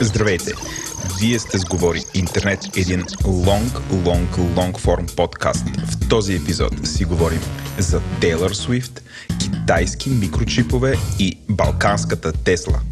Здравейте! Вие сте сговори Интернет, един лонг, лонг, лонг форм подкаст. В този епизод си говорим за Тейлър Суифт, китайски микрочипове и балканската Тесла –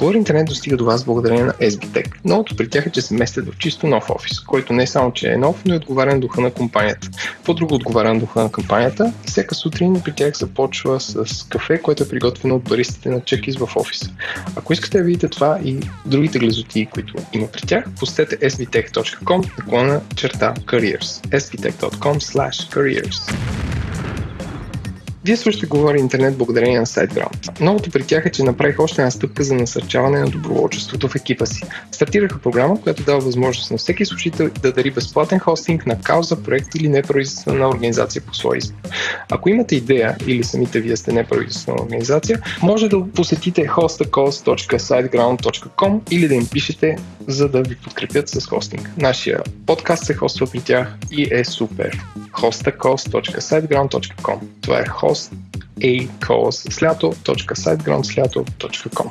Говори интернет достига до вас благодарение на SBTech. Новото при тях е, че се местят в чисто нов офис, който не само, че е нов, но и отговаря на духа на компанията. По-друго отговаря на духа на компанията. Всяка сутрин при тях започва с кафе, което е приготвено от баристите на чекис в офиса. Ако искате да видите това и другите глезоти, които има при тях, посетете sbtech.com наклона черта careers. sbtech.com slash careers. Вие слушате Говори интернет благодарение на SiteGround. Новото при тях е, че направих още една стъпка за насърчаване на доброволчеството в екипа си. Стартираха програма, която дава възможност на всеки слушател да дари безплатен хостинг на кауза, проект или неправителствена организация по своя избор. Ако имате идея или самите вие сте неправителствена организация, може да посетите hostacause.siteground.com или да им пишете, за да ви подкрепят с хостинг. Нашия подкаст се хоства при тях и е супер. hostacause.siteground.com Това е host acos.slato.siteground.slato.com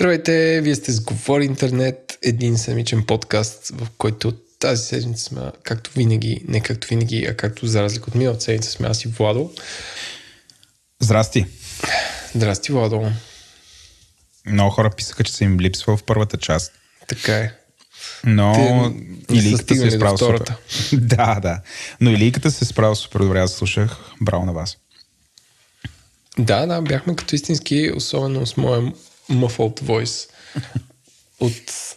Здравейте, вие сте с Говори Интернет, един самичен подкаст, в който тази седмица сме, както винаги, не както винаги, а както за разлика от миналата седмица сме аз и Владо. Здрасти. Здрасти, Владо. Много хора писаха, че са им липсва в първата част. Така е. Но Те, Илийката се е супер. да, да. Но Илийката се е справила супер добре. Аз слушах. Браво на вас. Да, да, бяхме като истински, особено с моя muffled voice от,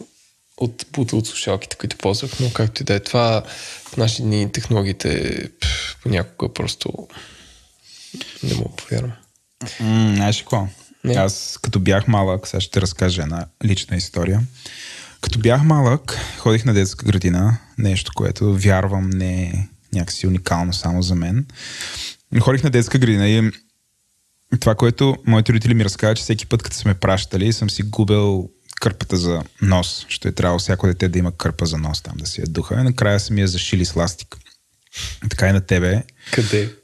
от бута от слушалките, които ползвах, но както и да е това, в наши дни технологиите понякога просто не мога повярвам. Mm, знаеш какво? Не. Аз като бях малък, сега ще разкажа една лична история. Като бях малък, ходих на детска градина, нещо, което вярвам не е някакси уникално само за мен. Ходих на детска градина и това, което моите родители ми разказват, че всеки път, като сме пращали, съм си губил кърпата за нос. Ще е трябвало всяко дете да има кърпа за нос там, да си я духа. И накрая са ми я зашили с ластик. Така и на тебе. Къде?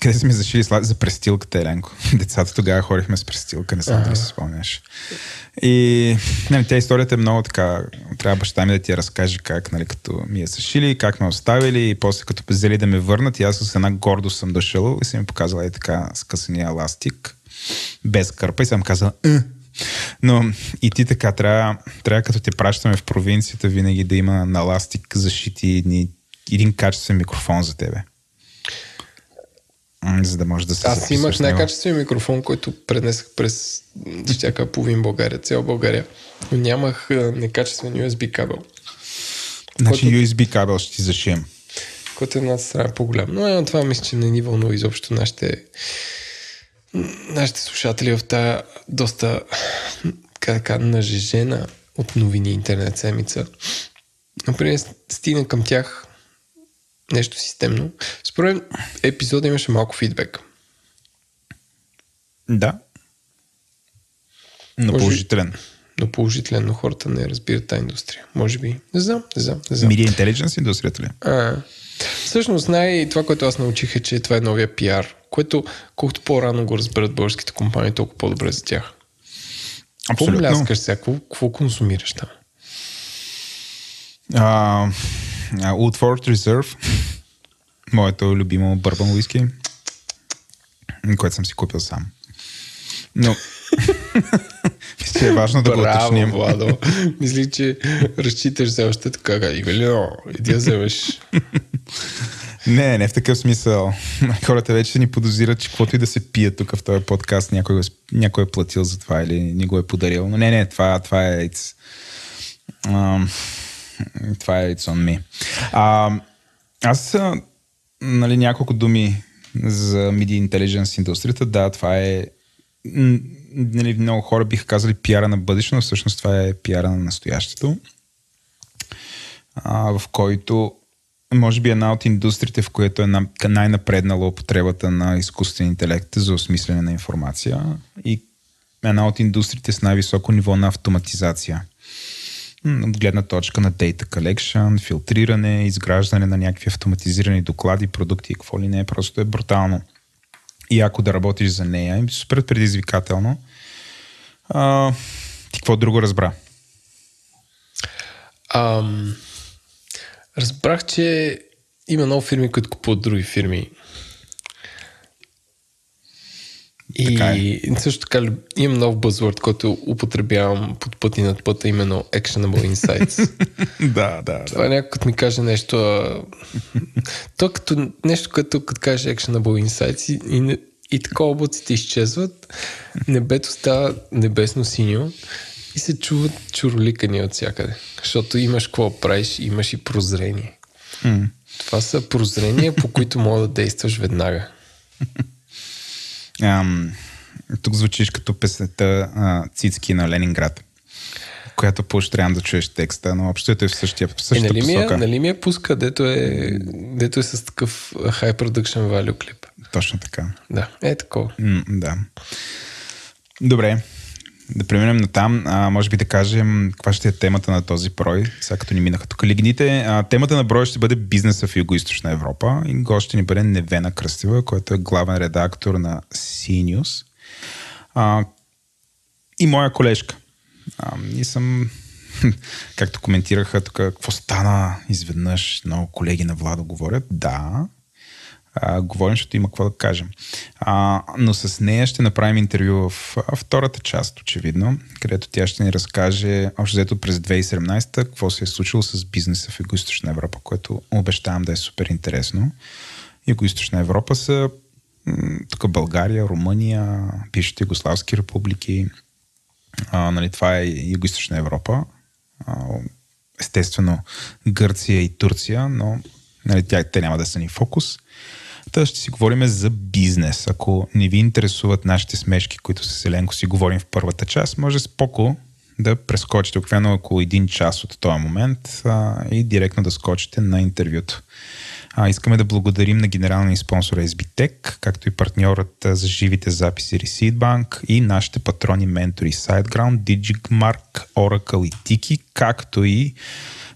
Къде са ми зашили слад... за престилката, Еленко. Децата тогава ходихме с престилка, не знам дали се спомняш. И нали, тя историята е много така, трябва баща ми да ти я разкаже как, нали, като ми я зашили, как ме оставили и после като взели да ме върнат и аз с една гордо съм дошъл и съм ми показала и така скъсания ластик, без кърпа и съм казал, «Е». но и ти така, трябва, трябва като те пращаме в провинцията винаги да има на ластик защити един качествен микрофон за тебе за да може да се Аз имах най-качествен микрофон, който пренесах през всяка половин България, цяла България. Но нямах некачествен USB кабел. Значи който... USB кабел ще ти зашием. Който е една страна по-голям. Но е, това мисля, че не ни вълнува изобщо нашите нашите слушатели в тази доста така нажежена от новини интернет седмица. Например, стигна към тях нещо системно. Според епизода имаше малко фидбек. Да. Но Може положителен. Но положителен, но хората не разбират тази индустрия. Може би. Не знам, не знам. Не знам. Media Intelligence индустрията ли? А, всъщност най- това, което аз научих е, че това е новия пиар, което колкото по-рано го разберат българските компании, толкова по-добре за тях. Абсолютно. Какво мляскаш сега? Какво, какво консумираш там? А, Woodford Reserve, моето любимо бърбан уиски, което съм си купил сам. Но мисля, че е важно да Браво, го уточним. Владо. Мисли, че разчиташ все още така. Ивелино, иди да вземеш. Не, не в такъв смисъл. Хората вече ни подозират, че каквото и да се пие тук в този подкаст, някой, някой е платил за това или ни го е подарил. Но не, не, това, това е... It's, um, това е it's on me. А, аз нали, няколко думи за Media Intelligence индустрията. Да, това е нали, много хора биха казали пиара на бъдещето, но всъщност това е пиара на настоящето, а, в който може би една от индустриите, в която е най-напреднала употребата на изкуствен интелект за осмислене на информация и една от индустриите с най-високо ниво на автоматизация. От гледна точка на data collection, филтриране, изграждане на някакви автоматизирани доклади, продукти и какво ли не, просто е брутално. И ако да работиш за нея, е супер предизвикателно. А, ти какво друго разбра? Ам, разбрах, че има много фирми, които купуват други фирми. И е. също така имам нов бъзвърд, който употребявам под път и над пъта, именно Actionable Insights. да, да. Това да. някой, ми каже нещо. То като нещо, като като каже Actionable Insights и, и, и така облаците изчезват, небето става небесно синьо и се чуват чуроликани от всякъде. Защото имаш какво правиш, имаш и прозрение. Mm. Това са прозрения, по които мога да действаш веднага. Ам, тук звучиш като песента а, Цицки на Ленинград, която поощрявам да чуеш текста, но общо е в същия, в същата е, нали посока. Ми е, нали ми е пуска, дето е, дето е с такъв high production value клип. Точно така. Да, е такова. М, да. Добре, да преминем на там. А, може би да кажем каква ще е темата на този брой, сега като ни минаха тук лигните. А, темата на брой ще бъде бизнеса в Юго-Источна Европа и гост ще ни бъде Невена Кръстева, който е главен редактор на CNews. А, и моя колежка. А, и съм както коментираха тук, какво стана изведнъж, много колеги на Владо говорят. Да, а, говорим, защото има какво да кажем. А, но с нея ще направим интервю в втората част, очевидно, където тя ще ни разкаже, общо взето през 2017 какво се е случило с бизнеса в Юго-Источна Европа, което обещавам да е супер интересно. Юго-Источна Европа са тук България, Румъния, бившите югославски републики. А, нали, това е Юго-Источна Европа. Естествено Гърция и Турция, но нали, те няма да са ни фокус. Та ще си говорим за бизнес. Ако не ви интересуват нашите смешки, които с Еленко си говорим в първата част, може споко да прескочите обикновено около един час от този момент а, и директно да скочите на интервюто. А, искаме да благодарим на генералния спонсор SBTech, както и партньорът за живите записи Receipt и нашите патрони ментори SiteGround, Digitmark, Oracle и Tiki, както и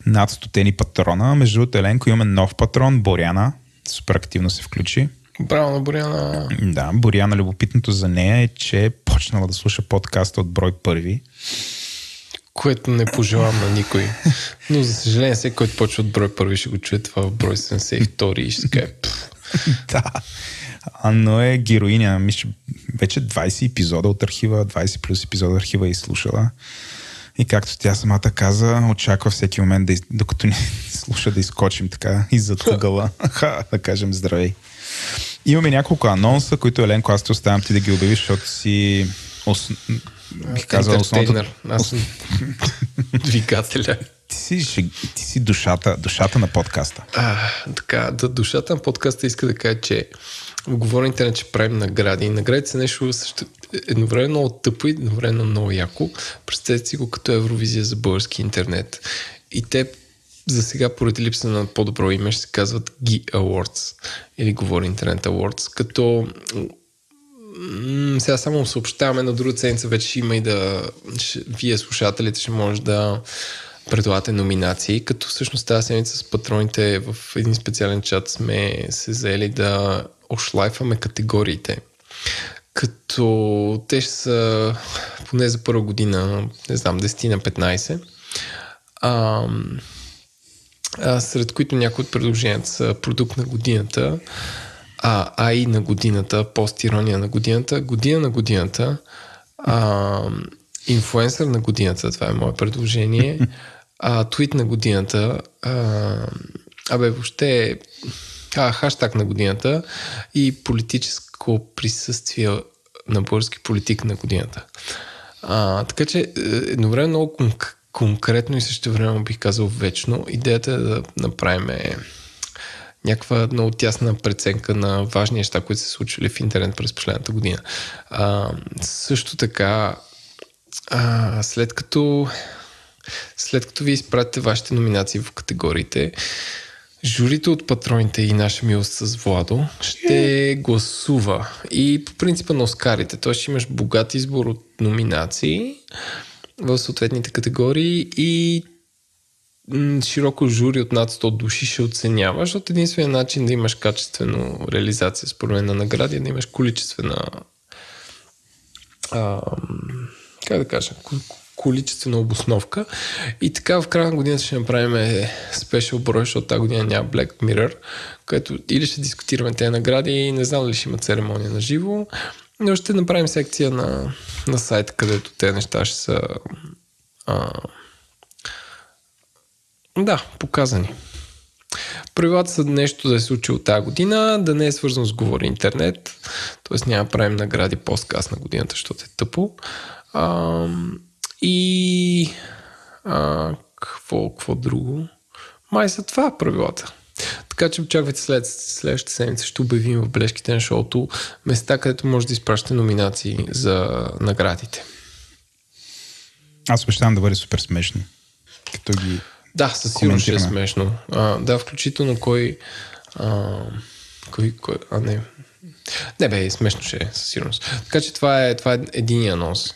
над стотени патрона. Между другото, Еленко, имаме нов патрон, Боряна, супер активно се включи. Браво на Боряна. Да, Боряна, любопитното за нея е, че е почнала да слуша подкаста от брой първи. Което не пожелавам на никой. Но за съжаление, всеки, който почва от брой първи, ще го чуе това в брой 72 и ще каже. да. А, но е героиня. Мисля, вече 20 епизода от архива, 20 плюс епизода архива е изслушала. И както тя самата каза, очаква всеки момент, да, докато ни слуша да изкочим така и зад ъгъла, да кажем здравей. Имаме няколко анонса, които Еленко, аз те оставям ти да ги обявиш, защото си ос... бих казал основното... Аз съм двигателя. Ти си, ти си душата, душата на подкаста. А, така, да, душата на подкаста иска да кажа, че в говоря интернет, че правим награди. Наградите са нещо също, едновременно много тъпо и едновременно много яко. Представете си го като Евровизия за български интернет. И те за сега, поради липса на по-добро име, ще се казват Gi Awards или Говори Интернет Awards, като м- сега само съобщаваме на друга седмица, вече има и да ще, вие слушателите ще може да предлагате номинации, като всъщност тази седмица с патроните в един специален чат сме се заели да ошлайфаме категориите. Като те ще са поне за първа година, не знам, 10 на 15. А, а, сред които някои от предложенията са продукт на годината, а, АИ на годината, постирония на годината, година на годината, а, инфуенсър на годината, това е мое предложение, а, твит на годината, а, абе въобще а, хаштаг на годината и политическо присъствие на български политик на годината. А, така че е, едновременно много конкретно и също време бих казал вечно. Идеята е да направим някаква много тясна преценка на важни неща, които се случили в интернет през последната година. А, също така, а, след като след като ви изпратите вашите номинации в категориите, Журито от патроните и наша милост с Владо ще гласува. И по принципа на Оскарите, т.е. ще имаш богат избор от номинации в съответните категории и широко жури от над 100 души ще оценява, защото единственият начин да имаш качествено реализация според мен на награди е да имаш количествена а, как да кажа, количествена обосновка. И така в края на годината ще направим спешъл брой, защото тази година няма Black Mirror, където или ще дискутираме тези награди, не знам дали ще има церемония на живо, но ще направим секция на, на сайта, където тези неща ще са а, да, показани. Правилата са нещо да е случило тази година, да не е свързано с говори интернет, т.е. няма правим награди по-сказ на годината, защото е тъпо. А, и а, какво, какво друго? Май са това правилата. Така че очаквайте след следващата седмица ще обявим в бележките на шоуто места, където може да изпращате номинации за наградите. Аз обещавам да бъде супер смешно. Като ги Да, със сигурност ще е смешно. А, да, включително кой, а, кой, кой... А, не. Не бе, смешно ще е, със сигурност. Така че това е, това е един анонс.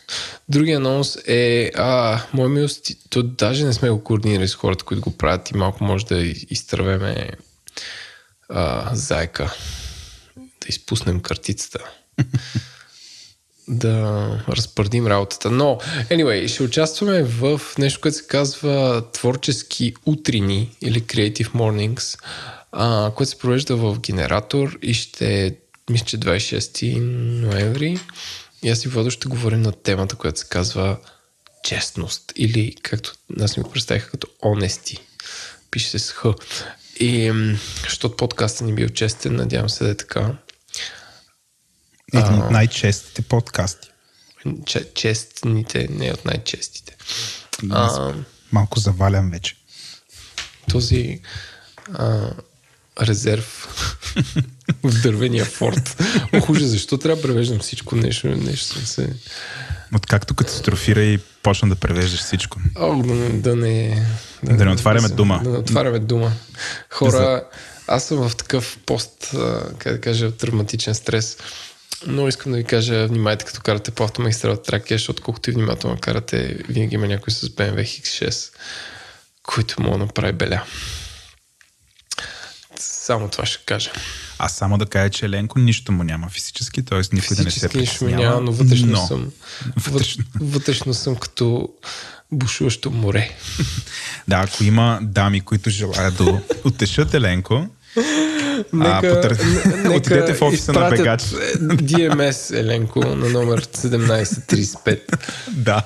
Другия анонс е, а, мой милост, то даже не сме го координирали с хората, които го правят и малко може да изтървеме а, зайка. Да изпуснем картицата. да разпърдим работата. Но, anyway, ще участваме в нещо, което се казва творчески утрини или Creative Mornings, а, което се провежда в генератор и ще мисля, че 26 ноември. И аз и Владо ще говорим на темата, която се казва честност. Или, както нас ми го представиха, като honesty. Пише се с Х. И, защото подкаста ни бил честен, надявам се да е така. Един от най-честите подкасти. честните, не от най-честите. А, малко завалям вече. Този а, резерв в дървения форт. Охуже, защо трябва да превеждам всичко нещо? нещо съм се... Откакто катастрофира и почна да превеждаш всичко. О, да, да не... Да, да не отваряме да, дума. Да не отваряме дума. Хора, аз съм в такъв пост, как да кажа, травматичен стрес. Но искам да ви кажа, внимайте като карате по автомагистралата Тракия, защото колкото и внимателно карате, винаги има някой с BMW X6, който мога да направи беля. Само това ще кажа. А само да кажа, че Еленко нищо му няма физически, т.е. никой да не се нищо няма, но вътрешно но... съм. Вътрешно. вътрешно съм като бушуващо море. да, ако има дами, които желаят да утешат Еленко, Нека, а, потър... нека отидете в офиса на Бегач. DMS Еленко на номер 1735. да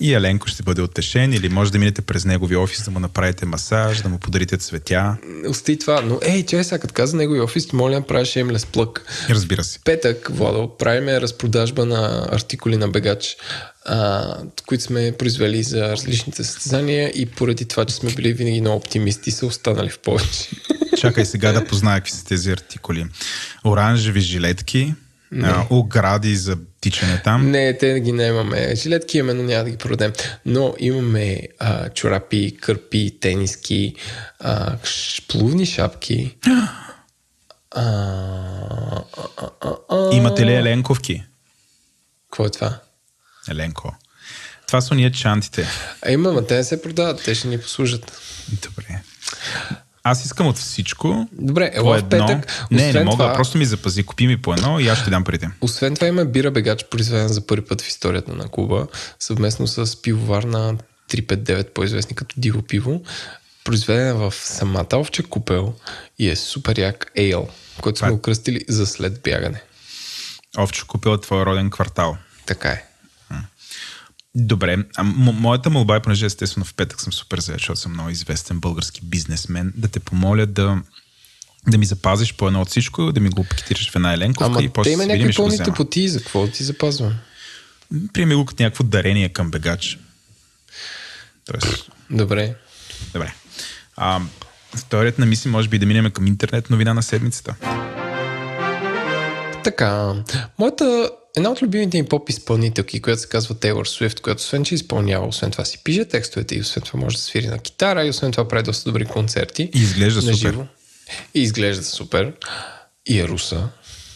и Еленко ще бъде оттешен или може да минете през неговия офис да му направите масаж, да му подарите цветя. Остай това, но ей, че сега като каза неговия офис, моля да правиш шеймлес плък. Разбира се. Петък, Владо, правиме разпродажба на артикули на Бегач, а, които сме произвели за различните състезания и поради това, че сме били винаги много оптимисти, са останали в повече. Чакай сега да позная какви са тези артикули. Оранжеви жилетки, а, огради за тичане там. Не, те ги имаме. Жилетки имаме, но няма да ги продадем. Но имаме а, чорапи, кърпи, тениски, а, плувни шапки. а, а, а, а, Имате ли еленковки? Какво е това? Еленко. Това са ние чантите. А има, но те не се продават, те ще ни послужат. Добре. Аз искам от всичко. Добре, ела в петък. Не, не мога, това, просто ми запази. Купи ми по едно и аз ще дам парите. Освен това има бира бегач, произведен за първи път в историята на клуба, съвместно с пивовар на 359, по-известни като Диво пиво, произведена в самата овче купел и е супер як ейл, който сме окръстили за след бягане. Овче купел е твой роден квартал. Така е. Добре, а мо- моята молба е, понеже естествено в петък съм супер заед, защото съм много известен български бизнесмен, да те помоля да, да ми запазиш по едно от всичко, да ми го пакетираш в една еленковка Ама и после те има някакви пълни тъпоти, за какво ти запазвам? Приеми го като някакво дарение към бегач. Тоест... Добре. Добре. А, Вторият на мисли може би да минем към интернет новина на седмицата. Така, моята една от любимите ми поп изпълнителки, която се казва Taylor Swift, която освен, че изпълнява, освен това си пише текстовете и освен това може да свири на китара и освен това прави доста добри концерти. И изглежда на супер. живо. И изглежда супер. И е руса,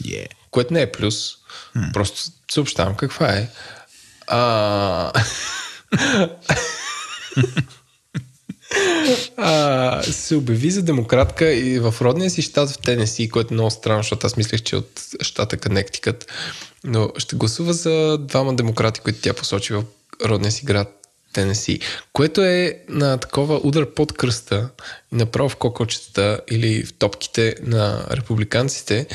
Yeah. което не е плюс. Просто съобщавам каква е. А... а, се обяви за демократка и в родния си щат в Тенеси, което е много странно, защото аз мислех, че е от щата Коннектикът. Но ще гласува за двама демократи, които тя посочи в родния си град Тенеси, което е на такова удар под кръста направо в кокочетата или в топките на републиканците,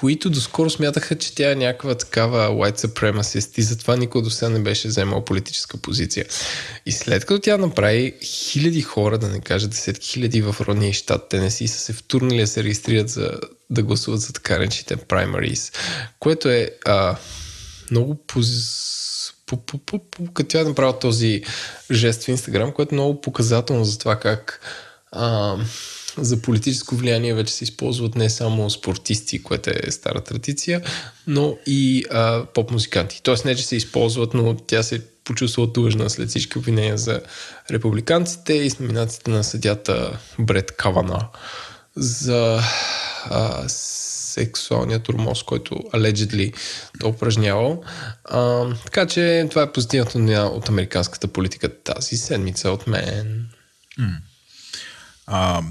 които доскоро смятаха, че тя е някаква такава white supremacist и затова никой до сега не беше вземал политическа позиция. И след като тя направи хиляди хора, да не кажа десетки хиляди в родния щат Тенеси, са се втурнали да се регистрират за да гласуват за така речените primaries, което е а, много поз... по, по, по, по, като тя е направила този жест в Инстаграм, което е много показателно за това как а, за политическо влияние вече се използват не само спортисти, което е стара традиция, но и а, поп-музиканти. Тоест не, че се използват, но тя се почувства длъжна след всички обвинения за републиканците и с номинацията на съдята Бред Кавана за а, сексуалния турмоз, който allegedly да упражнявал. А, така че това е позитивната от американската политика тази седмица от мен. А, хм,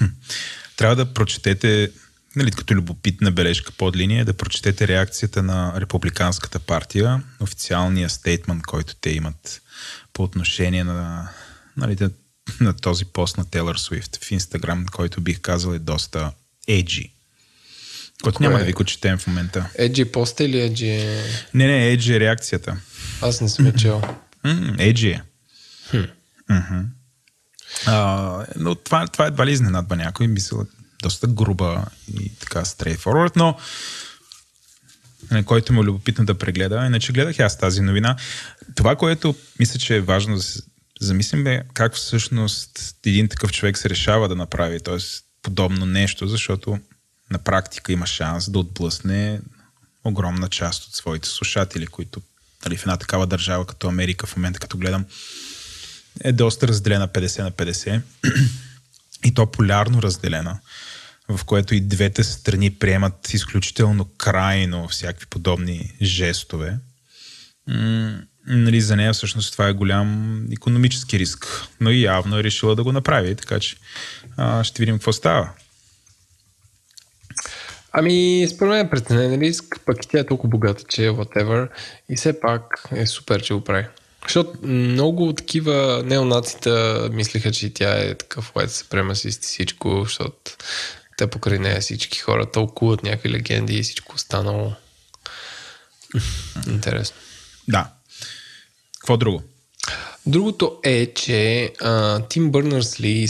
трябва да прочетете, нали, като любопитна бележка под линия, да прочетете реакцията на Републиканската партия, официалния стейтмент, който те имат по отношение на, нали, на, на този пост на Тейлър Суифт в Инстаграм, който бих казал е доста еджи. Който няма Кое да е? ви го четем в момента. Еджи поста или Еджи е... Не, не, еджи е реакцията. Аз не съм чел. Еджи е. Мгм. А, но това, това едва ли изненадва някой. Мисля, доста груба и така straightforward, но нали, който му е любопитно да прегледа. Иначе гледах аз тази новина. Това, което мисля, че е важно да се замислим е как всъщност един такъв човек се решава да направи т.е. подобно нещо, защото на практика има шанс да отблъсне огромна част от своите слушатели, които нали, в една такава държава като Америка в момента, като гледам, е доста разделена 50 на 50 и то полярно разделена, в което и двете страни приемат изключително крайно всякакви подобни жестове. Нали, за нея всъщност това е голям економически риск, но и явно е решила да го направи, така че а, ще видим какво става. Ами, според мен е преценен риск, пък и тя е толкова богата, че е whatever. И все пак е супер, че го прави. Защото много такива неонацита мислеха, че тя е такъв лайт се према си всичко, защото те покрай нея всички хора тълкуват някакви легенди и всичко останало. Интересно. Да. Какво друго? Другото е, че а, Тим Бърнърс-Ли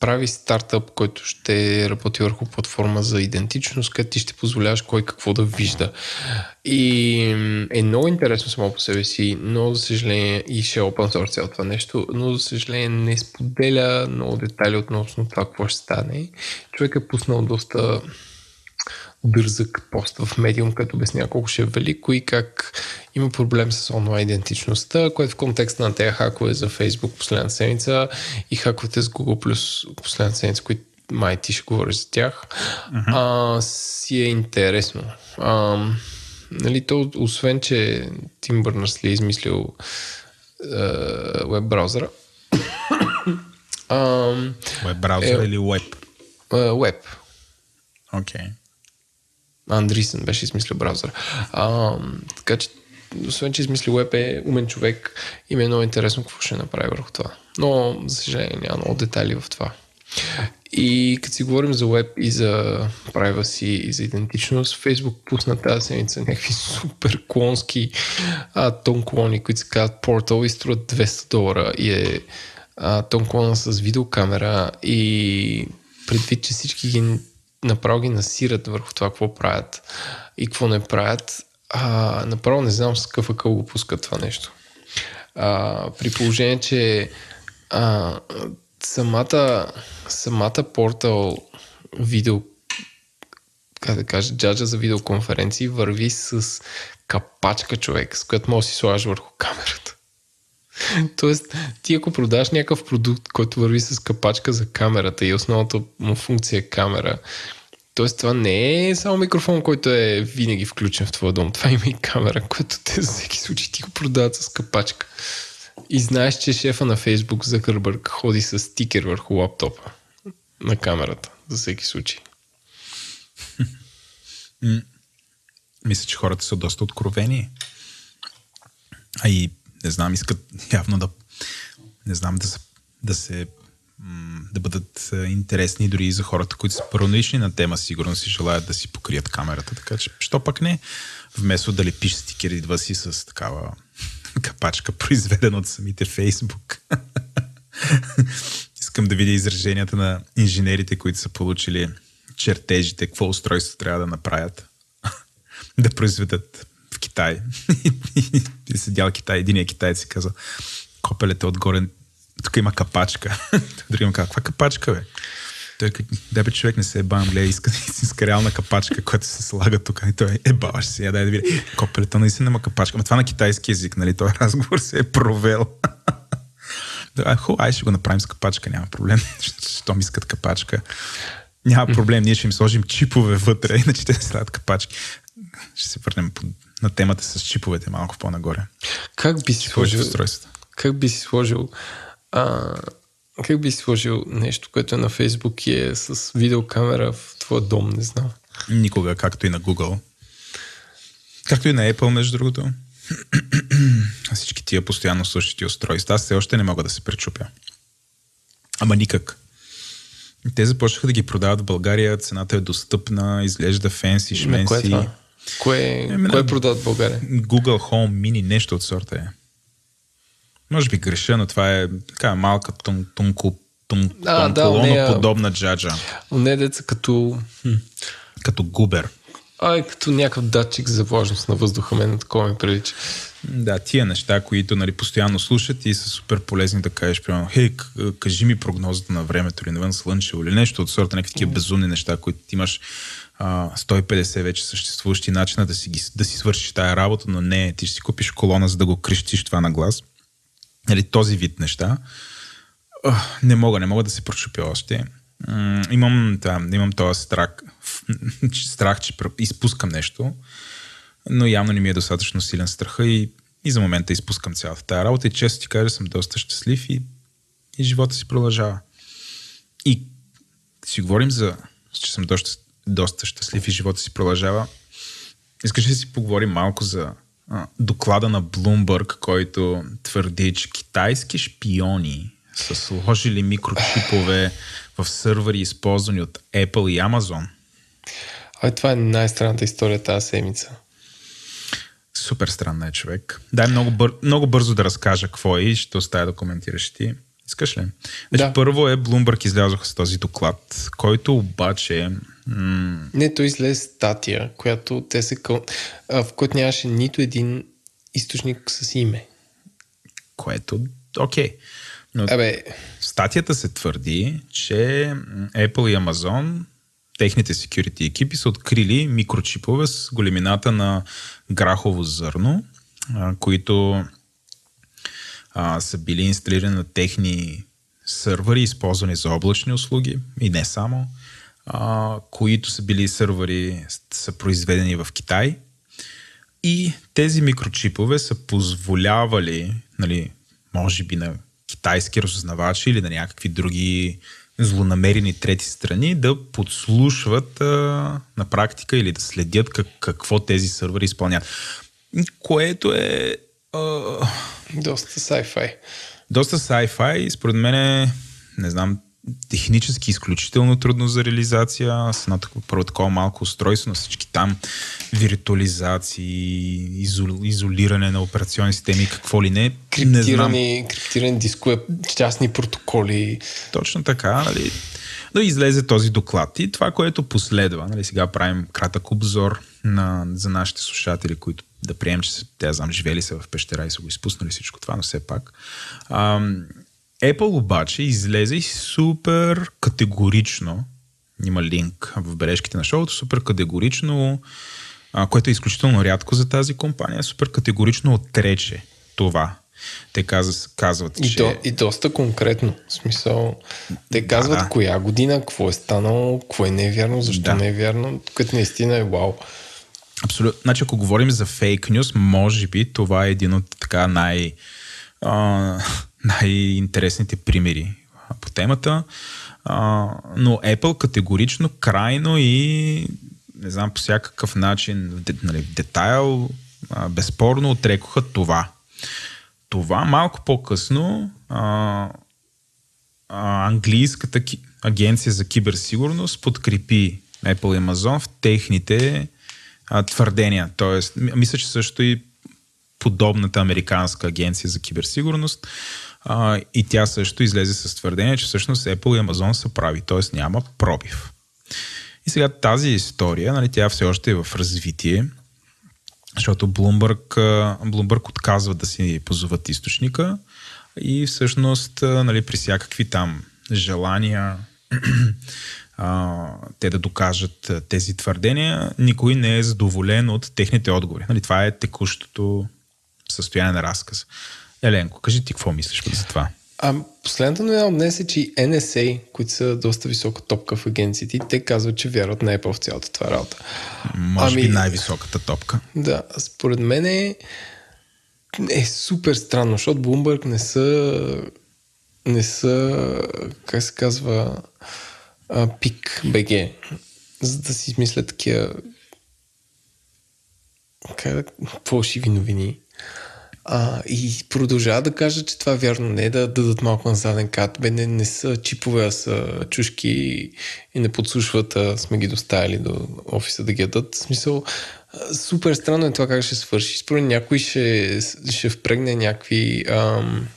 прави стартъп, който ще работи върху платформа за идентичност, където ти ще позволяваш кой какво да вижда. И е много интересно само по себе си, но за съжаление и ще е open source цялото това нещо, но за съжаление не споделя много детайли относно това какво ще стане. Човек е пуснал доста дързък пост в медиум, като обяснява колко ще е велико и как има проблем с онлайн идентичността, което в контекста на тези хакове за Facebook последната седмица и хаковете с Google Plus последната седмица, които май ти ще говориш за тях, uh-huh. а, си е интересно. А, нали, то, освен, че Тим Бърнърс ли е измислил веб браузъра, Веб браузър е- или веб? веб, Окей. Okay. Андрисън беше измислил браузър. А, така че, освен че измисли веб е умен човек и ми е много интересно какво ще направи върху това. Но, за съжаление, няма много детайли в това. И като си говорим за веб и за privacy и за идентичност, Facebook пусна тази седмица някакви супер клонски а, тон клони, които се казват Portal и струват 200 долара и е а, тон клона с видеокамера и предвид, че всички ги направо ги насират върху това какво правят и какво не правят, а, направо не знам с какъв акъл го пускат това нещо. А, при положение, че а, самата, самата портал видео как да кажа, джаджа за видеоконференции върви с капачка човек, с която може да си слагаш върху камерата. Тоест, ти ако продаш някакъв продукт, който върви с капачка за камерата и основната му функция е камера, Тоест, това не е само микрофон, който е винаги включен в твоя дом. Това има и камера, която те за всеки случай ти го продават с капачка. И знаеш, че шефа на Фейсбук за Кърбърг ходи с стикер върху лаптопа на камерата, за всеки случай. Мисля, че хората са доста откровени. А и, не знам, искат явно да, не знам, да да се да бъдат интересни дори и за хората, които са параноични на тема, сигурно си желаят да си покрият камерата, така че що пък не, вместо да лепиш стикер, идва си с такава капачка, произведена от самите Фейсбук. Искам да видя израженията на инженерите, които са получили чертежите, какво устройство трябва да направят. да произведат Китай. и седял Китай, единия китаец си каза, копелете отгоре тук има капачка. Дори има каква капачка, бе? Той бе човек не се е бам, гледа, иска истинска реална капачка, която се слага тук. И той е баш си, дай да види. Копелета наистина има капачка. Но това на китайски язик, нали? Той разговор се е провел. да, хубаво, ай ще го направим с капачка, няма проблем. Щом искат капачка. Няма проблем, ние ще им сложим чипове вътре, иначе те слагат капачки. Ще се върнем на темата с чиповете малко по-нагоре. Как би си сложил, как би си сложил а, как би сложил нещо, което е на Фейсбук и е с видеокамера в твоя дом, не знам. Никога, както и на Google. Както и на Apple, между другото. Всички тия постоянно същите устройства. Аз все още не мога да се пречупя. Ама никак. Те започнаха да ги продават в България, цената е достъпна, изглежда фенси, шменси. Кое, е кое, е, кое продават в България? Google Home Mini, нещо от сорта е. Може би греша, но това е така малка тун, тунко, тун, а, да, нея, подобна джаджа. Не деца като... Като губер. Ай, като някакъв датчик за влажност на въздуха, мен на такова ми прилича. Да, тия неща, които нали, постоянно слушат и са супер полезни да кажеш, примерно, хей, кажи ми прогнозата на времето или навън слънчево или нещо от сорта, някакви такива безумни неща, които ти имаш а, 150 вече съществуващи начина да си, да си свършиш тая работа, но не, ти ще си купиш колона, за да го крещиш това на глас нали, този вид неща. Не мога, не мога да се прочупя още. Имам, да, имам този страх, страх, че изпускам нещо, но явно не ми е достатъчно силен страха и, и за момента изпускам цялата тази работа и често ти кажа, съм доста щастлив и, и живота си продължава. И си говорим за, че съм доста, доста щастлив и живота си продължава. Искаш ли да си поговорим малко за доклада на Bloomberg, който твърди, че китайски шпиони са сложили микрочипове в сървъри, използвани от Apple и Amazon. Ай, това е най-странната история тази седмица. Супер странна е човек. Дай много, бър... много бързо да разкажа какво е и ще оставя да коментираш ти. Искаш ли? Значи, да. Първо е Bloomberg излязоха с този доклад, който обаче Mm. Не, той излезе статия, която те се къл... в която нямаше нито един източник с име. Което, окей. Okay. Но Абе... статията се твърди, че Apple и Amazon, техните security екипи са открили микрочипове с големината на грахово зърно, които а, са били инсталирани на техни сървъри, използвани за облачни услуги и не само а, които са били сървъри, са произведени в Китай. И тези микрочипове са позволявали, нали, може би на китайски разузнавачи или на някакви други злонамерени трети страни да подслушват а, на практика или да следят как, какво тези сървъри изпълняват. Което е... А... Доста sci-fi. Доста sci-fi и според мен е, не знам, технически изключително трудно за реализация. С едно първо такова малко устройство на всички там виртуализации, изол, изолиране на операционни системи, какво ли не. Криптирани, не знам. криптирани дискове, частни протоколи. Точно така, нали? Но излезе този доклад и това, което последва, нали, сега правим кратък обзор на, за нашите слушатели, които да приемем, че те, знам, живели са в пещера и са го изпуснали всичко това, но все пак. Ам, Apple обаче излезе и супер категорично, има линк в бележките на шоуто, супер категорично, а, което е изключително рядко за тази компания, супер категорично отрече това. Те казват, казват и, че... до, и доста конкретно. В смисъл, те казват Да, да. коя година, какво е станало, какво е невярно, защо Да. не е вярно, като наистина е вау. Абсолютно. Значи, ако говорим за фейк нюс, може би това е един от така най, а, най-интересните примери по темата. А, но Apple категорично, крайно и не знам, по всякакъв начин, в нали, детайл, а, безспорно отрекоха това. Това малко по-късно а, а, английската ки- агенция за киберсигурност подкрепи Apple и Amazon в техните а, твърдения. Тоест, мисля, че също и подобната американска агенция за киберсигурност а, и тя също излезе с твърдение, че всъщност Apple и Amazon са прави, т.е. няма пробив. И сега тази история, нали, тя все още е в развитие, защото Bloomberg, Bloomberg отказва да си позоват източника и всъщност нали, при всякакви там желания те да докажат тези твърдения, никой не е задоволен от техните отговори. Нали, това е текущото състояние на разказ. Еленко, кажи ти какво мислиш за това? А последната новина днес е, че и NSA, които са доста висока топка в агенциите, те казват, че вярват на Apple в цялата това работа. Може би Ами- най-високата топка. Да, според мен е, е супер странно, защото Bloomberg не са не са, как се казва, пик БГ, за да си измислят такива как, фалшиви новини. А, и продължава да кажа, че това вярно не е да дадат малко на заден кат. Бе, не, не са чипове, а са чушки и не подслушват, а сме ги доставили до офиса да ги ядат. В смисъл, супер странно е това как ще свърши. Според някой ще, ще впрегне някакви... Ам,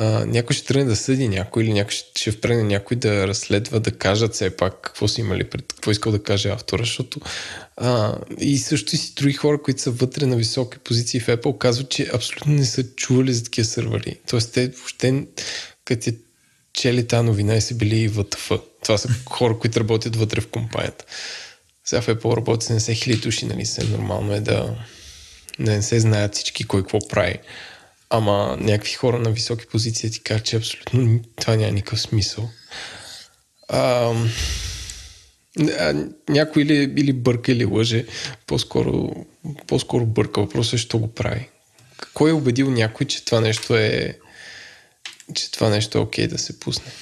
а, някой ще тръгне да съди някой или някой ще, ще впрегне някой да разследва, да кажат все пак какво са имали пред, какво искал да каже автора, защото а, и също и си други хора, които са вътре на високи позиции в Apple, казват, че абсолютно не са чували за такива сървъри. Тоест те въобще, като те чели тази новина и са били ВТФ. Това са хора, които работят вътре в компанията. Сега в Apple работят 70 хиляди души, нали се нормално е да, не се знаят всички кой какво прави. Ама някакви хора на високи позиции ти кажат, че абсолютно това няма никакъв смисъл. А, а, някой или, или бърка, или лъже. По-скоро, по-скоро бърка. Въпросът е, що го прави. Кой е убедил някой, че това нещо е че това нещо е окей да се пусне?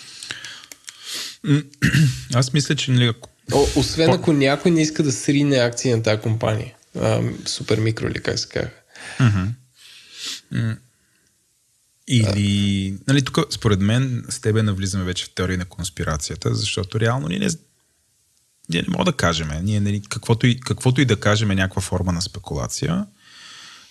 Аз мисля, че нали, ако О, освен ако някой не иска да срине акции на тази компания. А, супер микро или как се казва. Или, нали, тук според мен с тебе навлизаме вече в теория на конспирацията, защото реално ние не, ние не мога да кажем. Ние, нали, каквото, и, каквото и да кажем е някаква форма на спекулация.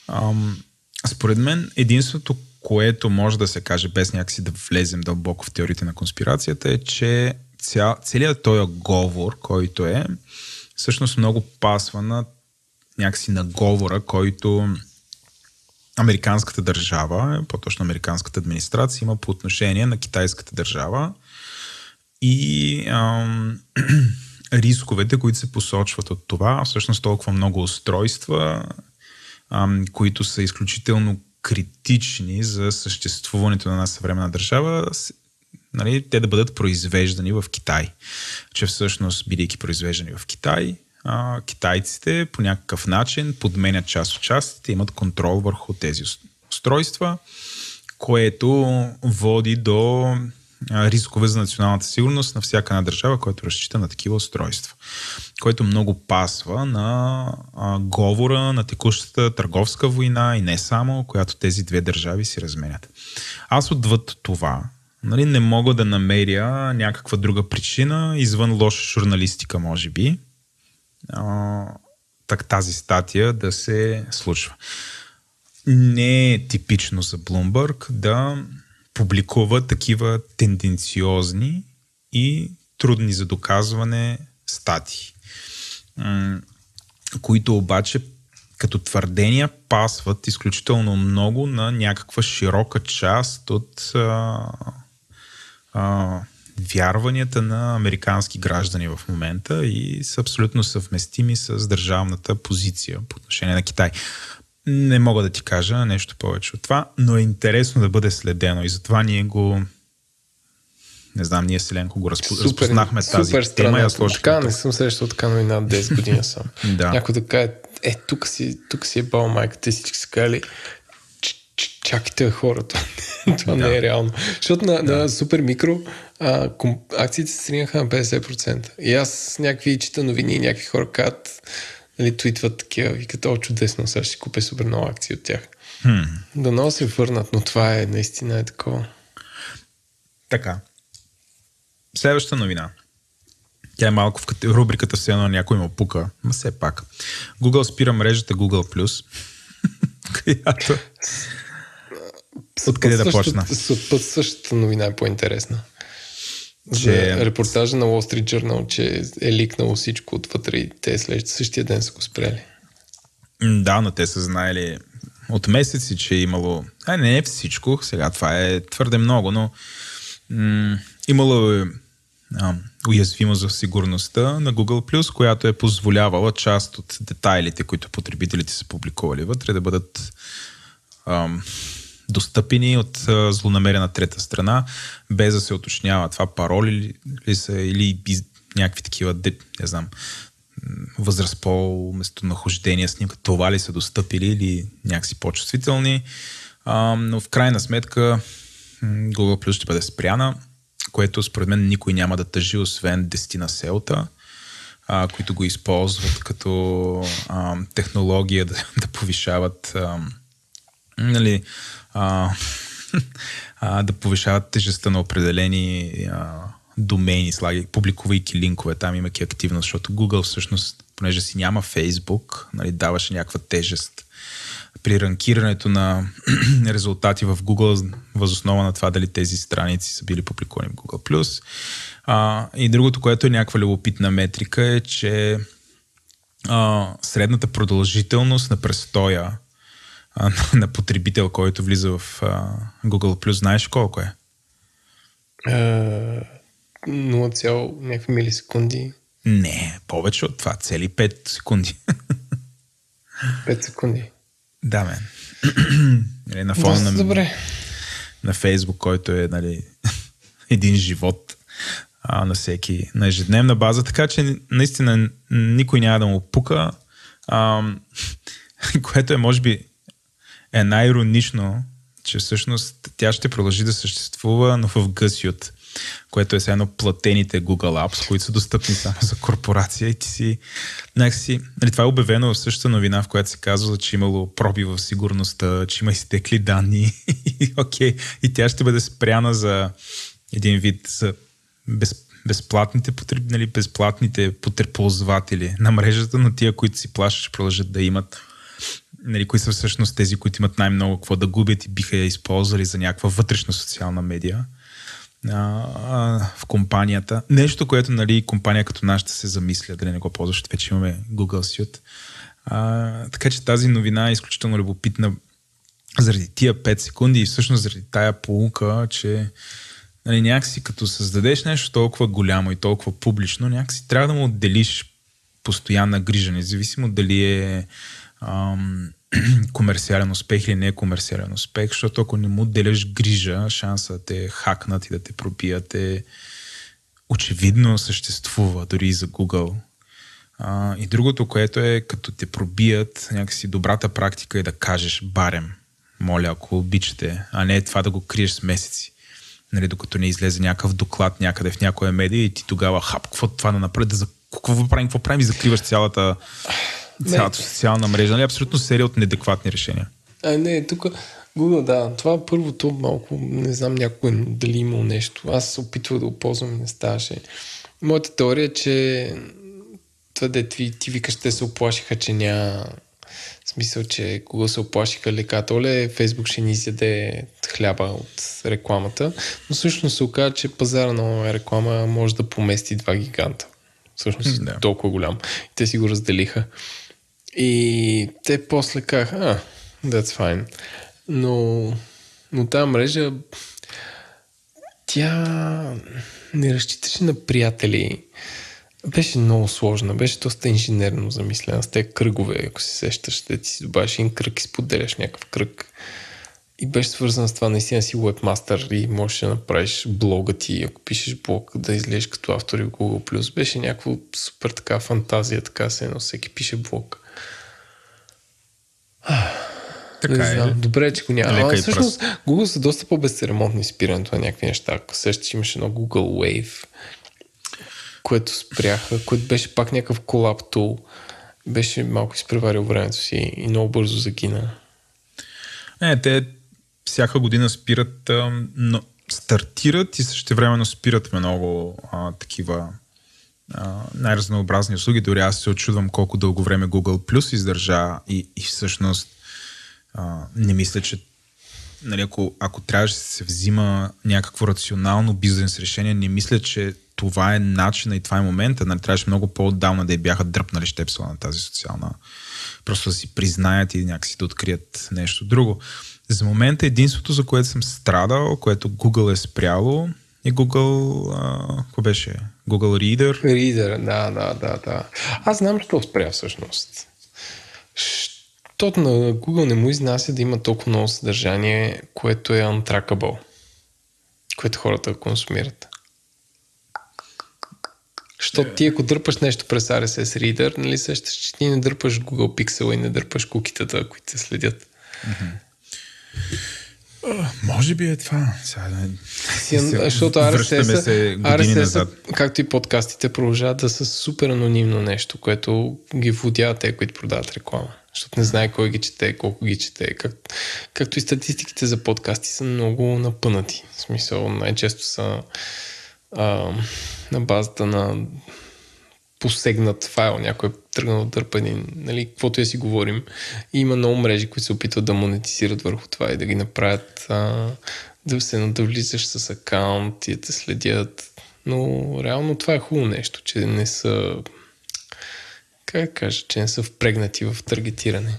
Ам, според мен единственото, което може да се каже без някакси да влезем дълбоко в теориите на конспирацията е, че ця, целият този говор, който е, всъщност много пасва на някакси на говора, който американската държава, по-точно американската администрация има по отношение на китайската държава и ам, рисковете, които се посочват от това, всъщност толкова много устройства, които са изключително критични за съществуването на една съвременна държава, нали, те да бъдат произвеждани в Китай. Че всъщност, бидейки произвеждани в Китай, китайците по някакъв начин подменят част от частите, имат контрол върху тези ус- устройства, което води до рискове за националната сигурност на всяка една държава, която разчита на такива устройства. Което много пасва на а, говора на текущата търговска война и не само, която тези две държави си разменят. Аз отвъд това нали, не мога да намеря някаква друга причина, извън лоша журналистика, може би, а, так тази статия да се случва. Не е типично за Bloomberg да публикува такива тенденциозни и трудни за доказване статии, м, които обаче като твърдения пасват изключително много на някаква широка част от а, а, вярванията на американски граждани в момента и са абсолютно съвместими с държавната позиция по отношение на Китай. Не мога да ти кажа нещо повече от това, но е интересно да бъде следено и затова ние го не знам, ние Селенко го разпо... супер, разпознахме тази супер тема. Я така не съм срещал така новина 10 години съм. да. Някой да каже, е, тук си, тук си е бал майка, те всички са казали, чакайте хората. Това да. не е реално. Защото на, да. на супер микро а, ком, акциите се срinaха на 50%. И аз някакви чета новини, някакви хора казват, нали, твитват такива, викат, о, чудесно, сега ще си купя супер много акции от тях. Хм. Да много се върнат, но това е наистина е такова. Така. Следващата новина. Тя е малко в рубриката все едно някой му пука, но все пак. Google спира мрежата Google+, която... Откъде да почна? Път същата новина е по-интересна. Че... За репортажа на Wall Street Journal, че е ликнало всичко отвътре и те след същия ден са го спряли. Да, но те са знаели от месеци, че е имало... А, не е всичко, сега това е твърде много, но м- имало е а, уязвимост за сигурността на Google+, която е позволявала част от детайлите, които потребителите са публикували вътре, да бъдат ам, достъпени от а, злонамерена трета страна, без да се уточнява това пароли ли, ли са или из, някакви такива, не знам, възраст по местонахождение, снимка, това ли са достъпили или някакси по-чувствителни. А, но в крайна сметка Google Plus ще бъде спряна което според мен никой няма да тъжи, освен дестина селта, а, които го използват като а, технология да, да повишават а, нали, а, а, да повишават тежестта на определени а, домейни, слаги, публикувайки линкове, там имайки активност, защото Google всъщност, понеже си няма Facebook, нали, даваше някаква тежест при ранкирането на резултати в Google, възоснова на това дали тези страници са били публикувани в Google+. А, и другото, което е някаква любопитна метрика е, че а, средната продължителност на престоя а, на потребител, който влиза в а, Google+, знаеш колко е? 0, някакви милисекунди. Не, повече от това. Цели 5 секунди. 5 секунди. Да, мен. нали, на фона на, добре. на Фейсбук, който е нали, един живот а, на всеки, на ежедневна база, така че наистина никой няма да му пука, а, което е може би е най-иронично, че всъщност тя ще продължи да съществува, но в гъсиот което е едно платените Google Apps, които са достъпни само за корпорация. И ти си някакси, нали, това е обявено в същата новина, в която се казва, че имало проби в сигурността, че има изтекли данни. Окей, и тя ще бъде спряна за един вид за без, безплатните, потреб, нали, безплатните ползватели на мрежата, но тия, които си плащат, ще продължат да имат нали, кои са всъщност тези, които имат най-много какво да губят и биха я използвали за някаква вътрешна социална медия а, а, в компанията. Нещо, което нали, компания като нашата се замисля, дали не го ползваш, защото вече имаме Google Suite. А, така че тази новина е изключително любопитна заради тия 5 секунди и всъщност заради тая полука, че нали, някакси като създадеш нещо толкова голямо и толкова публично, някакси трябва да му отделиш постоянна грижа, независимо дали е ам, комерциален успех или не комерциален успех, защото ако не му деляш грижа, шанса да те хакнат и да те пробият е очевидно съществува, дори и за Google. А, и другото, което е, като те пробият, някакси добрата практика е да кажеш барем, моля, ако обичате, а не това да го криеш с месеци. Нали, докато не излезе някакъв доклад някъде в някоя медия и ти тогава хап, какво това да направи, да за... какво правим, какво правим и закриваш цялата цялата социална мрежа. Нали? Абсолютно серия от недекватни решения. А, не, тук Google, да, това първото малко, не знам някой дали имал нещо. Аз се опитвах да го ползвам и не ставаше. Моята теория е, че това де ти, ти викаш, те се оплашиха, че няма смисъл, че кога се оплашиха леката, оле, Фейсбук ще ни изяде хляба от рекламата, но всъщност се оказа, че пазара на реклама може да помести два гиганта. Всъщност да. толкова голям. И те си го разделиха. И те после казаха, а, that's fine. Но, но тази мрежа, тя не разчиташе на приятели. Беше много сложна, беше доста инженерно замислена с тези кръгове, ако се сещаш, да ти си добавиш един кръг и споделяш някакъв кръг. И беше свързана с това наистина си вебмастър и можеш да направиш блога ти, ако пишеш блог, да излезеш като автор в Google+. Беше някаква супер така фантазия, така се едно всеки пише блог. Така не е. знам. Добре, че го няма. Лека А, всъщност, Google са доста по-безцеремонни спирането на някакви неща. Ако сещаш, имаше едно Google Wave, което спряха, което беше пак някакъв колап тул. Беше малко изпреварил времето си и много бързо загина. Не, те всяка година спират, но стартират и също времено спират много а, такива най-разнообразни услуги. Дори аз се очудвам колко дълго време Google Plus издържа и, и всъщност а, не мисля, че нали, ако, ако трябваше да се взима някакво рационално бизнес решение, не мисля, че това е начина и това е момента. Нали, трябваше много по-отдавна да я бяха дръпнали щепсела на тази социална. Просто да си признаят и някакси да открият нещо друго. За момента единството, за което съм страдал, което Google е спряло, е Google, а, какво беше? Google Reader. Reader, да, да, да, да. Аз знам, що спря всъщност. Защото на Google не му изнася да има толкова много съдържание, което е untrackable, което хората консумират. Защото ти ако дърпаш нещо през RSS Reader, нали сещаш, че ти не дърпаш Google Pixel и не дърпаш кукитата, които се следят. Може би е това. Сега, да- Си, Сега защото RSS, както и подкастите, продължават да са супер анонимно нещо, което ги водява те, които продават реклама. Защото не знае кой ги чете, колко ги чете. Как, както и статистиките за подкасти са много напънати. В смисъл, най-често са а, на базата на посегнат файл, някой е тръгнал да дърпа един, нали, каквото я си говорим. И има много мрежи, които се опитват да монетизират върху това и да ги направят а, да се да влизаш с акаунт и да те следят. Но реално това е хубаво нещо, че не са как кажа, че не са впрегнати в таргетиране.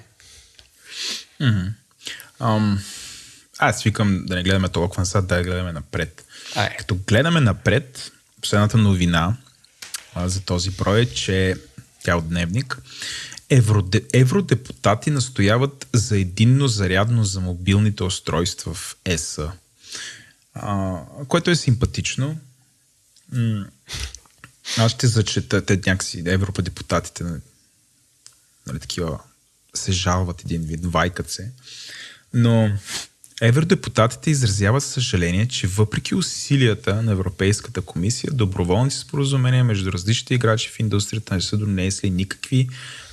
Ам, аз викам да не гледаме толкова назад, да гледаме напред. Ай. Като гледаме напред, последната новина за този брой е, че тя е от дневник. Евроде, евродепутати настояват за единно зарядно за мобилните устройства в ЕС. А, което е симпатично. М, аз ще зачета, те някакси евродепутатите нали, такива се жалват един вид, вайкат се. Но евродепутатите изразяват съжаление, че въпреки усилията на Европейската комисия, доброволните споразумения между различните играчи в индустрията не са донесли никакви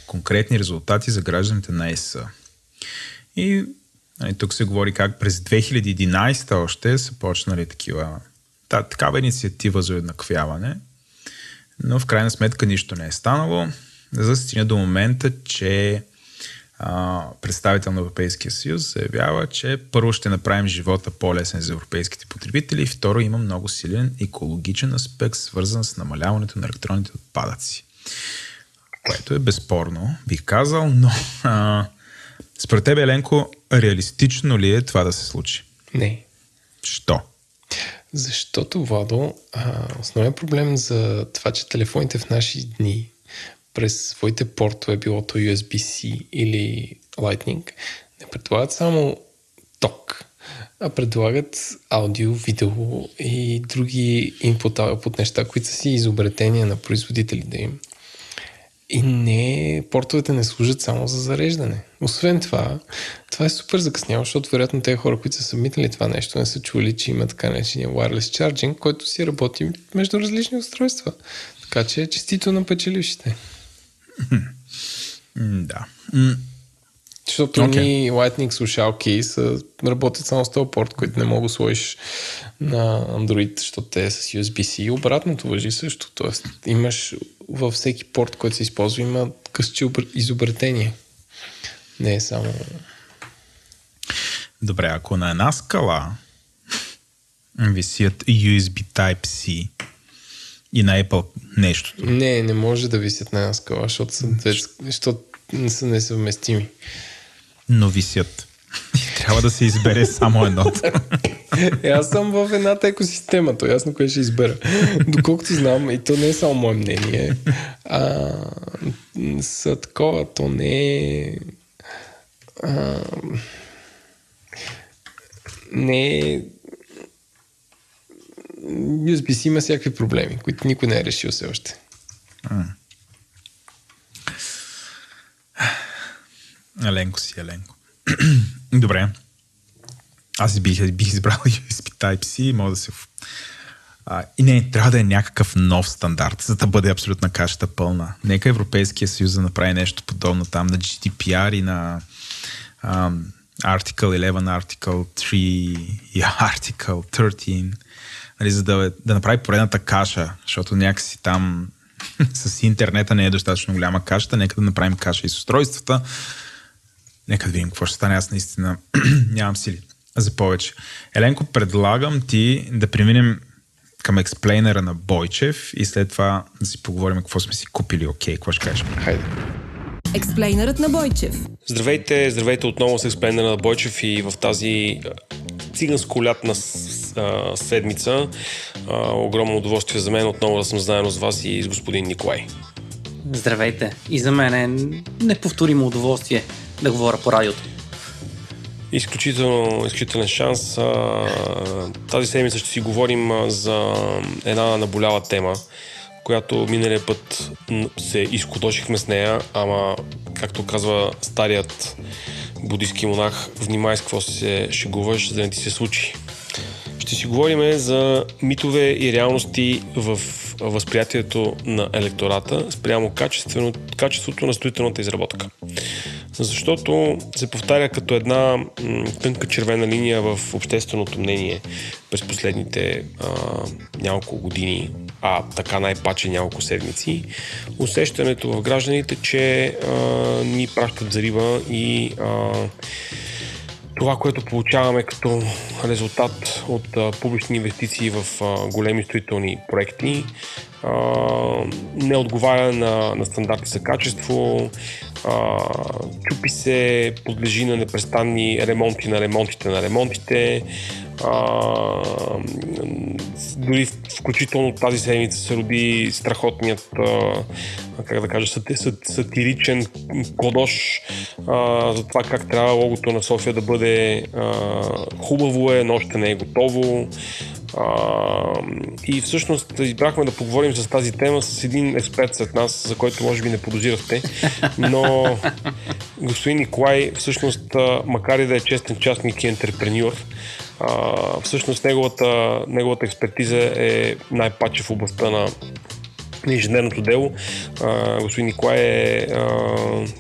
конкретни резултати за гражданите на ЕС. И нали, тук се говори как през 2011 още са почнали такива, та, такава инициатива за еднаквяване, но в крайна сметка нищо не е станало. За да до момента, че а, представител на Европейския съюз заявява, че първо ще направим живота по-лесен за европейските потребители и второ има много силен екологичен аспект, свързан с намаляването на електронните отпадъци. Което е безспорно, бих казал, но а, според тебе, Еленко, реалистично ли е това да се случи? Не. Що? Защото, Владо, а, проблем за това, че телефоните в наши дни през своите портове, било то USB-C или Lightning, не предлагат само ток, а предлагат аудио, видео и други input output неща, които са си изобретения на производителите им. И не, портовете не служат само за зареждане. Освен това, това е супер закъсняло, защото вероятно тези хора, които са събмитали това нещо, не са чули, че има така наречения wireless charging, който си работи между различни устройства. Така че честито на печелившите. Да. Защото okay. ни Lightning слушалки са, работят само с този порт, който не мога да сложиш на Android, защото те е с USB-C. И обратното въжи също. Тоест имаш във всеки порт, който се използва, има късче обр- изобретение. Не е само... Добре, ако на една скала висят USB Type-C и на Apple нещото, Не, не може да висят на една скала, защото, са, защото не са несъвместими. Но висят. И трябва да се избере само едното. Е, аз съм в едната екосистема, то ясно кое ще избера. Доколкото знам, и то не е само мое мнение, а, са такова, то не е... А, не е... USB-C има всякакви проблеми, които никой не е решил все още. Еленко си, Еленко. Добре. Аз бих, бих избрал USB Type-C, мога да се... А, и не, трябва да е някакъв нов стандарт, за да бъде абсолютна кашата пълна. Нека Европейския съюз да направи нещо подобно там на GDPR и на ам, Article 11, Article 3 и Article 13, нали, за да, да направи поредната каша, защото някакси там с интернета не е достатъчно голяма кашата, нека да направим каша и с устройствата. Нека да видим какво ще стане. Аз наистина нямам сили за повече. Еленко, предлагам ти да преминем към експлейнера на Бойчев и след това да си поговорим какво сме си купили. Окей, okay, какво ще кажеш? Хайде. Експлейнерът на Бойчев. Здравейте, здравейте отново с експлейнера на Бойчев и в тази циганско-лятна седмица. А, огромно удоволствие за мен отново да съм заедно с вас и с господин Николай. Здравейте! И за мен е неповторимо удоволствие да говоря по радиото. Изключително, изключителен шанс. Тази седмица ще си говорим за една наболява тема, която миналия път се изкодошихме с нея, ама, както казва старият будистки монах, внимай с какво се шегуваш, за да не ти се случи. Ще си говорим за митове и реалности в възприятието на електората спрямо качеството на строителната изработка защото се повтаря като една м- тънка червена линия в общественото мнение през последните а, няколко години, а така най-паче няколко седмици, усещането в гражданите, че а, ни пращат за риба и а, това, което получаваме като резултат от а, публични инвестиции в а, големи строителни проекти, а, не отговаря на, на стандарти за качество, а, чупи се, подлежи на непрестанни ремонти на ремонтите на ремонтите. А, дори включително тази седмица се роди страхотният, а, как да кажа, сатиричен кодош а, за това как трябва логото на София да бъде а, хубаво е, но още не е готово. А, и всъщност избрахме да поговорим с тази тема с един експерт след нас, за който може би не подозирахте, но господин Николай, всъщност, макар и да е честен частник и ентрепренюр, всъщност неговата, неговата експертиза е най-паче в областта на инженерното дело. А, господин Николай е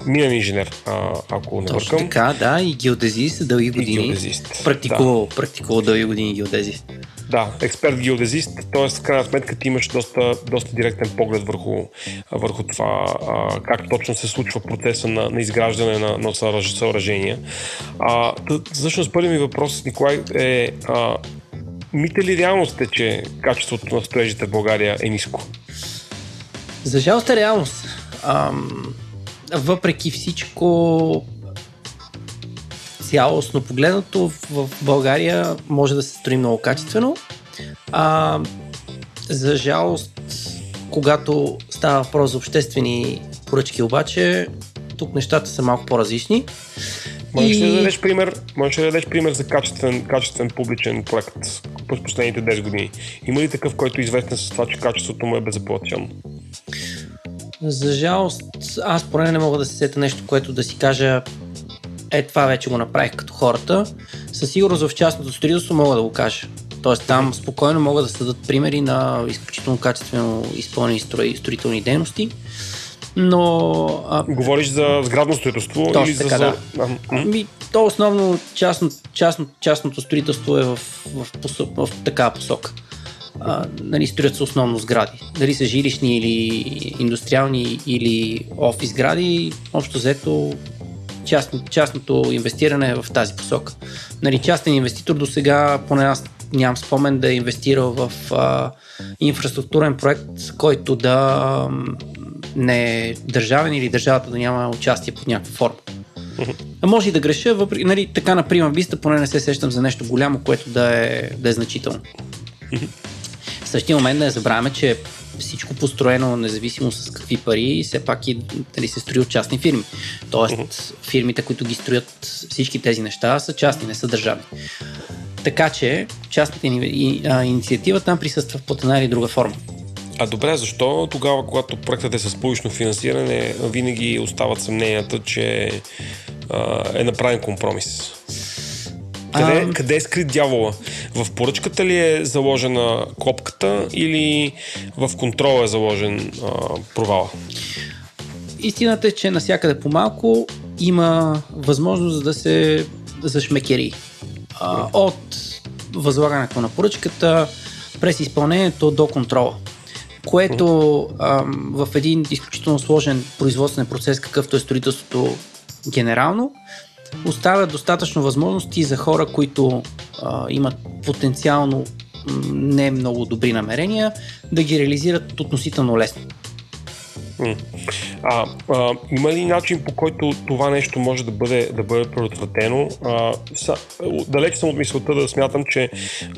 минен инженер, а, ако не Точно бъркам. така, да, и геодезист дълги години. геодезист, Практикувал, да. практикувал дълги години геодезист. Да, експерт геодезист, т.е. в крайна сметка ти имаш доста, доста директен поглед върху, върху това а, как точно се случва процеса на, на изграждане на, на съоръжения. А, всъщност първият ми въпрос, Николай, е а, мите ли реалност е, че качеството на строежите в България е ниско? За жалост е реалност. Ам, въпреки всичко, цялостно погледнато в България може да се строи много качествено. А, за жалост, когато става въпрос за обществени поръчки обаче, тук нещата са малко по-различни. Можеш ли да дадеш пример, можеш ли да дадеш пример за качествен, качествен публичен проект през последните 10 години? Има ли такъв, който е известен с това, че качеството му е безаплатено? За жалост, аз поне не мога да се сета нещо, което да си кажа е това вече го направих като хората. Със сигурност в частното строителство мога да го кажа. Тоест там спокойно могат да се дадат примери на изключително качествено изпълнени строителни дейности. Но... А... Говориш за сградно строителство Точно или така, за... да. Ми, то основно частно, частно, частното строителство е в, в, в, в, в такава посока. А, нали, строят се основно сгради. Дали са жилищни или индустриални или офис сгради, общо взето частно, частното инвестиране е в тази посока. Нали, частен инвеститор до сега, поне аз нямам спомен да е инвестирал в а, инфраструктурен проект, който да не е държавен или държавата да няма участие под някаква форма. А може и да греша, въпреки, нали, така на прима виста, поне не се сещам за нещо голямо, което да е, да е значително. В същия момент не забравяме, че всичко построено, независимо с какви пари, все пак и дали се строи от частни фирми. Тоест, фирмите, които ги строят всички тези неща, са частни, не са държавни. Така че, частната инициатива там присъства под една или друга форма. А добре, защо тогава, когато проектът е с публично финансиране, винаги остават съмненията, че а, е направен компромис? Къде, А- къде е скрит дявола? В поръчката ли е заложена копката или в контрола е заложен а, провала? Истината е, че навсякъде по-малко има възможност да се зашмекери. А, от възлагането на поръчката, през изпълнението до контрола. Което ам, в един изключително сложен производствен процес, какъвто е строителството генерално, оставя достатъчно възможности за хора, които а, имат потенциално не много добри намерения, да ги реализират относително лесно. А, а, има ли начин по който това нещо може да бъде, да бъде предотвратено? Далеч съм от мисълта да смятам, че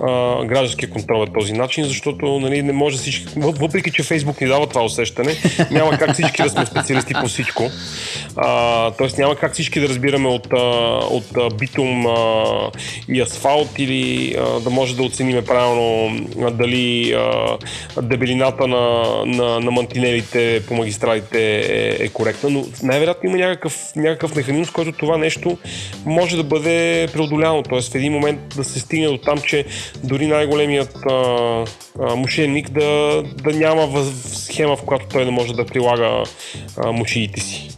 а, контрол е този начин, защото нали, не може всички, въпреки че Фейсбук ни дава това усещане, няма как всички да сме специалисти по всичко. Тоест няма как всички да разбираме от, от битум а, и асфалт или а, да може да оцениме правилно а, дали а, дебелината на, на, на мантинелите по магистралите е, е коректна, но най-вероятно има някакъв, някакъв механизъм, с който това нещо може да бъде преодоляно. Тоест в един момент да се стигне до там, че дори най-големият а, а, мошенник да, да няма въз, схема, в която той не може да прилага мушиите си.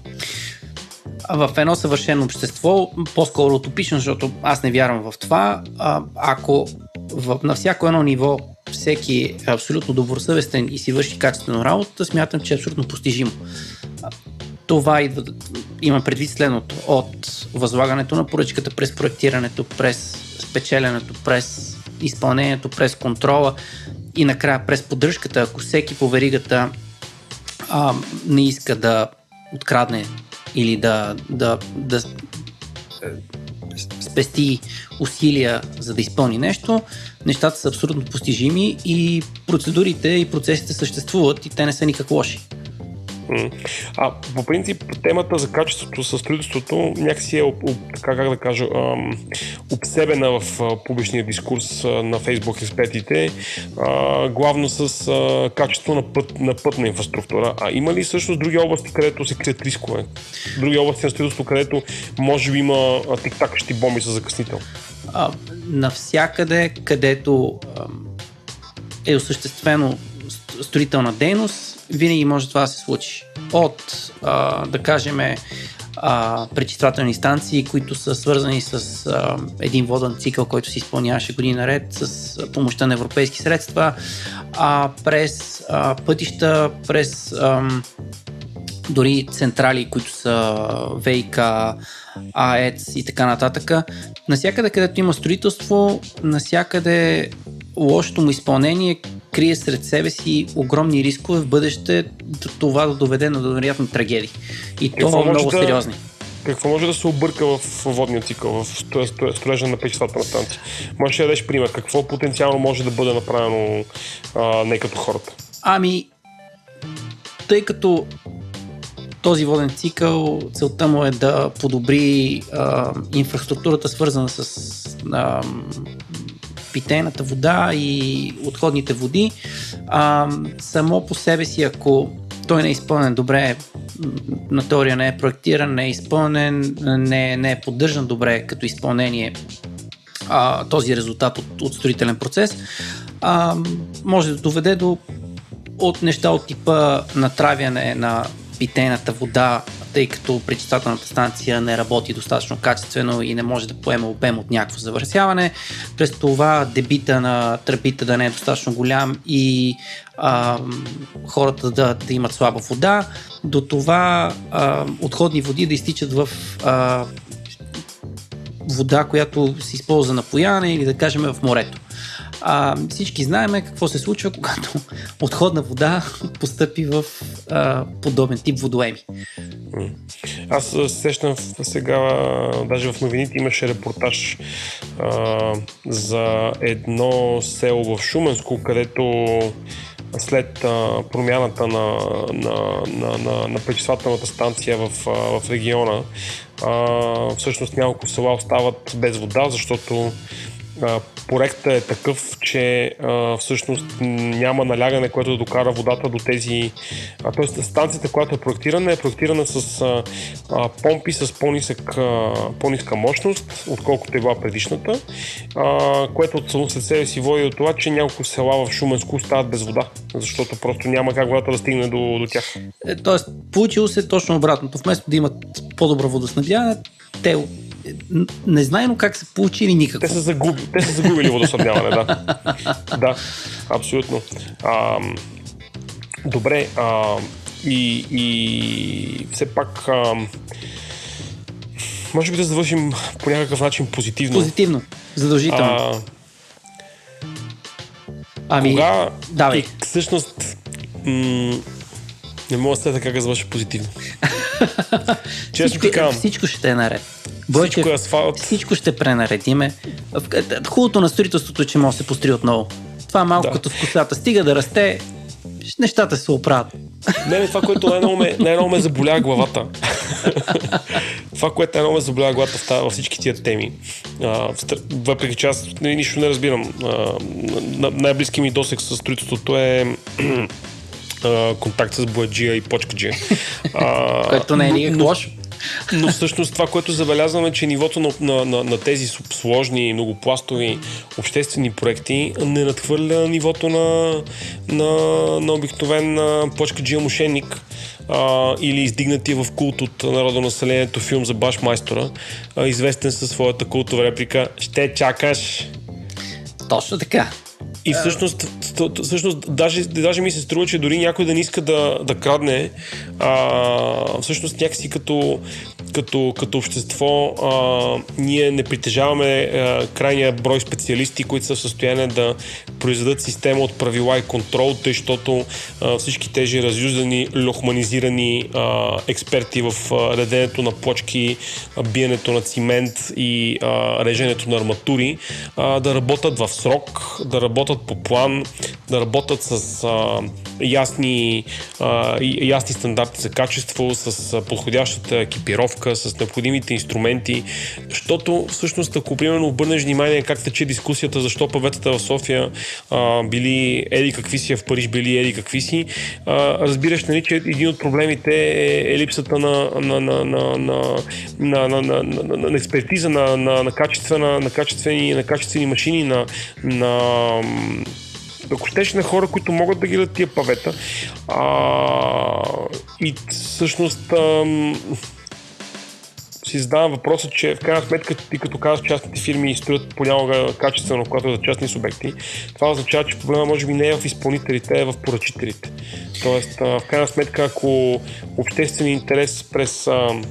в едно съвършено общество, по-скоро утопично, защото аз не вярвам в това, ако в, на всяко едно ниво всеки е абсолютно добросъвестен и си върши качествено работа, смятам, че е абсолютно постижимо. Това идва, има предвид следното. От възлагането на поръчката през проектирането, през спечеленето, през изпълнението, през контрола и накрая през поддръжката, ако всеки по веригата а, не иска да открадне или да, да, да спести усилия за да изпълни нещо, нещата са абсолютно постижими и процедурите и процесите съществуват и те не са никак лоши. А по принцип темата за качеството със строителството някакси е, така как да кажа, обсебена в публичния дискурс на Фейсбук експертите, главно с качество на, път, на пътна инфраструктура. А има ли всъщност други области, където се крият рискове? Други области на строителство, където може би има тик-такащи бомби с закъснител? А, навсякъде, където е осъществено ст- строителна дейност, винаги може това да се случи. От, а, да кажем, а, пречиствателни станции, които са свързани с а, един воден цикъл, който се изпълняваше години наред с а, помощта на европейски средства, а, през а, пътища, през ам, дори централи, които са ВИК, АЕЦ и така нататък. Насякъде, където има строителство, насякъде лошото му изпълнение крие сред себе си огромни рискове в бъдеще това да доведе на вероятно трагедии. И то може много да- сериозни. Какво може да се обърка в водния цикъл, в строежа на пречиствателна станция? Можеш ли да дадеш пример? Какво потенциално може да бъде направено а, не като хората? Ами, тъй като този воден цикъл, целта му е да подобри а, инфраструктурата, свързана с а, питейната вода и отходните води. А, само по себе си, ако той не е изпълнен добре, на теория не е проектиран, не е изпълнен, не, не е поддържан добре като изпълнение а, този резултат от, от строителен процес, а, може да доведе до от неща от типа натравяне на питейната вода, тъй като пречиствателната станция не работи достатъчно качествено и не може да поема обем от някакво завърсяване. През това дебита на тръбите да не е достатъчно голям и а, хората да, да имат слаба вода. До това а, отходни води да изтичат в а, вода, която се използва за напояване или да кажем в морето. А, всички знаем какво се случва, когато отходна вода постъпи в а, подобен тип водоеми. Аз сещам сега, даже в новините имаше репортаж а, за едно село в Шуменско, където след а, промяната на, на, на, на, на пречиствателната станция в, в региона, а, всъщност няколко села остават без вода, защото проектът е такъв, че всъщност няма налягане, което да докара водата до тези... Тоест станцията, която е проектирана, е проектирана с помпи с по-нисък, по-ниска мощност, отколкото е била предишната, което от- след себе си води до това, че няколко села в Шуменско остават без вода, защото просто няма как водата да стигне до, до тях. Е, Тоест, получило се точно обратното. Вместо да имат по-добро водоснабдяване, те е, н- незнайно как са получили никакво. Те са, загуби, те са загубили водоснабдяване, да. да, абсолютно. А, добре, а, и, и все пак а, може би да завършим по някакъв начин позитивно. Позитивно, задължително. А, ами, кога давай. и всъщност м- не мога да се как да завърша позитивно. Честно всичко, ти казвам, всичко ще е наред. Бойчев, всичко е асфалт. всичко ще пренаредиме. Хубавото на строителството е, че може да се построи отново. Това е малко Да. като в косата. Стига да расте, нещата се оправят. Не, не, това, което най-много ме, най-много ме заболя главата. това, което най-много ме заболя главата та- във всички тия теми. А, въпреки че аз ни- нищо не разбирам. А, на- най-близки ми досек с строителството е а, контакт с бояджия и почкаджия. Което не е никак но- лошо. но всъщност това, което забелязваме, че нивото на, на, на, на тези сложни, многопластови обществени проекти не надхвърля нивото на, на, на обикновен а, почкаджия мошенник а, или издигнатия в култ от народонаселението филм за баш майстора, а, известен със своята култова реплика «Ще чакаш!» Точно така. И всъщност, всъщност даже, даже ми се струва, че дори някой да не иска да, да крадне, а, всъщност някакси като, като, като общество а, ние не притежаваме а, крайния брой специалисти, които са в състояние да произведат система от правила и контрол, тъй, защото а, всички тези разюзани, лохманизирани а, експерти в а, реденето на плочки, а, биенето на цимент и а, реженето на арматури а, да работят в срок, да работят по план, да работят с а, ясни, а, ясни стандарти за качество, с подходящата екипировка, с необходимите инструменти, защото всъщност ако примерно обърнеш внимание как тече дискусията защо паветата в София а, били еди какви си, а в Париж били еди какви си, а, разбираш нали, че един от проблемите е, е липсата на, на, на, на, на, на, на, на, на, на експертиза, на, на, на, на, качествени, на качествени машини, на, на ако щеш на хора, които могат да гидат тия павета. А, и всъщност ам, си задавам въпроса, че в крайна сметка ти като казваш частните фирми строят понякога качествено, когато е за частни субекти, това означава, че проблема може би не е в изпълнителите, а е в поръчителите. Тоест, а, в крайна сметка, ако обществен интерес през ам,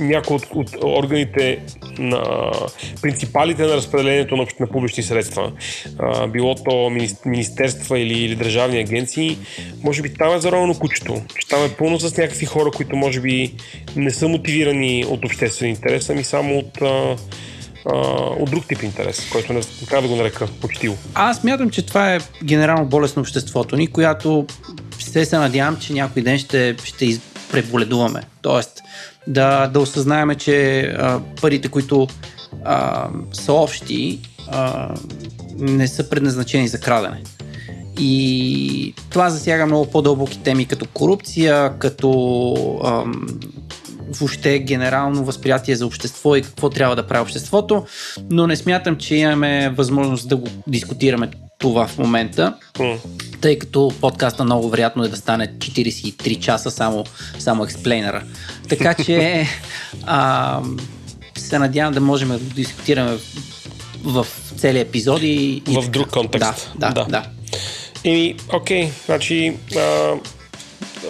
някои от, от органите на принципалите на разпределението на, на публични средства, а, било то мини- министерства или, или държавни агенции, може би там е заровено кучето, че там е пълно с някакви хора, които може би не са мотивирани от обществен интерес, ами само от, а, а, от друг тип интерес, който не как да го нарека почтил. Аз мятам, че това е генерално болест на обществото ни, която ще се надявам, че някой ден ще, ще преболедуваме. Тоест, да, да осъзнаеме, че а, парите, които а, са общи, а, не са предназначени за крадене. И това засяга много по-дълбоки теми, като корупция, като ам, въобще генерално възприятие за общество и какво трябва да прави обществото, но не смятам, че имаме възможност да го дискутираме това в момента, тъй като подкаста много вероятно е да стане 43 часа само, само експлейнера. Така че а, се надявам да можем да го дискутираме в, цели епизоди. и В така. друг контекст. Да, да, Да. да. Еми, окей, значи а,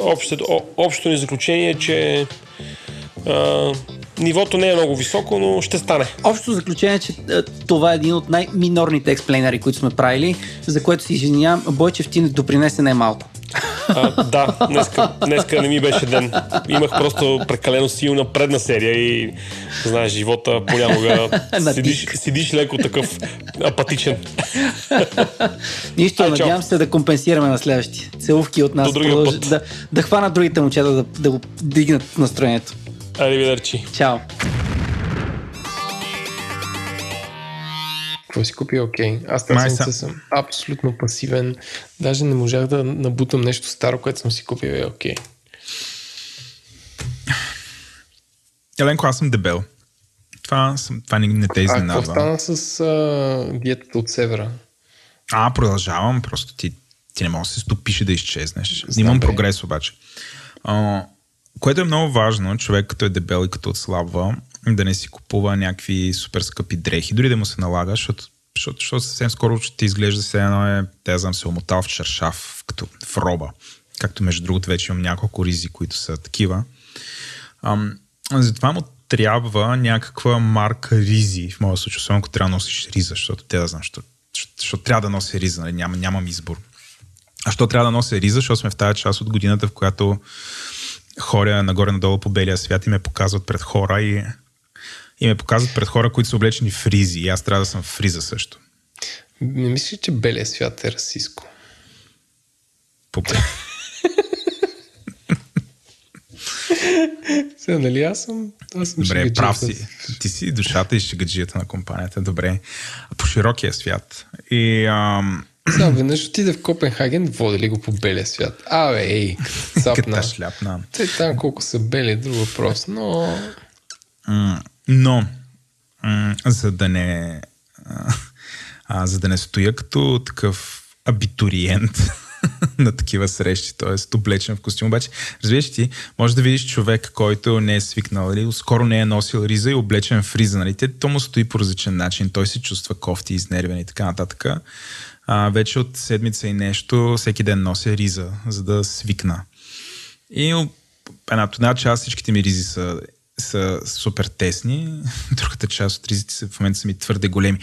общо, о, общото ни заключение е, че Нивото не е много високо, но ще стане. Общо заключение, че е, това е един от най-минорните експлейнери, които сме правили, за което си извинявам. Бойчев ти не допринесе най-малко. А, да, днеска, днеска не ми беше ден. Имах просто прекалено силна предна серия и знаеш, живота понякога седиш, седиш леко такъв апатичен. Нищо, Ай, надявам се да компенсираме на следващия. Целувки от нас. Път. Да, да хванат другите момчета да, да го дигнат настроението. Аривидерчи. Чао. Какво си купи? Окей. Аз тази седмица съм абсолютно пасивен. Даже не можах да набутам нещо старо, което съм си купил. Е, окей. Еленко, аз съм дебел. Това, съм, това не, не те А какво изненадва. стана с а, диетата от севера? А, продължавам, просто ти, ти не можеш да се стопиш и да изчезнеш. Знам, Имам бе. прогрес обаче. А, което е много важно, човек като е дебел и като отслабва, да не си купува някакви супер скъпи дрехи, дори да му се налага, защото, защото, защото съвсем скоро ще ти изглежда се едно е, те знам, се омотал в чершав, като в роба. Както между другото вече имам няколко ризи, които са такива. Ам, затова му трябва някаква марка ризи, в моя случай, особено ако трябва да носиш риза, защото те да знам, защото, трябва да нося риза, нали? Няма, нямам избор. А що трябва да нося риза? Защото сме в тази част от годината, в която хора нагоре-надолу по белия свят и ме показват пред хора и, и ме показват пред хора, които са облечени в ризи. И аз трябва да съм в риза също. Не мисля, че белия свят е расистко. По... Сега, нали аз съм... Аз съм Добре, прав си. Ти си душата и шегаджията на компанията. Добре. По широкия свят. И ам, Сега веднъж отиде в Копенхаген, водили го по белия свят. Абе, ей, цапна. като шляпна. Те там колко са бели, друг въпрос, но... Но, за да не а, за да не стоя като такъв абитуриент на такива срещи, т.е. облечен в костюм. Обаче, разбираш ти, може да видиш човек, който не е свикнал, или скоро не е носил риза и облечен в риза. Нали? То му стои по различен начин, той се чувства кофти, изнервен и така нататък. А, вече от седмица и нещо, всеки ден нося риза, за да свикна. И едната една част всичките ми ризи са, са супер тесни, другата част от ризите са, в момента са ми твърде големи.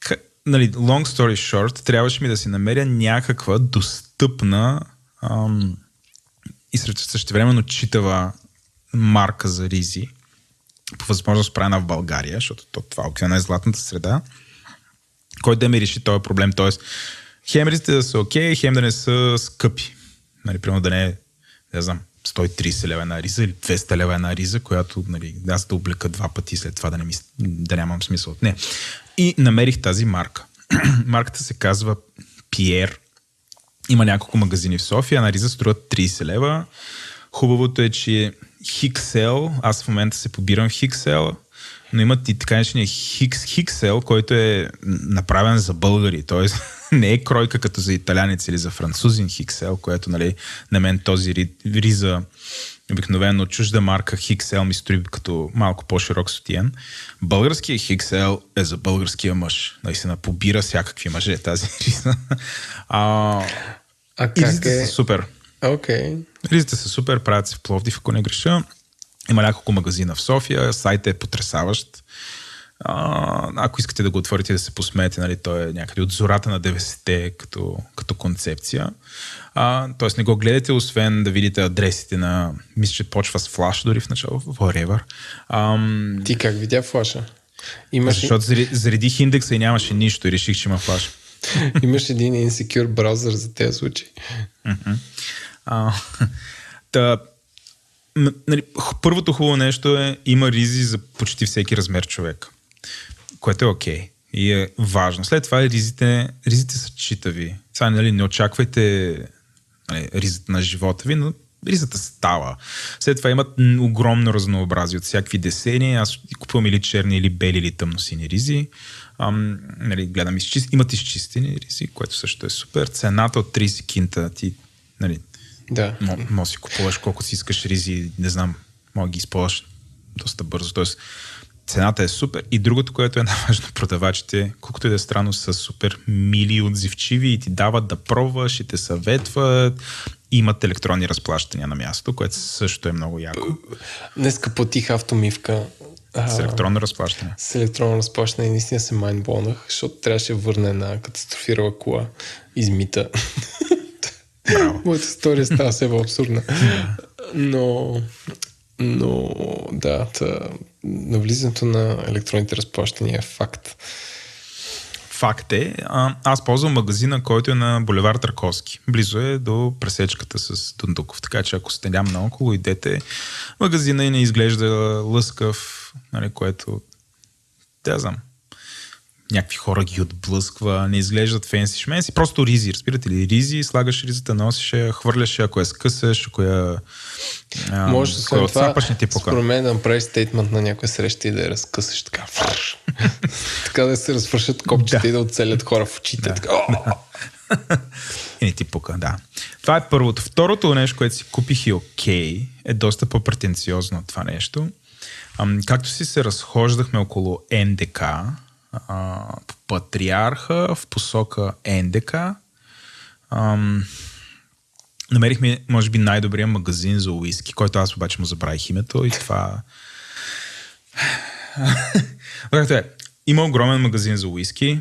К, нали, long story short, трябваше ми да си намеря някаква достъпна ам, и същевременно читава марка за ризи, по възможност правена в България, защото то, това обикновено е златната среда, който да ми реши този проблем. Тоест, хем ризите да са окей, хем да не са скъпи. Нали, примерно да не е, не знам, 130 лева една риза или 200 лева една риза, която нали, аз да облека два пъти след това да, не ми, да нямам смисъл от нея. И намерих тази марка. Марката се казва Pierre. Има няколко магазини в София. Една риза струва 30 лева. Хубавото е, че Хиксел, аз в момента се побирам в Хиксел, но имат и така наречения Хикс, Хиксел, който е направен за българи. Тоест не е кройка като за италянец или за французин Хиксел, което нали, на мен този ри- риза обикновено чужда марка Хиксел ми строи като малко по-широк сотиен. Българския Хиксел е за българския мъж. Наистина побира всякакви мъже тази риза. А, А как ризите е? са супер. Окей. Ризите са супер, правят се в Пловдив, ако не греша. Има няколко магазина в София, сайтът е потрясаващ. А, ако искате да го отворите да се посмеете, нали, той е някъде от зората на 90-те като, като концепция. А, тоест не го гледате, освен да видите адресите на... Мисля, че почва с флаш дори в начало, whatever. Ам, Ти как видя флаша? Имаш, защото заредих индекса и нямаше нищо и реших, че има флаш. имаш един insecure браузър за тези случаи. А, та, нали, първото хубаво нещо е, има ризи за почти всеки размер човек, което е окей. Okay. И е важно. След това ризите, ризите са читави. Сега нали, не очаквайте нали, ризата на живота ви, но ризата става. След това имат огромно разнообразие от всякакви десени. Аз купувам или черни, или бели, или тъмносини ризи. Ам, нали, гледам, изчист... имат изчистени ризи, което също е супер. Цената от 30 кинта ти нали, Да. Мо- Може си купуваш колко си искаш ризи, не знам, може да ги използваш доста бързо. Тоест, цената е супер. И другото, което е най-важно, продавачите, колкото и да е странно, са супер мили, отзивчиви и ти дават да пробваш и те съветват. Имат електронни разплащания на място, което също е много яко. Днеска платих автомивка С електронно разплащане. С електронно разплащане наистина се майнболнах, защото трябваше да върна една катастрофирала кола, измита. Моята история става все по-абсурдна. Но, но да, та, навлизането на електронните разплащания е факт. Факт е, а, аз ползвам магазина, който е на булевар Търковски. Близо е до пресечката с Дундуков. Така че ако сте ням наоколо, идете. Магазина и не изглежда лъскав, нали, което... Да, знам. Някакви хора ги отблъсква, не изглеждат фенси шменси. Просто ризи, разбирате ли? Ризи, слагаш ризата, носиш я, хвърляш я, ако я скъсаш, ако я... А, Може да това, отцапаш, не ти пука. според мен да направиш стейтмент на някоя среща и да я разкъсаш така. така да се разфършат копчета Да. и да оцелят хора в очите. Да. Така! И не ти пука, да. Това е първото. Второто нещо, което си купих и окей, е доста по-претенциозно от това нещо. Ам, както си се разхождахме около НДК, Патриарха в посока НДК, ам, намерихме, може би, най-добрия магазин за уиски, който аз обаче му забравих името и това... Както е, има огромен магазин за уиски.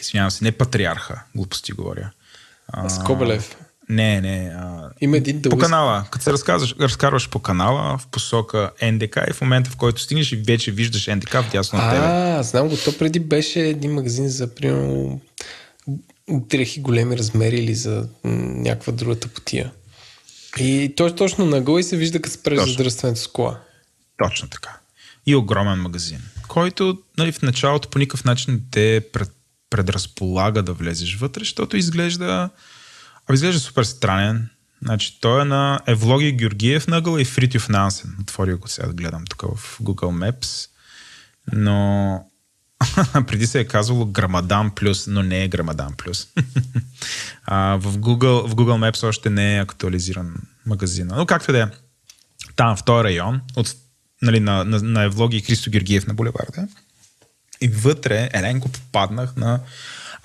Извинявам се, не Патриарха, глупости говоря. А, Скобелев. Не, не. А, Има един да по канала. Като се разказваш, разкарваш по канала в посока НДК и в момента, в който стигнеш и вече виждаш НДК вдясно от тебе. А, знам го. То преди беше един магазин за, примерно, дрехи големи размери или за някаква друга тъпотия. И той е точно нагъл и се вижда като спреш задръстването с кола. Точно така. И огромен магазин, който нали, в началото по никакъв начин не те пред, предразполага да влезеш вътре, защото изглежда, а изглежда супер странен. Значи, той е на Евлоги Георгиев нъгъл и Фритюв Нансен. Отворил го сега да гледам тук в Google Maps. Но преди се е казвало Грамадан плюс, но не е Грамадан плюс. в, Google, в Google Maps още не е актуализиран магазина. Но както да е, там в този район, от, нали, на, на, на Евлоги Христо Георгиев на булеварда. И вътре, еленко, попаднах на...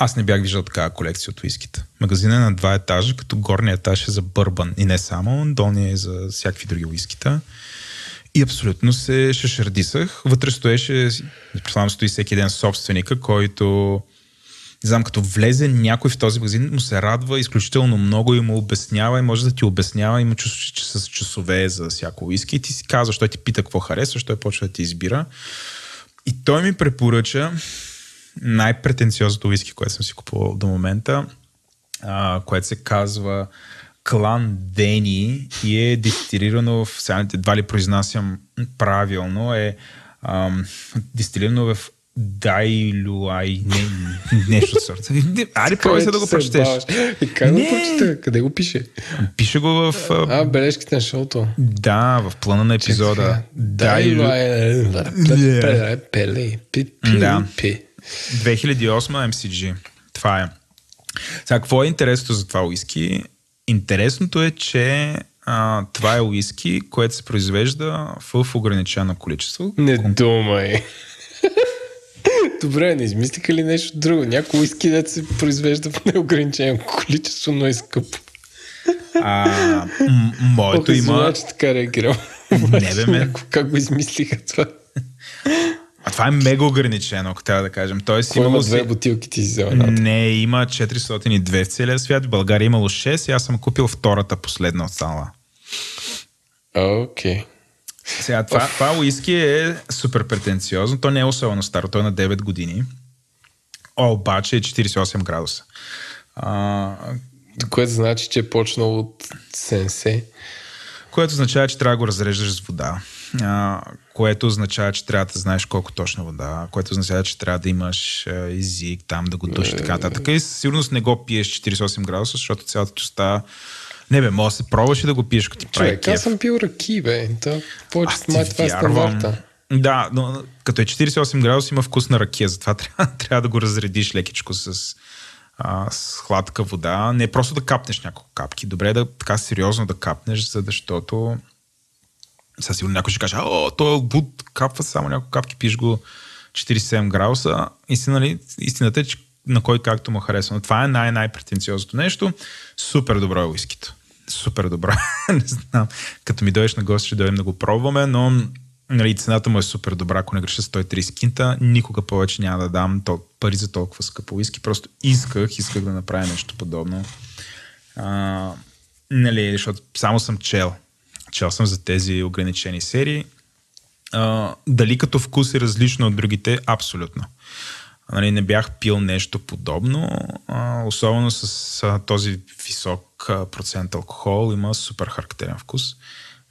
Аз не бях виждал такава колекция от уиските. Магазинът е на два етажа, като горният етаж е за бърбан. И не само, долният е за всякакви други уискита. И абсолютно се шашардисах. Вътре стоеше, предполагам, стои всеки ден собственика, който не знам, като влезе някой в този магазин, му се радва изключително много и му обяснява и може да ти обяснява, има чувство, че с часове за всяко уиски и ти си казваш, той ти пита какво харесваш, той почва да ти избира. И той ми препоръча най-претенциозното уиски, което съм си купувал до момента, а, което се казва Клан Дени и е дистилирано в, сега едва ли произнасям правилно, е ам, дистилирано в Дайлуай, не, нещо от сорта. Аре, пробвай се да го прочетеш. как Не. прочета? Къде го пише? Пише го в... а, А, бележките на шоуто. Да, в плана на епизода. Дайло Yeah. Пеле. Пи. 2008 MCG. Това е. Сега, какво е интересното за това уиски? Интересното е, че а, това е уиски, което се произвежда в ограничено количество. Не думай. Добре, не измислиха ли нещо друго? Някой уиски да се произвежда в неограничено количество, но е скъпо. А, м- моето Ох, има... че така реагирам. Не, бе, мен. Как го измислиха това? А това е мега ограничено, ако трябва да кажем. Тоест, Кой има имало две си... бутилки ти си взел? Не, има 402 в целия свят. В България имало 6 и аз съм купил втората последна останала. Окей. Сега, това, това уиски е супер претенциозно. То не е особено старо, то е на 9 години. О, обаче е 48 градуса. А, Което значи, че е почнал от сенсе. което означава, че трябва да го разреждаш с вода. А, което означава, че трябва да знаеш колко точно вода. Което означава, че трябва да имаш език там, да го души така нататък. И със сигурност не го пиеш 48 градуса, защото цялата остава... Не бе, може да се пробваш и да го пиеш, като ти прави Човек, кеф. аз съм пил ръки, бе. То, повече май това е стандарта. Да, но като е 48 градуса има вкус на ракия, затова трябва, трябва да го разредиш лекичко с, а, с хладка вода. Не просто да капнеш няколко капки. Добре е да така сериозно да капнеш, за защото със сигурно някой ще каже, о, той е буд, капва само няколко капки, пиш го 47 градуса. Истина, нали, истината е, че на кой както му харесва. Но това е най-най-претенциозното нещо. Супер добро е уискито. Супер добро. не знам. Като ми дойдеш на гости, ще дойдем да го пробваме, но Нали, цената му е супер добра, ако не греша 130 кинта, никога повече няма да дам тол- пари за толкова скъпо уиски. Просто исках, исках да направя нещо подобно. А, нали, защото само съм чел. Чел съм за тези ограничени серии. А, дали като вкус е различно от другите? Абсолютно. Нали, не бях пил нещо подобно, а, особено с а, този висок процент алкохол, има супер характерен вкус.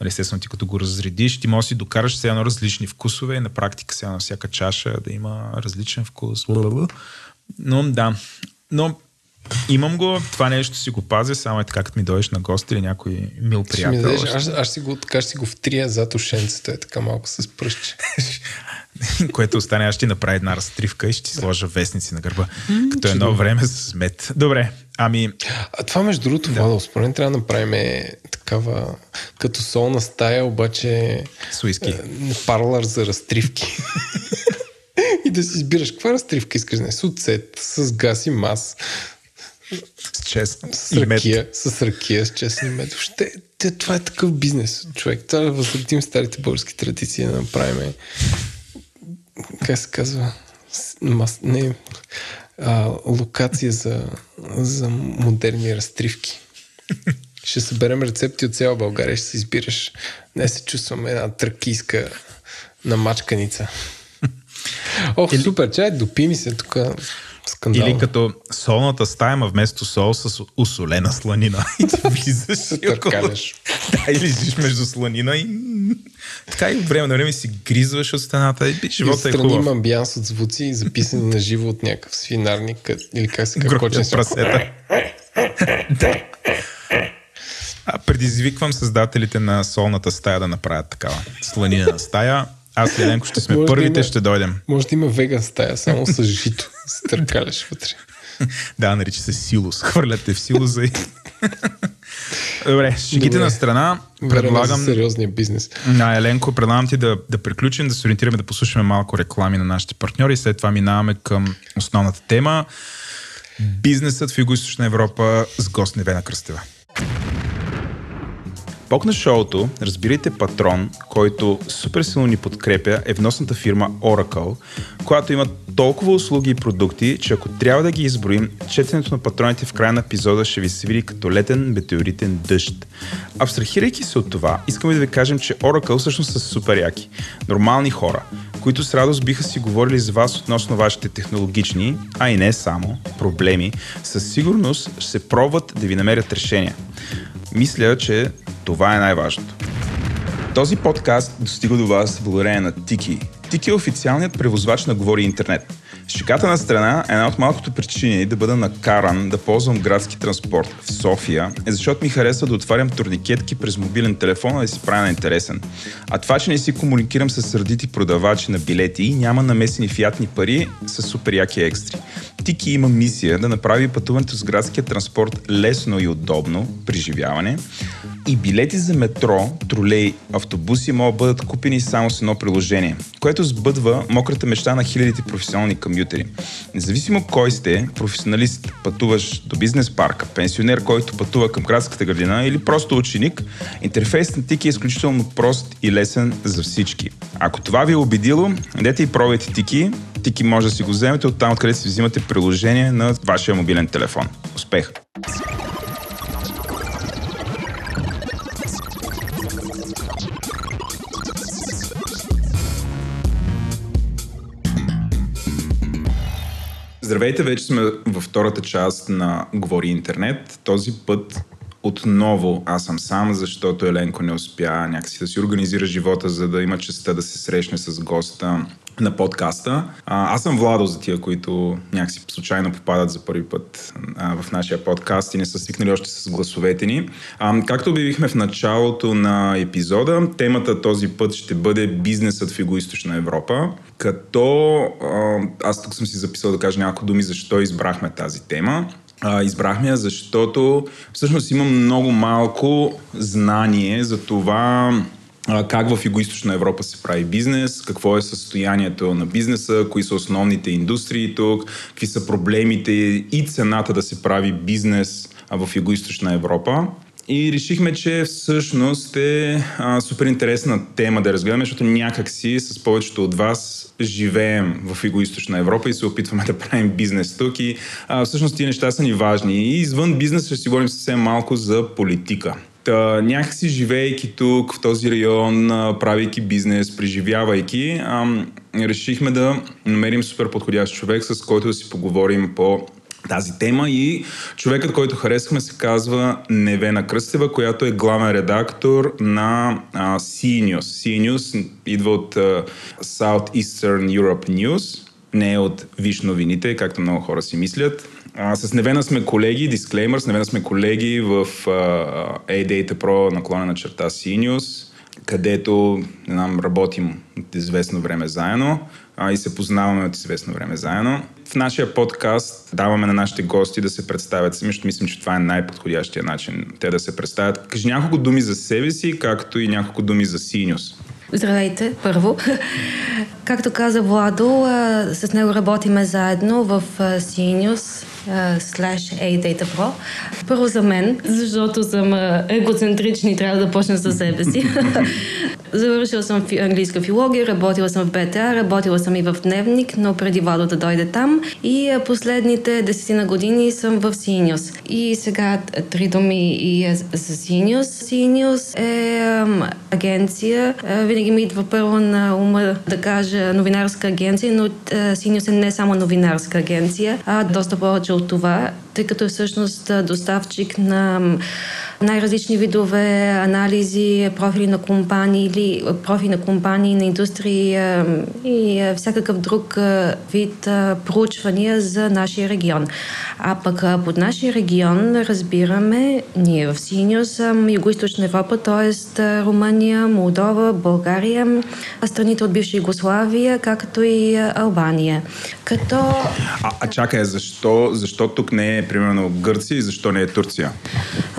Нали, естествено, ти като го разредиш, ти можеш да си докараш все едно различни вкусове на практика сега на всяка чаша да има различен вкус. Но да, но имам го, това нещо си го пазя, само е така, като ми дойдеш на гости или някой мил Ще ми приятел. дадеш, аз, аз си го, така ще си го втрия зад ушенцето, е така малко с пръстче. което остане, аз ще ти направя една разтривка и ще ти сложа вестници на гърба. като едно време с мед. Добре, ами А това между другото, да. Владо, според мен трябва да направим е, такава като солна стая, обаче с уиски. е, парлър за разтривки. и да си избираш каква разтривка искаш да е. С оцет, с газ и мас, С чест с и мед. ракия, с ракия, с честен мед. Въобще, те, това е такъв бизнес, човек. Трябва да възродим старите български традиции, да направим как се казва, мас, не, а, локация за, за модерни разтривки. Ще съберем рецепти от цяла България, ще си избираш. Не се чувствам една тракийска намачканица. Ох, Или- супер, чай, допи ми се тук скандал. Или като солната стая, ма вместо сол с усолена сланина. И ти влизаш и около... Да, и лежиш между сланина и така и време на време си гризваш от стената и И живота е отстрани хубав. има амбианс от звуци, записани на живо от някакъв свинарник, или как се кочен си. прасета. Да. А, предизвиквам създателите на солната стая да направят такава сланина стая. Аз и Еленко ще сме Може да първите, има- ще дойдем. Може да има веган стая, само с жито. Се търкаляш вътре. Да, нарича се силус. Хвърляте в силуса и... Добре, шегите на страна. Предлагам... Сериозния бизнес. на Еленко, предлагам ти да, да приключим, да се ориентираме, да послушаме малко реклами на нашите партньори след това минаваме към основната тема. Бизнесът в Юго-Источна Европа с гост Невена Кръстева. Бог на шоуто, разбирайте патрон, който супер силно ни подкрепя, е вносната фирма Oracle, която има толкова услуги и продукти, че ако трябва да ги изброим, четенето на патроните в края на епизода ще ви се види като летен метеоритен дъжд. Абстрахирайки се от това, искаме да ви кажем, че Oracle всъщност са супер яки. Нормални хора, които с радост биха си говорили с вас относно вашите технологични, а и не само, проблеми, със сигурност ще се пробват да ви намерят решения. Мисля, че това е най-важното. Този подкаст достига до вас благодарение на Тики. Тики е официалният превозвач на Говори Интернет. Шиката на страна, една от малкото причини да бъда накаран да ползвам градски транспорт в София е защото ми харесва да отварям турникетки през мобилен телефон, а да си правя на интересен. А това, че не си комуникирам с сърдити продавачи на билети няма намесени фиатни пари, са супер яки екстри. Тики има мисия да направи пътуването с градския транспорт лесно и удобно, преживяване, и билети за метро, тролей, автобуси могат да бъдат купени само с едно приложение, което сбъдва мократа мечта на хилядите професионални комютери. Независимо кой сте, професионалист, пътуваш до бизнес парка, пенсионер, който пътува към градската градина или просто ученик, интерфейс на Тики е изключително прост и лесен за всички. Ако това ви е убедило, дете и пробвайте Тики. Тики може да си го вземете от там, откъде си взимате приложение на вашия мобилен телефон. Успех! Здравейте, вече сме във втората част на Говори Интернет. Този път отново аз съм сам, защото Еленко не успя някакси да си организира живота, за да има честа да се срещне с госта на подкаста. А, аз съм Владо за тия, които някакси случайно попадат за първи път а, в нашия подкаст и не са свикнали още с гласовете ни. А, както обявихме в началото на епизода, темата този път ще бъде бизнесът в Юго-Источна Европа, като аз тук съм си записал да кажа няколко думи защо избрахме тази тема. Избрахме я, защото всъщност има много малко знание за това как в Юго-Источна Европа се прави бизнес, какво е състоянието на бизнеса, кои са основните индустрии тук, какви са проблемите и цената да се прави бизнес в Юго-Источна Европа. И решихме, че всъщност е а, супер интересна тема да разгледаме, защото някакси с повечето от вас живеем в Юго-Источна Европа и се опитваме да правим бизнес тук и а, всъщност тези неща са ни важни. И извън бизнес ще си говорим съвсем малко за политика. Та, някакси живеейки тук, в този район, правейки бизнес, преживявайки, ам, решихме да намерим супер подходящ човек, с който да си поговорим по тази тема и човекът, който харесахме се казва Невена Кръстева, която е главен редактор на а, CNews. CNews идва от а, Southeastern Europe News, не е от Виш новините, както много хора си мислят. А, с Невена сме колеги, дисклеймър, с Невена сме колеги в а, A-Data Pro наклона на черта CNews, където не знам, работим от известно време заедно а, и се познаваме от известно време заедно. В нашия подкаст даваме на нашите гости да се представят сами, защото мислим, че това е най-подходящия начин те да се представят. Кажи няколко думи за себе си, както и няколко думи за Синюс. Здравейте, първо. Както каза Владо, с него работиме заедно в Senius slash A-Data Pro. Първо за мен, защото съм егоцентричен и трябва да почна със себе си. Завършила съм английска филология, работила съм в БТА, работила съм и в Дневник, но преди Владо да дойде там. И последните десетина години съм в Senius. И сега три думи и за Senius. Senius е агенция. Винаги ми идва първо на ума да кажа новинарска агенция, но Senius е не само новинарска агенция, а доста повече от това, тъй като е всъщност доставчик на най-различни видове анализи, профили на компании или профили на компании, на индустрии и всякакъв друг вид проучвания за нашия регион. А пък под нашия регион разбираме ние в Синиус, Юго-Источна Европа, т.е. Румъния, Молдова, България, страните от бивша Югославия, както и Албания. Като... А, а чакай, защо, защо тук не е примерно Гърция и защо не е Турция?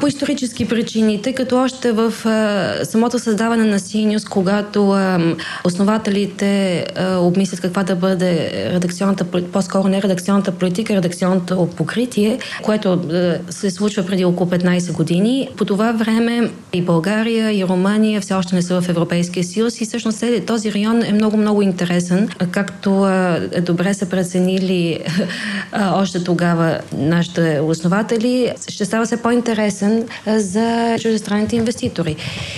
По исторически причини, тъй като още в а, самото създаване на Синиус, когато а, основателите а, обмислят каква да бъде редакционната, по-скоро не редакционната политика, редакционното покритие, което а, се случва преди около 15 години, по това време и България, и Румъния все още не са в Европейския съюз и всъщност този район е много-много интересен, както а, добре са преценили а, още тогава нашите основатели, ще става все по-интересен за чуждестранните инвеститори.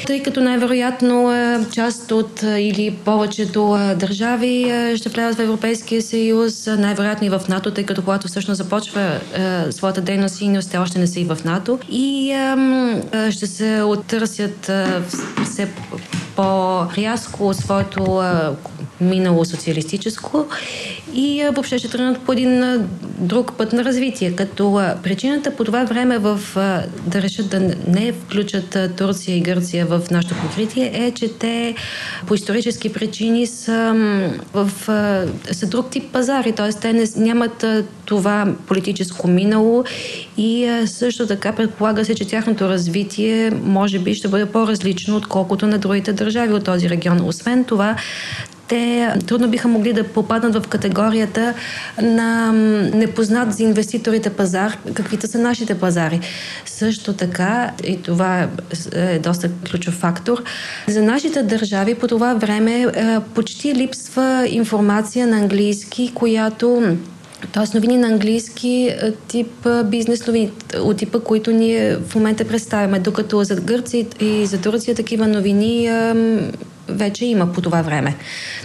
Тъй като най-вероятно част от или повечето държави ще влязат в Европейския съюз, най-вероятно и в НАТО, тъй като когато всъщност започва своята дейност и те още не са и в НАТО и ще се оттърсят все по-рязко своето минало социалистическо и въобще ще тръгнат по един друг път на развитие. Като причината по това време в, да решат да не включат Турция и Гърция в нашето покритие е, че те по исторически причини са, в, са друг тип пазари, т.е. те не, нямат това политическо минало и също така предполага се, че тяхното развитие може би ще бъде по-различно, отколкото на другите държави от този регион. Освен това, те трудно биха могли да попаднат в категорията на непознат за инвеститорите пазар, каквито са нашите пазари. Също така, и това е доста ключов фактор, за нашите държави по това време е, почти липсва информация на английски, която Тоест новини на английски е, тип е, бизнес новини, от типа, които ние в момента представяме, докато за Гърция и за Турция такива новини вече има по това време.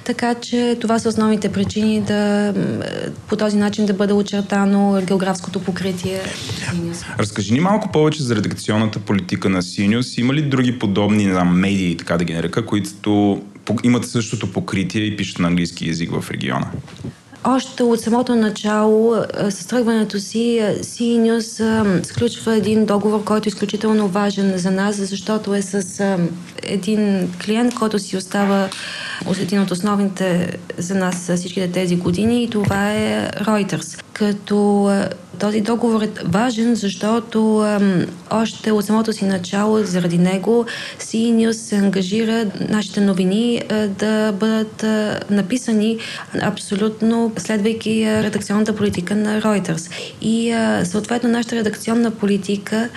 Така че това са основните причини да по този начин да бъде очертано географското покритие. Разкажи ни малко повече за редакционната политика на Синиус. Има ли други подобни знам, медии, така да ги нарека, които имат същото покритие и пишат на английски язик в региона? Още от самото начало, с тръгването си, Синьос сключва един договор, който е изключително важен за нас, защото е с един клиент, който си остава един от основните за нас всичките тези години и това е Reuters. Като Този договор е важен, защото ам, още от самото си начало, заради него, CNews се ангажира нашите новини а, да бъдат а, написани абсолютно следвайки а, редакционната политика на Reuters. И а, съответно нашата редакционна политика,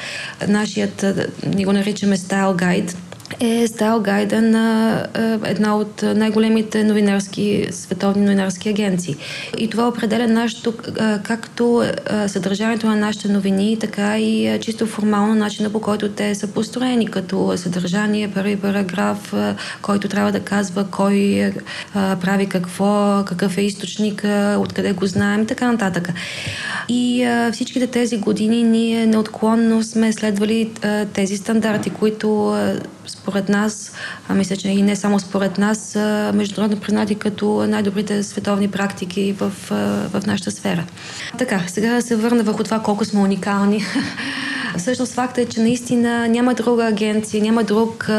нашият, а, ние го наричаме Style Guide, е стал гайда на е, една от най-големите новинарски, световни новинарски агенции. И това определя нашето, е, както е, съдържанието на нашите новини, така и чисто формално начина по който те са построени, като съдържание, първи параграф, който трябва да казва кой прави какво, какъв е източник, откъде го знаем, така нататък. И всичките тези години ние неотклонно сме следвали тези стандарти, които според нас, а мисля, че и не само според нас, международно признати като най-добрите световни практики в, в нашата сфера. Така, сега се върна върху това колко сме уникални. Всъщност факта е, че наистина няма друга агенция, няма друг,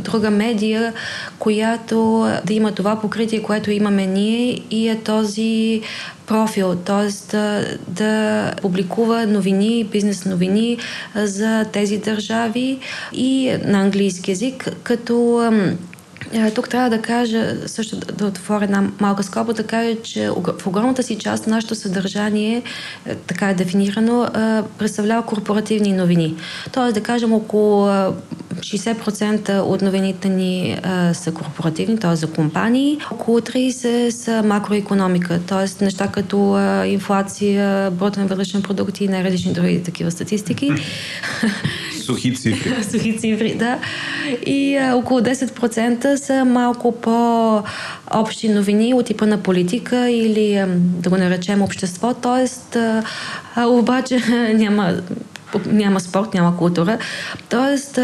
друга медия, която да има това покритие, което имаме ние и е този профил, т.е. Да, да публикува новини, бизнес новини за тези държави и на английски язик, като тук трябва да кажа, също да отворя една малка скоба, да кажа, че в огромната си част нашето съдържание, е, така е дефинирано, представлява корпоративни новини. Тоест, да кажем, около 60% от новините ни са корпоративни, т.е. за компании, около 30% са макроекономика, т.е. неща като инфлация, брутен вътрешен продукт и най-различни други такива статистики. Сухи цифри. Сухи цифри, да. И а, около 10% са малко по-общи новини от типа на политика или а, да го наречем общество, т.е. обаче няма няма спорт, няма култура. Тоест,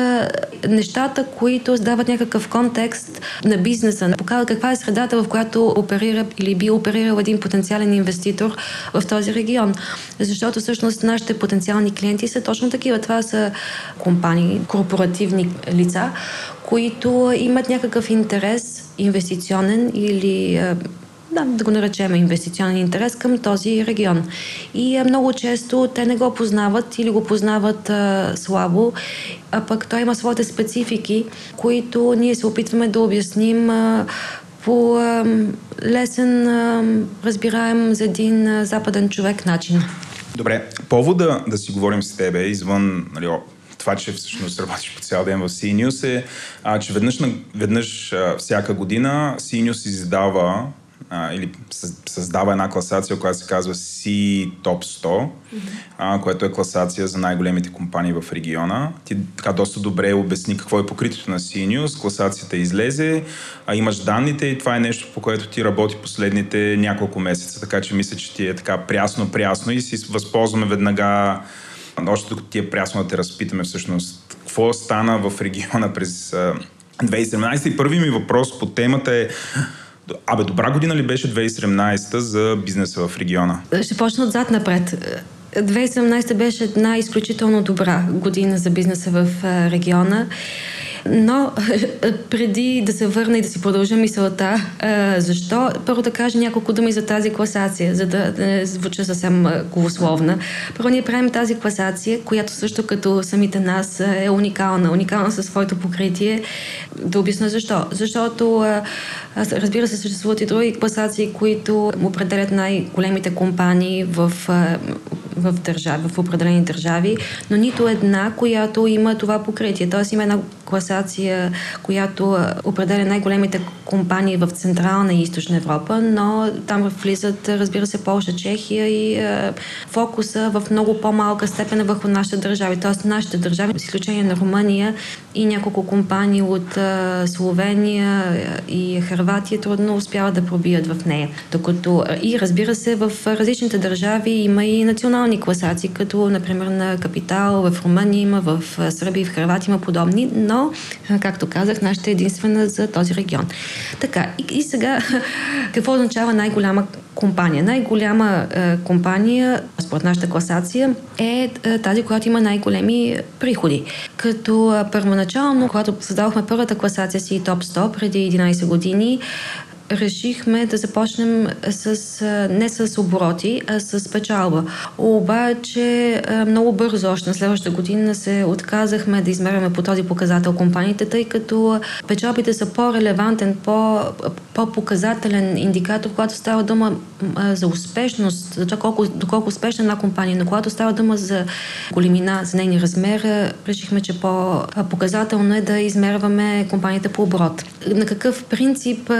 нещата, които дават някакъв контекст на бизнеса, показват каква е средата, в която оперира или би оперирал един потенциален инвеститор в този регион. Защото всъщност нашите потенциални клиенти са точно такива. Това са компании, корпоративни лица, които имат някакъв интерес инвестиционен или да, да го наречем инвестиционен интерес към този регион. И а, много често те не го познават или го познават а, слабо, а пък той има своите специфики, които ние се опитваме да обясним а, по а, лесен, а, разбираем за един а, западен човек начин. Добре, повода да си говорим с тебе извън нали, това, че всъщност работиш по цял ден в CNews е, а, че веднъж, веднъж а, всяка година CNews издава а, или създава една класация, която се казва C Top 100, mm-hmm. а, което е класация за най-големите компании в региона. Ти така доста добре обясни какво е покритието на CNews, класацията излезе, а, имаш данните и това е нещо, по което ти работи последните няколко месеца, така че мисля, че ти е така прясно-прясно и си възползваме веднага, още докато ти е прясно да те разпитаме всъщност какво стана в региона през 2017 и първи ми въпрос по темата е Абе, добра година ли беше 2017 за бизнеса в региона? Ще почна отзад напред. 2017 беше една изключително добра година за бизнеса в региона. Но преди да се върна и да си продължа мисълта, защо, първо да кажа няколко думи за тази класация, за да не звуча съвсем голословна. Първо ние правим тази класация, която също като самите нас е уникална, уникална със своето покритие. Да обясня защо. Защото, разбира се, съществуват и други класации, които определят най-големите компании в в, държави, в определени държави, но нито една, която има това покритие. Тоест има една класация, която определя най-големите компании в Централна и Източна Европа, но там влизат, разбира се, Полша, Чехия и фокуса в много по-малка степен върху нашите държави. Тоест нашите държави, с изключение на Румъния и няколко компании от Словения и Харватия, трудно успяват да пробият в нея. Докато и разбира се, в различните държави има и национални класации, като например на Капитал, в Румъния има, в Сърбия и в Харватия има подобни, но както казах, нашата е единствена за този регион. Така, и, и сега, какво означава най-голяма компания? Най-голяма е, компания, според нашата класация, е, е тази, която има най-големи приходи. Като е, първоначално, когато създавахме първата класация си топ 100 преди 11 години, решихме да започнем с, не с обороти, а с печалба. Обаче много бързо, още на следващата година, се отказахме да измеряме по този показател компаниите, тъй като печалбите са по-релевантен, по, по-показателен индикатор, когато става дума за успешност, за това колко, доколко успешна една компания, но когато става дума за големина, за нейни размер, решихме, че по-показателно е да измерваме компанията по оборот. На какъв принцип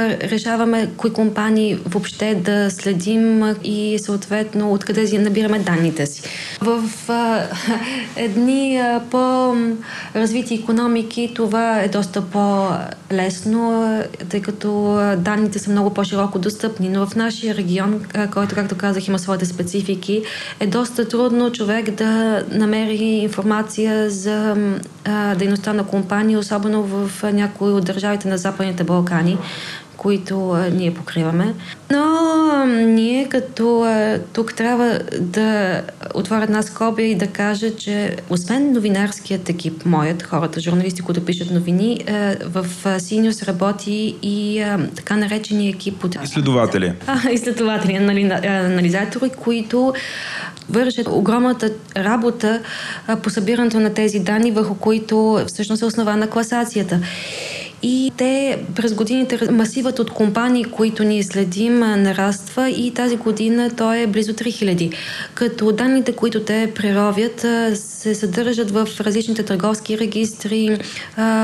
решаваме кои компании въобще да следим и съответно откъде набираме данните си. В а, едни а, по-развити економики това е доста по-лесно, тъй като данните са много по-широко достъпни, но в нашия регион, който, както казах, има своите специфики, е доста трудно човек да намери информация за а, дейността на компании, особено в някои от държавите на Западните Балкани, които а, ние покриваме. Но а, ние като а, тук трябва да отворя една скоба и да кажа, че освен новинарският екип, моят, хората, журналисти, които пишат новини, а, в Синиус работи и а, така наречения екип от... Изследователи. А, изследователи, анализатори, които вършат огромната работа а, по събирането на тези данни, върху които всъщност е основана класацията. И те през годините, масивът от компании, които ние следим, нараства и тази година той е близо 3000. Като данните, които те преровят, се съдържат в различните търговски регистри,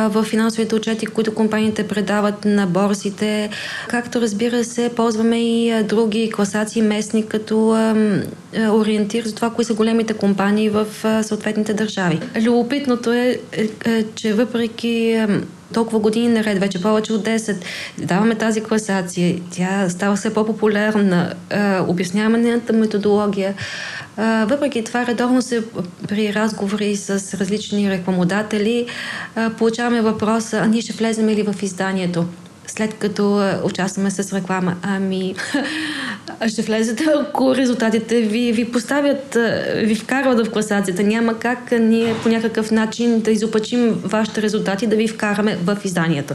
в финансовите отчети, които компаниите предават на борсите. Както разбира се, ползваме и други класации местни като ориентир за това, кои са големите компании в съответните държави. Любопитното е, е, е че въпреки толкова години наред, вече повече от 10, даваме тази класация, тя става все по-популярна, обясняваме нейната методология. въпреки това, редовно се при разговори с различни рекламодатели получаваме въпроса, а ние ще влезем ли в изданието? След като участваме с реклама. Ами, ще влезете, ако резултатите ви, ви поставят, ви вкарват в класацията. Няма как ние по някакъв начин да изопачим вашите резултати, да ви вкараме в изданието.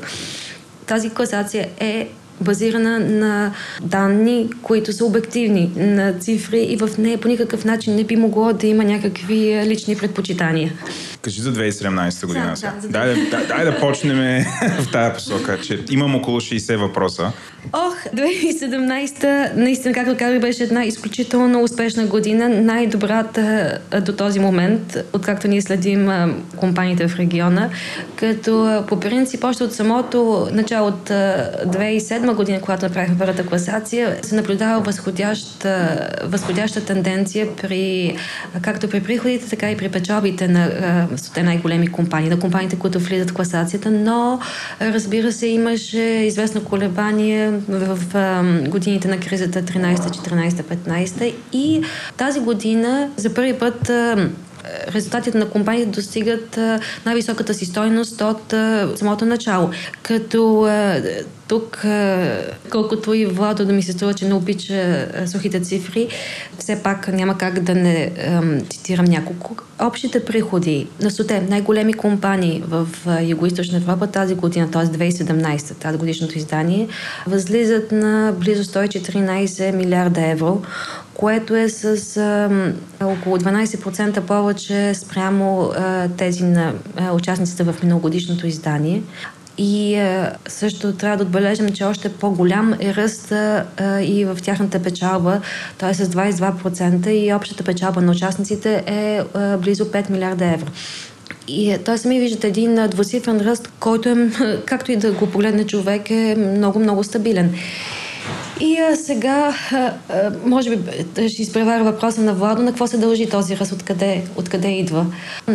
Тази класация е базирана на данни, които са обективни, на цифри и в нея по никакъв начин не би могло да има някакви лични предпочитания. Кажи за 2017 година. Да, да, дай, да, дай да почнем в тази посока, че имам около 60 въпроса. Ох, 2017 наистина, както казах, беше една изключително успешна година, най-добрата до този момент, откакто ние следим компаниите в региона, като по принцип още от самото начало от 2007 година, когато направихме първата класация, се наблюдава възходяща, възходяща тенденция при, както при приходите, така и при печалбите на те най-големи компании, на компаниите, които влизат в класацията, но разбира се, имаше известно колебание в годините на кризата 13, 14, 15 и тази година за първи път резултатите на компаниите достигат най-високата си стойност от самото начало. Като тук, колкото и Владо да ми се струва, че не обича сухите цифри, все пак няма как да не цитирам няколко. Общите приходи на соте най-големи компании в Юго-Источна Европа тази година, т.е. 2017, тази годишното издание, възлизат на близо 114 милиарда евро, което е с а, около 12% повече спрямо а, тези на а, участниците в миналогодишното издание. И а, също трябва да отбележим, че още по-голям е ръст а, и в тяхната печалба, т.е. с 22% и общата печалба на участниците е а, близо 5 милиарда евро. И той сами виждате един двусифрен ръст, който е, както и да го погледне човек, е много-много стабилен. И а, сега, а, може би ще изпреваря въпроса на Владо, на какво се дължи този ръст, откъде, откъде идва.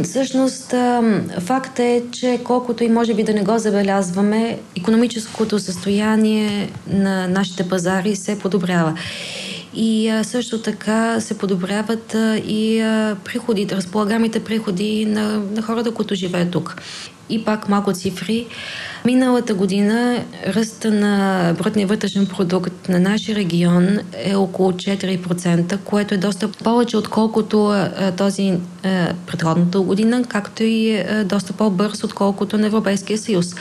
Всъщност, а, факт е, че колкото и може би да не го забелязваме, економическото състояние на нашите пазари се подобрява. И също така се подобряват и приходите, разполагамите приходи на, на хората, които живеят тук. И пак малко цифри. Миналата година ръста на брутния вътрешен продукт на нашия регион е около 4%, което е доста повече отколкото този предходната година, както и доста по-бърз отколкото на Европейския съюз.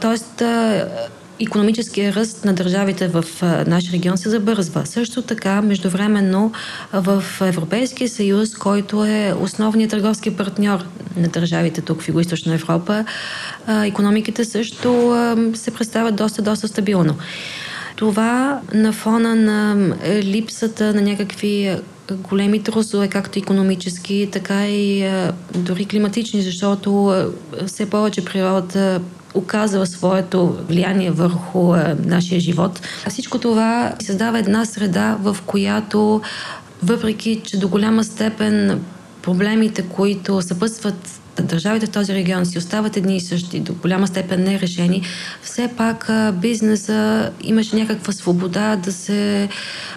Тоест, економическия ръст на държавите в нашия регион се забързва. Също така, междувременно в Европейския съюз, който е основният търговски партньор на държавите тук в Юго-Источна Европа, економиките също се представят доста, доста стабилно. Това на фона на липсата на някакви големи трусове, както економически, така и дори климатични, защото все повече природата оказва своето влияние върху нашия живот. Всичко това създава една среда, в която въпреки, че до голяма степен проблемите, които съпътстват държавите в този регион си остават едни и същи, до голяма степен не решени, все пак бизнеса имаше някаква свобода да се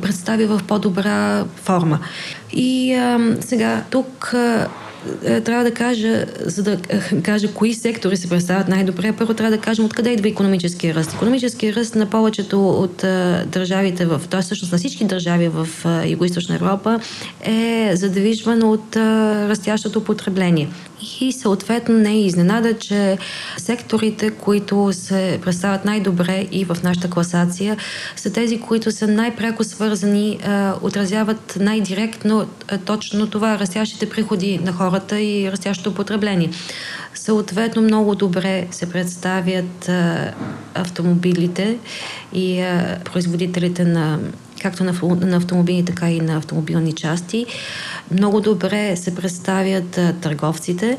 представи в по-добра форма. И а, сега тук а, е, трябва да кажа, за да е, кажа кои сектори се представят най-добре, първо трябва да кажем откъде идва економическия ръст. Економическия ръст на повечето от а, държавите в, т.е. всъщност на всички държави в Юго-Источна Европа е задвижван от а, растящото потребление. И съответно не е изненада, че секторите, които се представят най-добре и в нашата класация, са тези, които са най-пряко свързани, отразяват най-директно точно това, растящите приходи на хората и растящото потребление. Съответно, много добре се представят автомобилите и производителите на както на, на автомобили, така и на автомобилни части. Много добре се представят а, търговците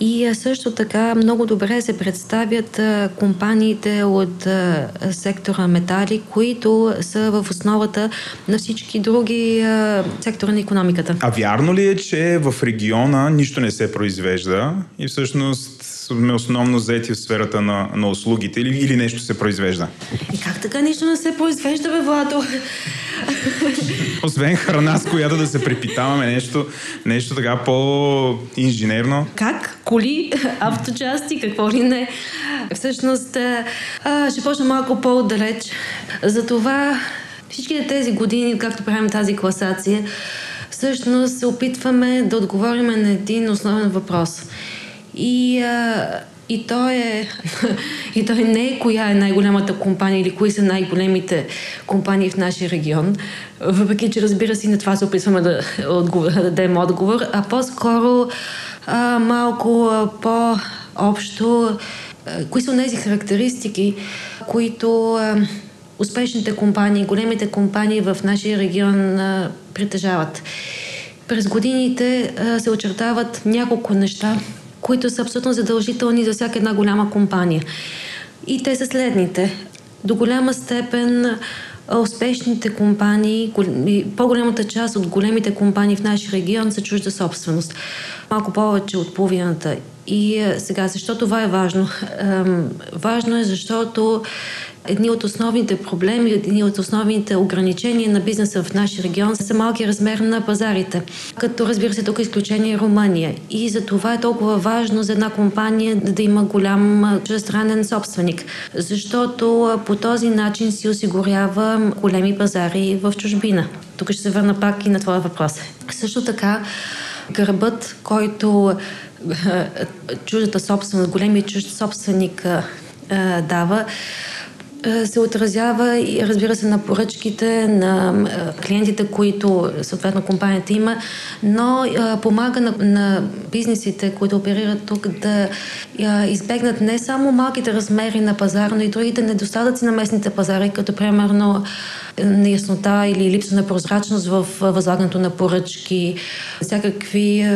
и а, също така много добре се представят а, компаниите от а, сектора метали, които са в основата на всички други а, сектора на економиката. А вярно ли е, че в региона нищо не се произвежда и всъщност сме основно заети в сферата на, на услугите или, или нещо се произвежда? И как така нищо не се произвежда, бе, Владо? Освен храна, с която да се препитаваме, нещо, нещо така по-инженерно. Как? Коли, авточасти, какво ли не? Всъщност, а, ще почна малко по-отдалеч. Затова всичките тези години, както правим тази класация, всъщност се опитваме да отговорим на един основен въпрос. И а, и той, е, и той не е коя е най-голямата компания или кои са най-големите компании в нашия регион, въпреки че разбира се на това се опитваме да, отговор, да дадем отговор, а по-скоро а, малко а, по-общо а, кои са тези характеристики, които а, успешните компании, големите компании в нашия регион а, притежават. През годините а, се очертават няколко неща, които са абсолютно задължителни за всяка една голяма компания. И те са следните. До голяма степен успешните компании, по-голямата част от големите компании в нашия регион са чужда собственост. Малко повече от половината. И сега, защо това е важно? Важно е, защото едни от основните проблеми, едни от основните ограничения на бизнеса в нашия регион са малки размер на пазарите. Като разбира се, тук е изключение е Румъния. И за това е толкова важно за една компания да има голям чуждестранен собственик. Защото по този начин си осигурява големи пазари в чужбина. Тук ще се върна пак и на твоя въпрос. Също така, гърбът, който чуждата собственост, големият чужд собственик дава, е, се отразява и разбира се на поръчките на е, клиентите, които съответно компанията има, но е, помага на, на бизнесите, които оперират тук да избегнат не само малките размери на пазара, но и другите недостатъци на местните пазари, като примерно неяснота или липса на прозрачност в възлагането на поръчки, всякакви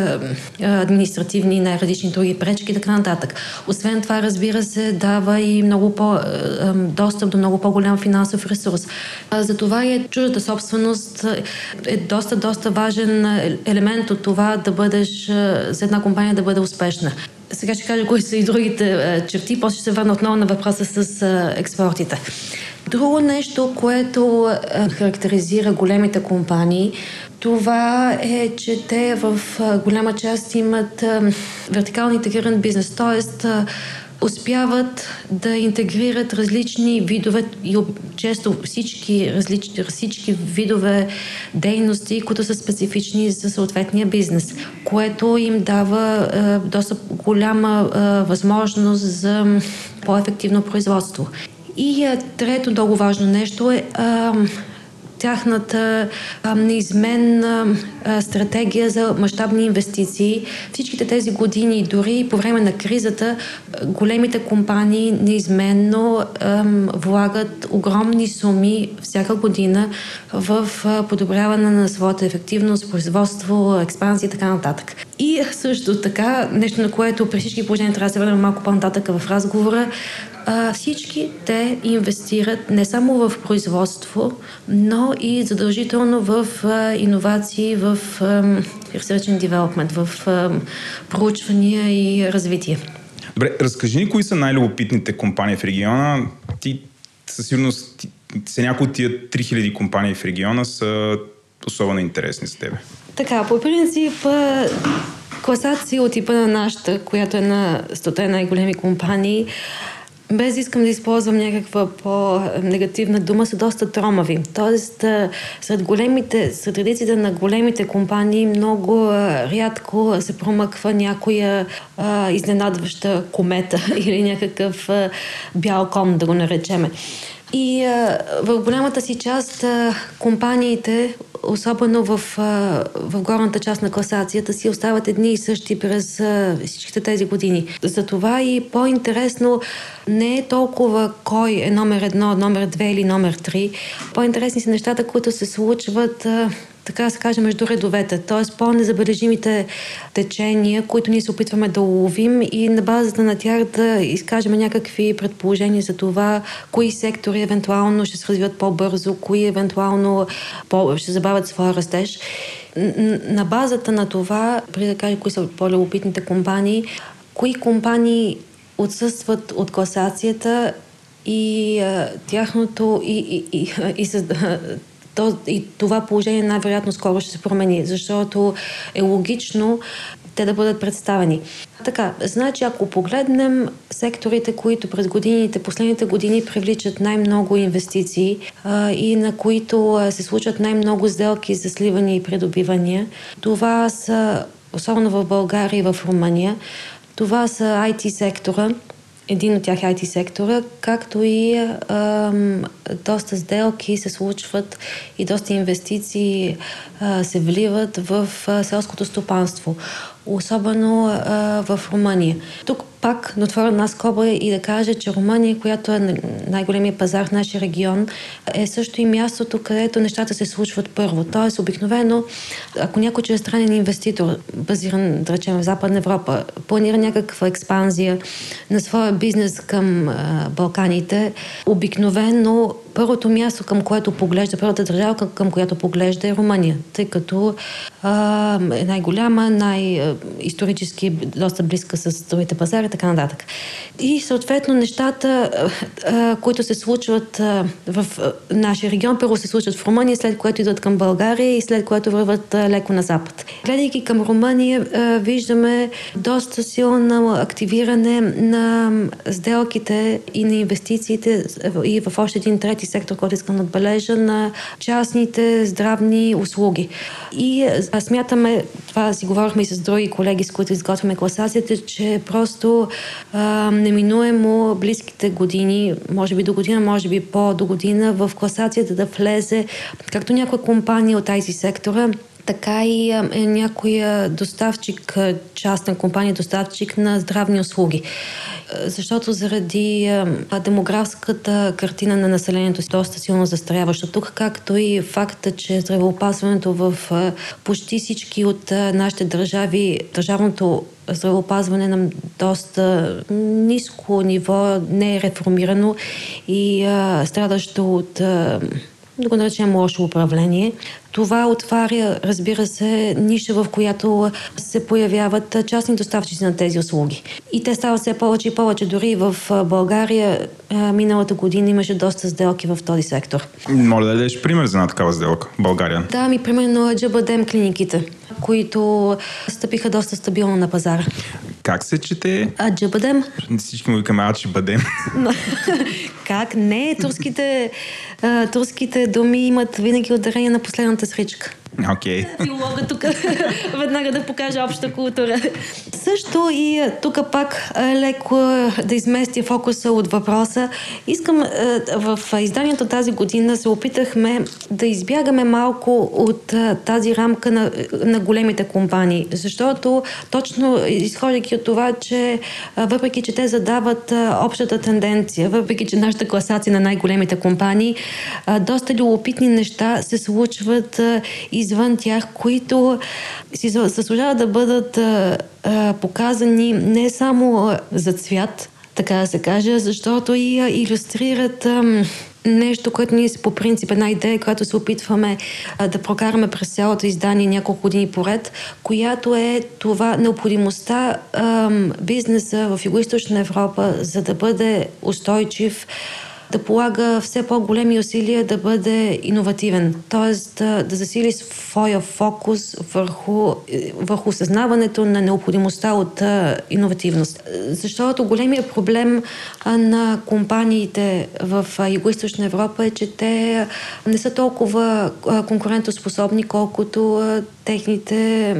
административни и най-различни други пречки и така нататък. Освен това, разбира се, дава и много по, достъп до много по-голям финансов ресурс. Затова и чуждата собственост е доста, доста важен елемент от това да бъдеш, за една компания да бъде успешна. Сега ще кажа кои са и другите черти, после ще се върна отново на въпроса с експортите. Друго нещо, което е, характеризира големите компании, това е, че те в е, голяма част имат е, вертикални интегриран бизнес, т.е. успяват да интегрират различни видове и често всички, различни, всички видове дейности, които са специфични за съответния бизнес, което им дава доста голяма възможност за по-ефективно производство. И а, трето много важно нещо е а, тяхната неизменна стратегия за мащабни инвестиции. Всичките тези години, дори по време на кризата, големите компании неизменно влагат огромни суми всяка година в подобряване на своята ефективност, производство, експансия и така нататък. И също така, нещо на което при всички положения трябва да се върнем малко по-нататък в разговора, а, всички те инвестират не само в производство, но и задължително в а, иновации, в а, research and development, в а, проучвания и развитие. Добре, разкажи ни кои са най-любопитните компании в региона. Ти със сигурност са някои от тия 3000 компании в региона са особено интересни за тебе. Така, по принцип, класация от типа на нашата, която е на 100 най-големи компании, без искам да използвам някаква по-негативна дума, са доста тромави. Тоест, сред големите, сред редиците на големите компании много рядко се промъква някоя а, изненадваща комета или някакъв а, бял ком, да го наречеме. И в голямата си част компаниите, особено в, в горната част на класацията, си остават едни и същи през всичките тези години. Затова и по-интересно не е толкова кой е номер едно, номер две или номер три. По-интересни са нещата, които се случват така да се каже, между редовете, т.е. по-незабележимите течения, които ние се опитваме да уловим и на базата на тях да изкажем някакви предположения за това, кои сектори евентуално ще се развиват по-бързо, кои евентуално по- ще забавят своя растеж. На базата на това, преди да кажа кои са по-любопитните компании, кои компании отсъстват от класацията и а, тяхното и, и, и, и, и то, и това положение най-вероятно скоро ще се промени, защото е логично те да бъдат представени. Така, значи ако погледнем секторите, които през годините, последните години привличат най-много инвестиции а, и на които а, се случват най-много сделки за сливания и придобивания, това са, особено в България и в Румъния, това са IT сектора, един от тях е IT сектора, както и а, доста сделки се случват и доста инвестиции а, се вливат в а, селското стопанство, особено а, в Румъния. Тук пак да отворя една скоба и да кажа, че Румъния, която е най-големия пазар в нашия регион, е също и мястото, където нещата се случват първо. Тоест, обикновено, ако някой чрезстранен инвеститор, базиран, да речем, в Западна Европа, планира някаква експанзия на своя бизнес към а, Балканите, обикновено първото място, към което поглежда, първата държава, към, към която поглежда е Румъния, тъй като а, е най-голяма, най-исторически доста близка с другите пазари така нататък. И съответно нещата, които се случват в нашия регион, първо се случват в Румъния, след което идват към България и след което върват леко на запад. Гледайки към Румъния, виждаме доста силно активиране на сделките и на инвестициите и в още един трети сектор, който искам да отбележа, на частните здравни услуги. И смятаме, това си говорихме и с други колеги, с които изготвяме класацията, че просто а, неминуемо близките години, може би до година, може би по-до година, в класацията да влезе както някоя компания от IT сектора, така и е някоя доставчик, частна компания, доставчик на здравни услуги. Защото заради демографската картина на населението е доста силно застаряващо тук, както и факта, че здравеопазването в почти всички от нашите държави, държавното здравеопазване на доста ниско ниво, не е реформирано и страдащо от а, да го наречем лошо управление. Това отваря, разбира се, ниша, в която се появяват частни доставчици на тези услуги. И те стават все повече и повече. Дори в България миналата година имаше доста сделки в този сектор. Моля да дадеш пример за една такава сделка в България. Да, ми примерно Джабадем клиниките, които стъпиха доста стабилно на пазара. Как се чете? А, Джабадем. Всички му викаме Ачи Бадем. как не? Турските, турските думи имат винаги ударение на последната сричка. Окей. Okay. Филолога тук веднага да покажа обща култура. Също и тук пак леко да изместя фокуса от въпроса. Искам в изданието тази година се опитахме да избягаме малко от тази рамка на, на големите компании, защото точно изхождайки от това, че въпреки, че те задават общата тенденция, въпреки, че нашата класация на най-големите компании, доста любопитни неща се случват извън тях, които си заслужават да бъдат показани не само за цвят, така да се каже, защото и иллюстрират нещо, което ние по принцип една идея, която се опитваме а, да прокараме през цялото издание няколко години поред, която е това необходимостта а, бизнеса в Юго-Источна Европа, за да бъде устойчив, да полага все по-големи усилия да бъде иновативен, т.е. Да, да засили своя фокус върху, върху осъзнаването на необходимостта от иновативност. Защото големия проблем на компаниите в Юго-Источна Европа е, че те не са толкова конкурентоспособни, колкото техните,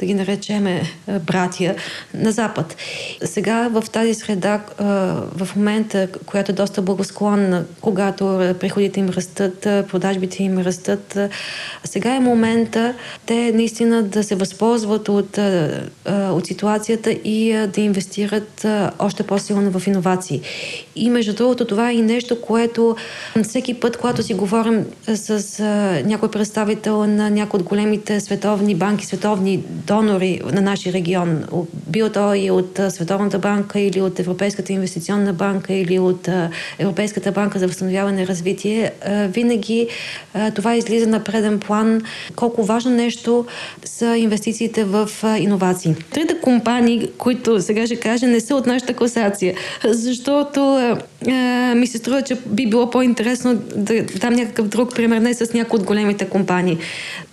да ги наречеме, братия на Запад. Сега в тази среда, в момента, която е доста благосклонна, когато приходите им растат, продажбите им растат, сега е момента те наистина да се възползват от, от ситуацията и да инвестират още по-силно в иновации. И между другото, това е и нещо, което всеки път, когато си говорим с някой представител на някои от големите световни банки, световни донори на нашия регион, било то и от Световната банка или от Европейската инвестиционна банка или от Европейската банка за възстановяване и развитие, винаги това излиза на преден план колко важно нещо са инвестициите в иновации. Трите компании, които сега ще кажа, не са от нашата класация, защото ми се струва, че би било по-интересно да дам някакъв друг пример, не с някои от големите компании.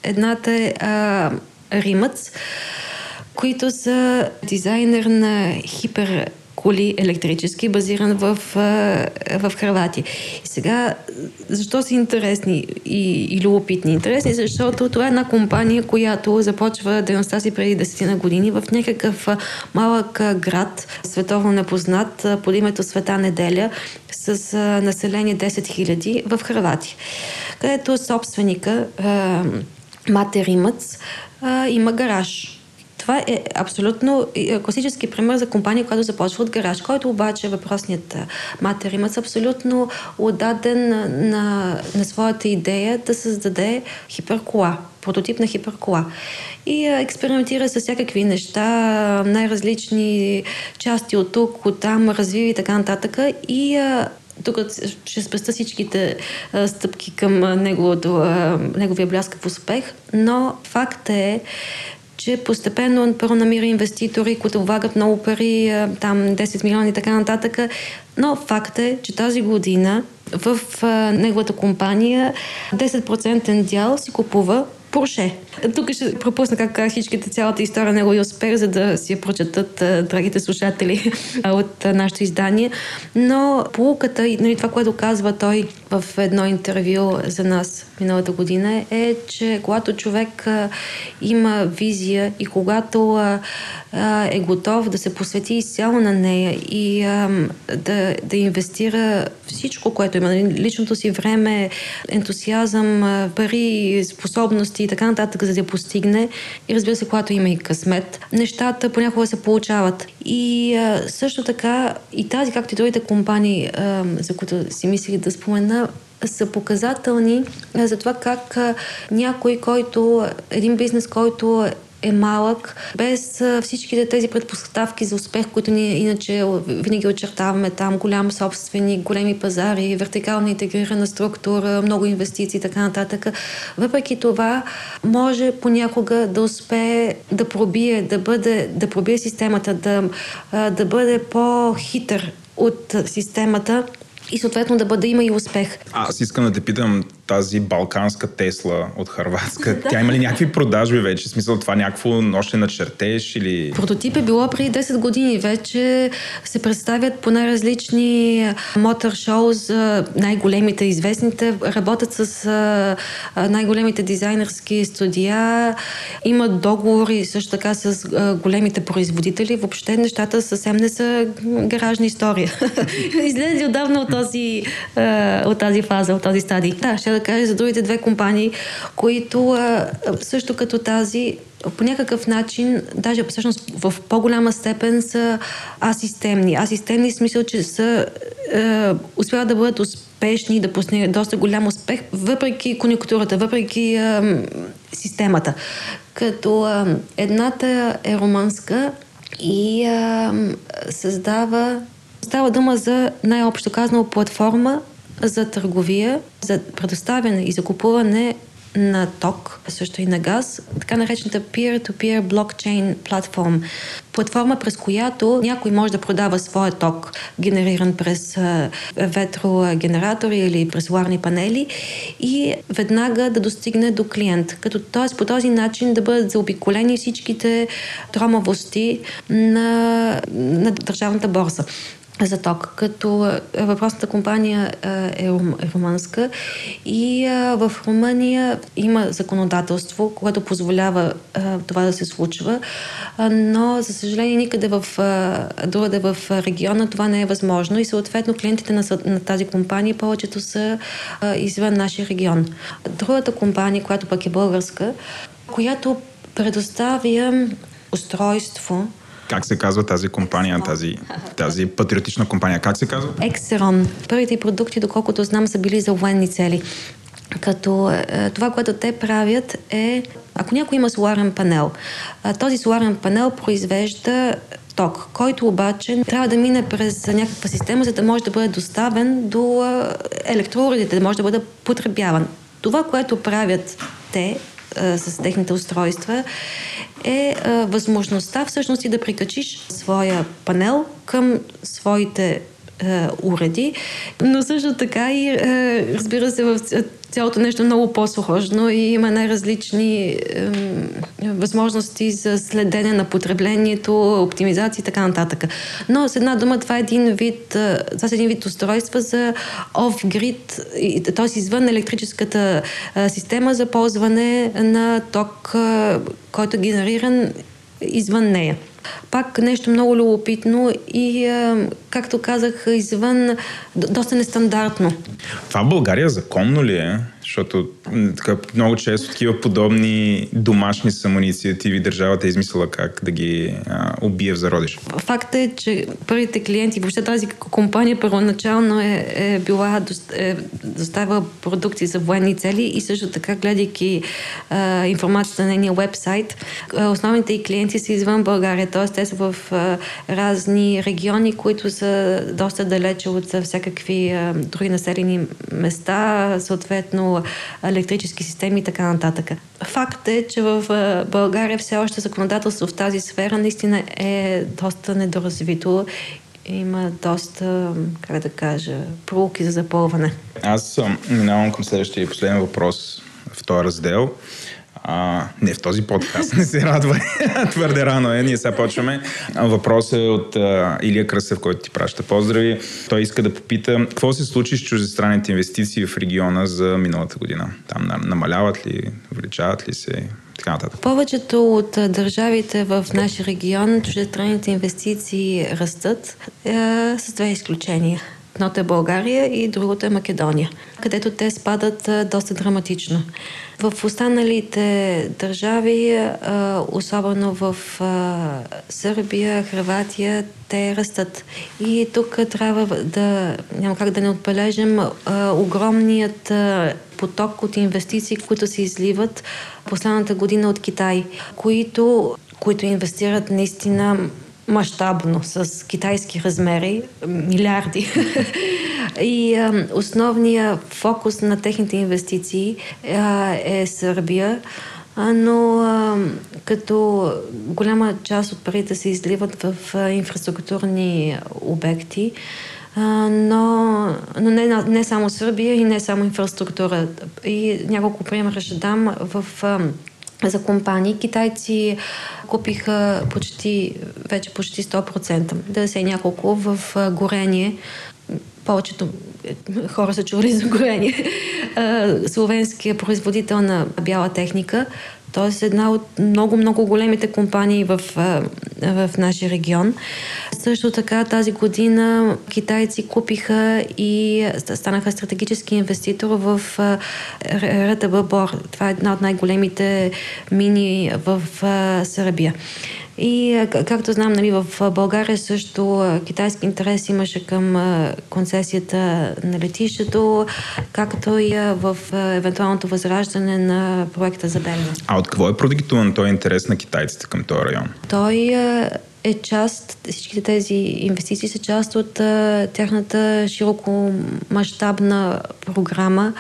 Едната е а, Римъц, които са дизайнер на хипер коли електрически, базиран в, в Хрватия. И сега, защо са интересни и, и любопитни? Интересни, защото това е една компания, която започва дейността си преди 10 на години в някакъв малък град, световно непознат, под името Света Неделя, с население 10 000 в Хрватия, където собственика Мате Римъц има гараж това е абсолютно класически пример за компания, която започва от гараж, който обаче въпросният матер има абсолютно отдаден на, на, на своята идея да създаде хиперкола, прототип на хиперкола. И а, експериментира с всякакви неща, най-различни части от тук, от там, развива и така нататък. И а, тук ще спеста всичките а, стъпки към неговото, неговия бляскав успех, но факт е, че постепенно първо намира инвеститори, които влагат много пари, там 10 милиона и така нататък. Но факт е, че тази година в неговата компания 10% дял си купува Порше. Тук ще пропусна как всичките цялата история на неговия успех, за да си я прочетат драгите слушатели от нашето издание. Но полуката и нали, това, което казва той в едно интервю за нас миналата година е, че когато човек има визия и когато е готов да се посвети изцяло на нея и да, да инвестира всичко, което има, нали, личното си време, ентусиазъм, пари, способности и така нататък, за да я постигне. И разбира се, когато има и късмет, нещата понякога се получават. И а, също така и тази, както и другите компании, а, за които си мислих да спомена, са показателни за това как някой, който, един бизнес, който е малък, без всичките тези предпоставки за успех, които ние иначе винаги очертаваме там, голям собственик, големи пазари, вертикална интегрирана структура, много инвестиции и така нататък. Въпреки това, може понякога да успее да пробие, да, бъде, да пробие системата, да, да бъде по-хитър от системата и съответно да бъде има и успех. Аз искам да те питам, тази балканска Тесла от Харватска? Тя има ли някакви продажби вече? В смисъл това някакво още на чертеж или... Прототип е било преди 10 години. Вече се представят по най-различни мотор шоу за най-големите, известните. Работят с най-големите дизайнерски студия. Имат договори също така с големите производители. Въобще нещата съвсем не са гаражна история. Излезе отдавна от, този, от тази фаза, от този стадий. Да, ще да кажа за другите две компании, които също като тази по някакъв начин, даже всъщност в по-голяма степен са асистемни. Асистемни в смисъл, че са е, успяват да бъдат успешни, да постигнат доста голям успех, въпреки конъюнктурата, въпреки е, системата. Като е, едната е романска и е, създава Става дума за най-общо казано платформа за търговия, за предоставяне и закупуване на ток, също и на газ, така наречената peer-to-peer блокчейн платформ. Платформа, през която някой може да продава своя ток, генериран през ветрогенератори или през соларни панели и веднага да достигне до клиент. Като т.е. по този начин да бъдат заобиколени всичките тромавости на, на държавната борса за ток, като е, въпросната компания е, е, е румънска и в Румъния има законодателство, което позволява това да се случва, но за съжаление никъде в другаде в региона това не е възможно и съответно клиентите на тази компания повечето са извън нашия регион. Другата компания, която пък е българска, която предоставя устройство, как се казва тази компания, тази, тази патриотична компания? Как се казва? Ексерон. Първите продукти, доколкото знам, са били за военни цели. Като е, това, което те правят е, ако някой има соларен панел, този соларен панел произвежда ток, който обаче трябва да мине през някаква система, за да може да бъде доставен до електроуредите, да може да бъде потребяван. Това, което правят те с техните устройства, е възможността всъщност и да прикачиш своя панел към своите е, уреди, но също така и е, разбира се в цялото нещо много по-сложно и има най-различни е, възможности за следене на потреблението, оптимизация и така нататък. Но с една дума това е един вид, е, това е един вид устройства за off-grid, т.е. извън електрическата е, система за ползване на ток, е, който е генериран извън нея. Пак нещо много любопитно и, както казах, извън доста нестандартно. Това в България законно ли е? Защото така, много често такива подобни домашни самоинициативи държавата е измислила как да ги а, убие в зародиш. Факт е, че първите клиенти, въобще тази компания първоначално е, е била е, доставила продукти за военни цели и също така, гледайки а, информацията на нейния вебсайт, основните и клиенти са извън България, т.е. те са в а, разни региони, които са доста далече от всякакви а, други населени места, съответно електрически системи и така нататък. Факт е, че в България все още законодателство в тази сфера наистина е доста недоразвито има доста, как да кажа, пролуки за запълване. Аз минавам към следващия и последен въпрос в този раздел. А, не в този подкаст, не се радва. Твърде рано е, ние сега почваме. Въпросът е от а, Илия Кръсев, който ти праща поздрави. Той иска да попита какво се случи с чуждестранните инвестиции в региона за миналата година. Там намаляват ли, увеличават ли се? Така нататък. Повечето от държавите в нашия регион чуждестранните инвестиции растат е, с две изключения. Едното е България и другото е Македония, където те спадат доста драматично. В останалите държави, особено в Сърбия, Хрватия, те растат. И тук трябва да, няма как да не отбележим, огромният поток от инвестиции, които се изливат последната година от Китай, които, които инвестират наистина мащабно, с китайски размери, милиарди. И а, основният фокус на техните инвестиции а, е Сърбия, а, но а, като голяма част от парите се изливат в а, инфраструктурни обекти, но, но не, не само Сърбия и не само инфраструктура. И няколко примера ще дам в за компании. Китайци купиха почти, вече почти 100%, 90 няколко в горение. Повечето е, хора са чули за горение. Словенския производител на бяла техника т.е. една от много-много големите компании в, в нашия регион. Също така тази година китайци купиха и станаха стратегически инвеститор в РТБ Бор. Това е една от най-големите мини в Сърбия. И както знам, нали, в България също китайски интерес имаше към концесията на летището, както и в евентуалното възраждане на проекта за Белина. А от какво е продиктуван този интерес на китайците към този район? Той е част, всичките тези инвестиции са част от а, тяхната широко мащабна програма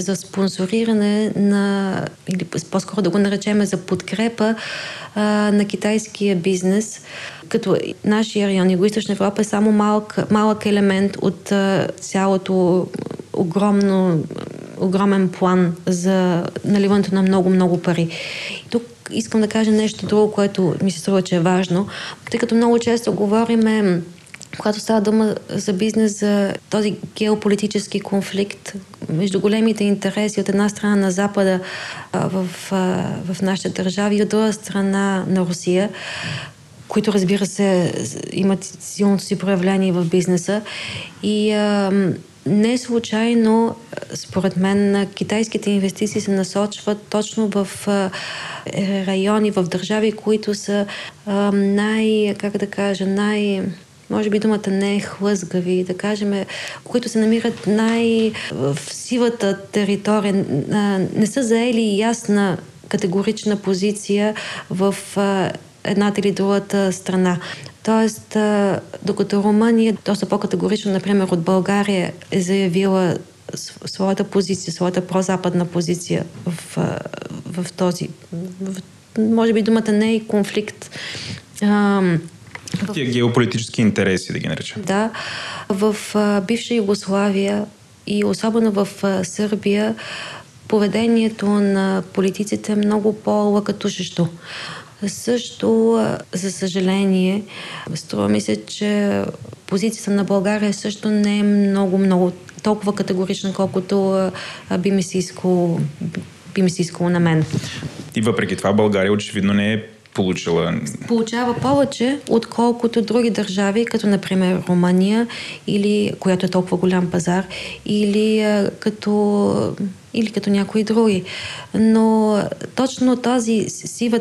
за спонсориране на, или по-скоро да го наречеме за подкрепа а, на китайския бизнес, като нашия район, Юго-Источна Европа е само малък, малък елемент от а, цялото огромно огромен план за наливането на много-много пари. Тук искам да кажа нещо друго, което ми се струва, че е важно, тъй като много често говориме когато става дума за бизнес, за този геополитически конфликт между големите интереси от една страна на Запада в, в нашите държави и от друга страна на Русия, които разбира се имат силното си проявление в бизнеса. И а, не случайно, според мен, китайските инвестиции се насочват точно в райони, в държави, които са най, как да кажа, най може би думата не е хлъзгави, да кажем, които се намират най- в сивата територия, не са заели ясна категорична позиция в едната или другата страна. Тоест, докато Румъния доста по-категорично, например, от България е заявила своята позиция, своята прозападна позиция в, в този... В, може би думата не е конфликт. Тия геополитически интереси, да ги наречем. Да. В а, бивша Югославия и особено в а, Сърбия поведението на политиците е много по-лъкатушещо. Също, за съжаление, струва ми се, че позицията на България също не е много-много толкова категорична, колкото би ми се искало, би ми се искало на мен. И въпреки това България очевидно не е получила? Получава повече, отколкото други държави, като например Румъния, или, която е толкова голям пазар, или като или като някои други. Но точно тази сива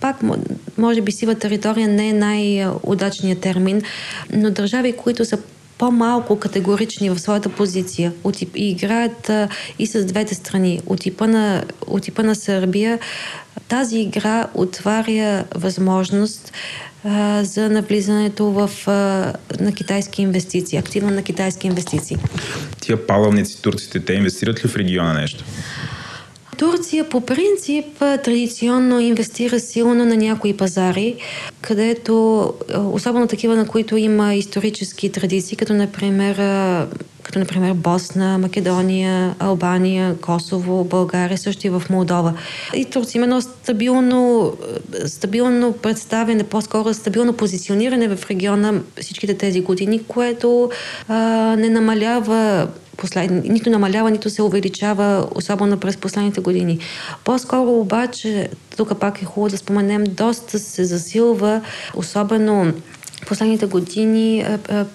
пак може би сива територия не е най-удачният термин, но държави, които са по-малко категорични в своята позиция и играят а, и с двете страни. От типа, на, от на Сърбия тази игра отваря възможност а, за навлизането в, а, на китайски инвестиции, активно на китайски инвестиции. Тия палавници, турците, те инвестират ли в региона нещо? Турция по принцип традиционно инвестира силно на някои пазари, където, особено такива, на които има исторически традиции, като например като например Босна, Македония, Албания, Косово, България, също и в Молдова. И Турция има едно стабилно, стабилно представяне, по-скоро стабилно позициониране в региона всичките тези години, което а, не намалява послед... нито намалява, нито се увеличава, особено през последните години. По-скоро обаче, тук пак е хубаво да споменем, доста се засилва, особено последните години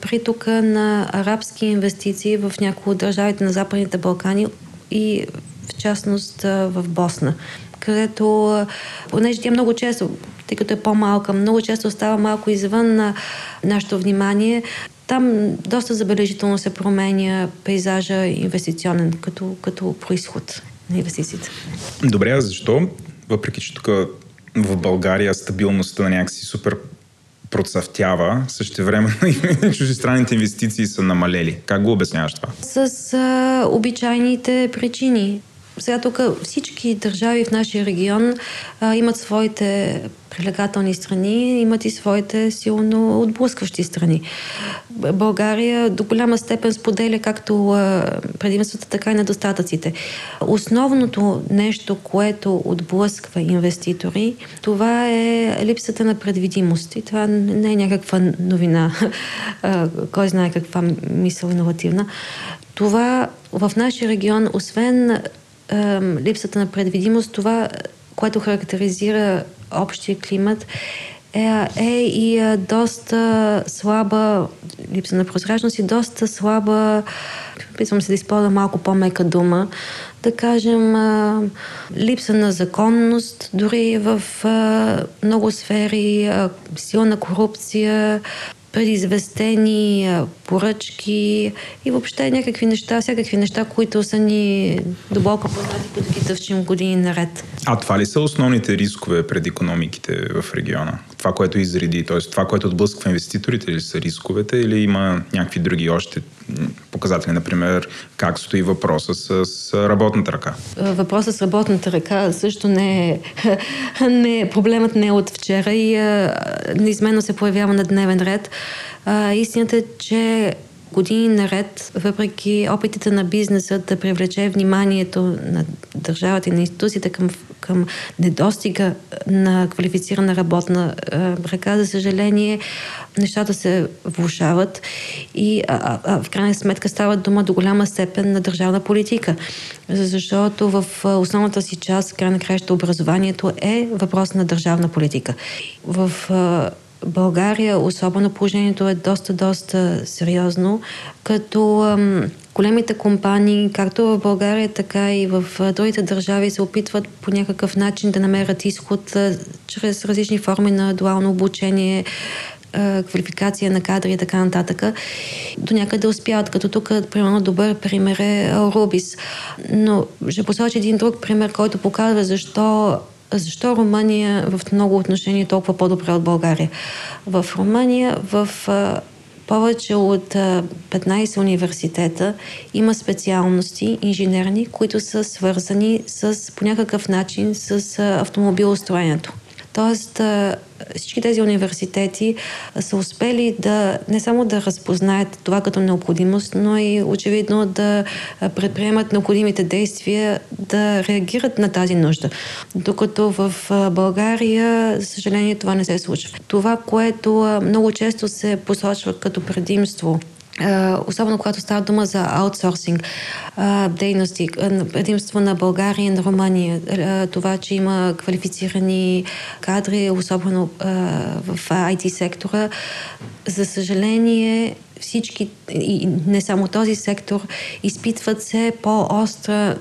притока на арабски инвестиции в някои от държавите на Западните Балкани и в частност в Босна, където, понеже тя много често, тъй като е по-малка, много често остава малко извън на нашето внимание, там доста забележително се променя пейзажа инвестиционен като, като происход на инвестициите. Добре, а защо? Въпреки, че тук в България стабилността на някакси супер процъфтява, време и чуждестранните инвестиции са намалели. Как го обясняваш това? С а, обичайните причини. Сега тук всички държави в нашия регион а, имат своите привлекателни страни, имат и своите силно отблъскващи страни. България до голяма степен споделя както предимствата, така и недостатъците. Основното нещо, което отблъсква инвеститори, това е липсата на предвидимост. И това не е някаква новина, кой знае каква мисъл иновативна. Това в нашия регион, освен липсата на предвидимост, това, което характеризира общия климат, е, е и е, доста слаба липса на прозрачност и доста слаба, опитвам се да използвам малко по-мека дума, да кажем, е, липса на законност, дори в е, много сфери, е, силна корупция, предизвестени поръчки и въобще някакви неща, всякакви неща, които са ни дълбоко познати, които ги тъвчим години наред. А това ли са основните рискове пред економиките в региона? Това, което изреди, т.е. това, което отблъсква инвеститорите ли са рисковете или има някакви други още показатели, например, как стои въпроса с работната ръка? Въпросът с работната ръка също не е, не е проблемът не е от вчера и неизменно се появява на дневен ред. Истината е, че години наред, въпреки опитите на бизнеса да привлече вниманието на държавата и на институциите към, към недостига на квалифицирана работна ръка, за съжаление, нещата се влушават и а, а, в крайна сметка става дума до голяма степен на държавна политика. Защото в основната си част, край на краища, образованието е въпрос на държавна политика. В България, особено положението е доста, доста сериозно, като ам, големите компании, както в България, така и в другите държави, се опитват по някакъв начин да намерят изход чрез различни форми на дуално обучение, квалификация на кадри и така нататък, до някъде успяват. Като тук, примерно, добър пример е Рубис. Но ще посоча един друг пример, който показва защо защо Румъния в много отношения е толкова по-добре от България? В Румъния в повече от 15 университета има специалности инженерни, които са свързани с, по някакъв начин с автомобилостроенето. Тоест, всички тези университети са успели да не само да разпознаят това като необходимост, но и очевидно да предприемат необходимите действия да реагират на тази нужда. Докато в България, за съжаление, това не се случва. Това, което много често се посочва като предимство особено когато става дума за аутсорсинг дейности, предимство на България и на Румъния. Това, че има квалифицирани кадри, особено в IT сектора, за съжаление всички, и не само този сектор, изпитват все по-остра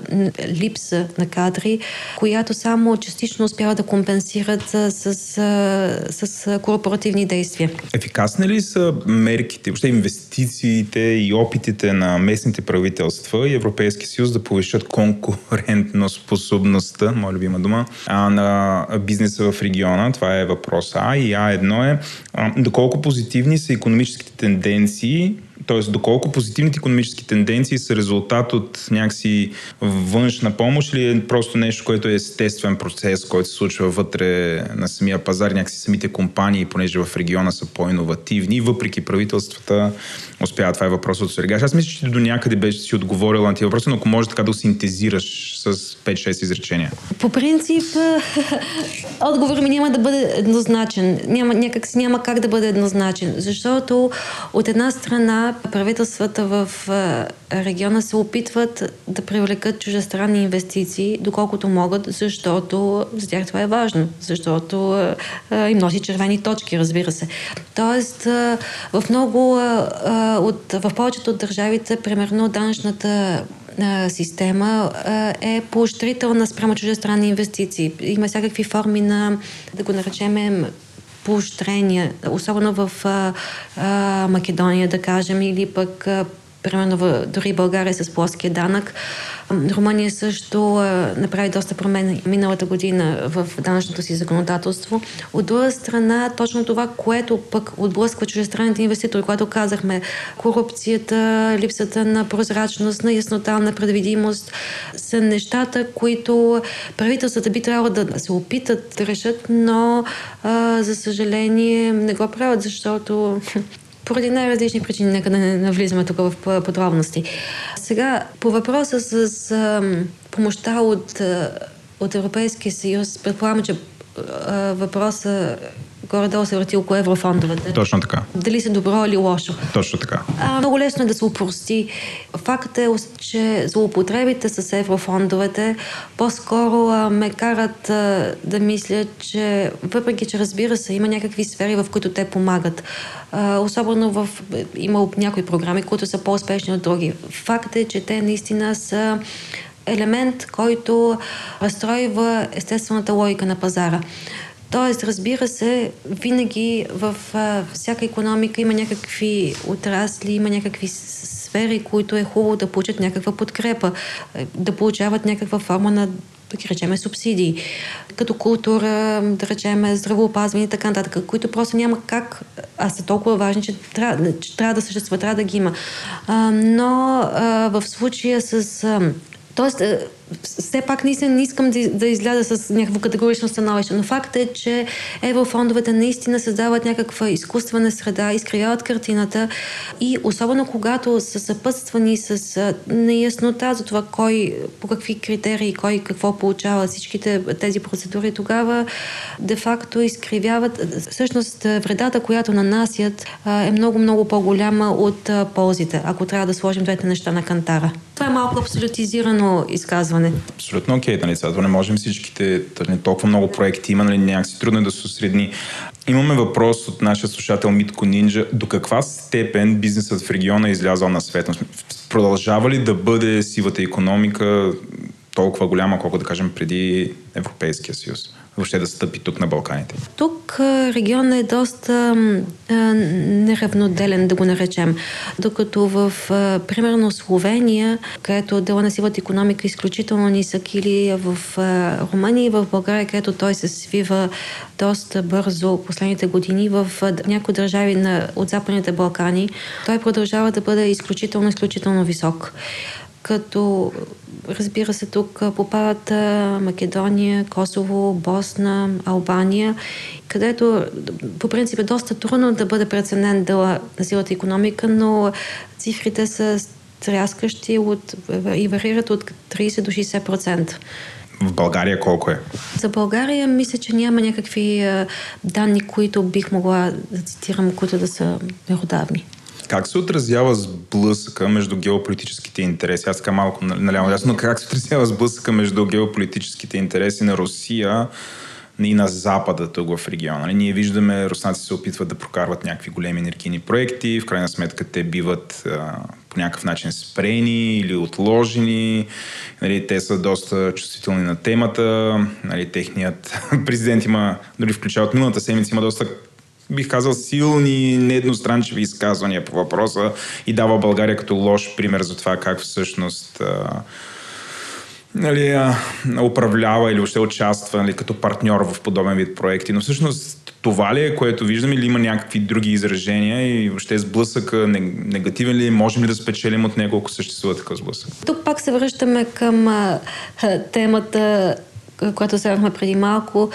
липса на кадри, която само частично успява да компенсират с, с, с корпоративни действия. Ефикасни ли са мерките, въобще инвестициите и опитите на местните правителства и Европейски съюз да повишат конкурентно способността, моля любима дума, а, на бизнеса в региона? Това е въпрос А. И А1 е доколко позитивни са економическите тенденции т.е. доколко позитивните економически тенденции са резултат от някакси външна помощ или е просто нещо, което е естествен процес, който се случва вътре на самия пазар, някакси самите компании, понеже в региона са по-инновативни, въпреки правителствата успяват. Това е въпросът от Сергаш. Аз мисля, че до някъде беше си отговорила на тия въпроси, но ако може така да го синтезираш с 5-6 изречения. По принцип, отговор ми няма да бъде еднозначен. Няма, някак си няма как да бъде еднозначен, защото от една страна правителствата в региона се опитват да привлекат чужестранни инвестиции, доколкото могат, защото за тях това е важно, защото им носи червени точки, разбира се. Тоест, в много от, в повечето от държавите, примерно, данъчната система е поощрителна спрямо чуждестранни инвестиции. Има всякакви форми на, да го наречем, поощрения, особено в а, а, Македония, да кажем, или пък а, примерно дори България с плоския данък. Румъния също направи доста промени миналата година в данъчното си законодателство. От друга страна, точно това, което пък отблъсква чужестранните инвеститори, когато казахме корупцията, липсата на прозрачност, на яснота, на предвидимост, са нещата, които правителствата би трябвало да се опитат да решат, но за съжаление не го правят, защото поради най-различни причини, нека да не навлизаме тук в подробности. Сега, по въпроса с, с помощта от, от Европейския съюз, предполагам, че въпроса горе-долу се върти около еврофондовете. Точно така. Дали са добро или лошо. Точно така. А, много лесно е да се упрости. Факт е, че злоупотребите с еврофондовете по-скоро а, ме карат а, да мисля, че въпреки, че разбира се, има някакви сфери, в които те помагат. А, особено в... Има някои програми, които са по-успешни от други. Факт е, че те наистина са елемент, който разстройва естествената логика на пазара. Тоест, разбира се, винаги в а, всяка економика има някакви отрасли, има някакви сфери, които е хубаво да получат някаква подкрепа, да получават някаква форма на да речеме субсидии, като култура, да речеме здравеопазване и така нататък, които просто няма как, а са толкова важни, че трябва, че трябва да съществува, трябва да ги има. А, но а, в случая с а, Тоест, е, все пак наистина не искам да, да изляза с някакво категорично становище, но факт е, че еврофондовете наистина създават някаква изкуствена среда, изкривяват картината и особено когато са съпътствани с неяснота за това кой, по какви критерии, кой какво получава всичките тези процедури, тогава де-факто изкривяват. Всъщност вредата, която нанасят е много-много по-голяма от ползите, ако трябва да сложим двете неща на кантара. Това е малко абсолютизирано изказване. Абсолютно окей, okay, нали, сега не можем всичките, нали, толкова много проекти има, нали, някакси трудно е да се средни. Имаме въпрос от нашия слушател Митко Нинджа. До каква степен бизнесът в региона е излязъл на свет? Продължава ли да бъде сивата економика толкова голяма, колко да кажем преди Европейския съюз? Въобще да стъпи тук на Балканите? Тук регионът е доста а, неравноделен, да го наречем. Докато в, а, примерно, Словения, където дела на сивата економика е изключително нисък, или в а, Румъния и в България, където той се свива доста бързо последните години, в а, някои държави на, от Западните Балкани, той продължава да бъде изключително, изключително висок като разбира се тук попадат Македония, Косово, Босна, Албания, където по принцип е доста трудно да бъде преценен дела на силата економика, но цифрите са тряскащи от, и варират от 30 до 60%. В България колко е? За България мисля, че няма някакви данни, които бих могла да цитирам, които да са меродавни. Как се отразява сблъсъка между геополитическите интереси? Аз така малко наляво ясно, но как се отразява сблъсъка между геополитическите интереси на Русия и на Запада тук в региона. Нали, ние виждаме, руснаци се опитват да прокарват някакви големи енергийни проекти, в крайна сметка те биват по някакъв начин спрени или отложени. Нали, те са доста чувствителни на темата. Нали, техният президент има, дори включая от миналата седмица, има доста бих казал, силни, неедностранчиви изказвания по въпроса и дава България като лош пример за това как всъщност нали, управлява или още участва нали, като партньор в подобен вид проекти. Но всъщност това ли е, което виждаме или има някакви други изражения и въобще сблъсъка негативен ли, можем ли да спечелим от него, ако съществува такъв сблъсък? Тук пак се връщаме към а, темата, която вземахме преди малко.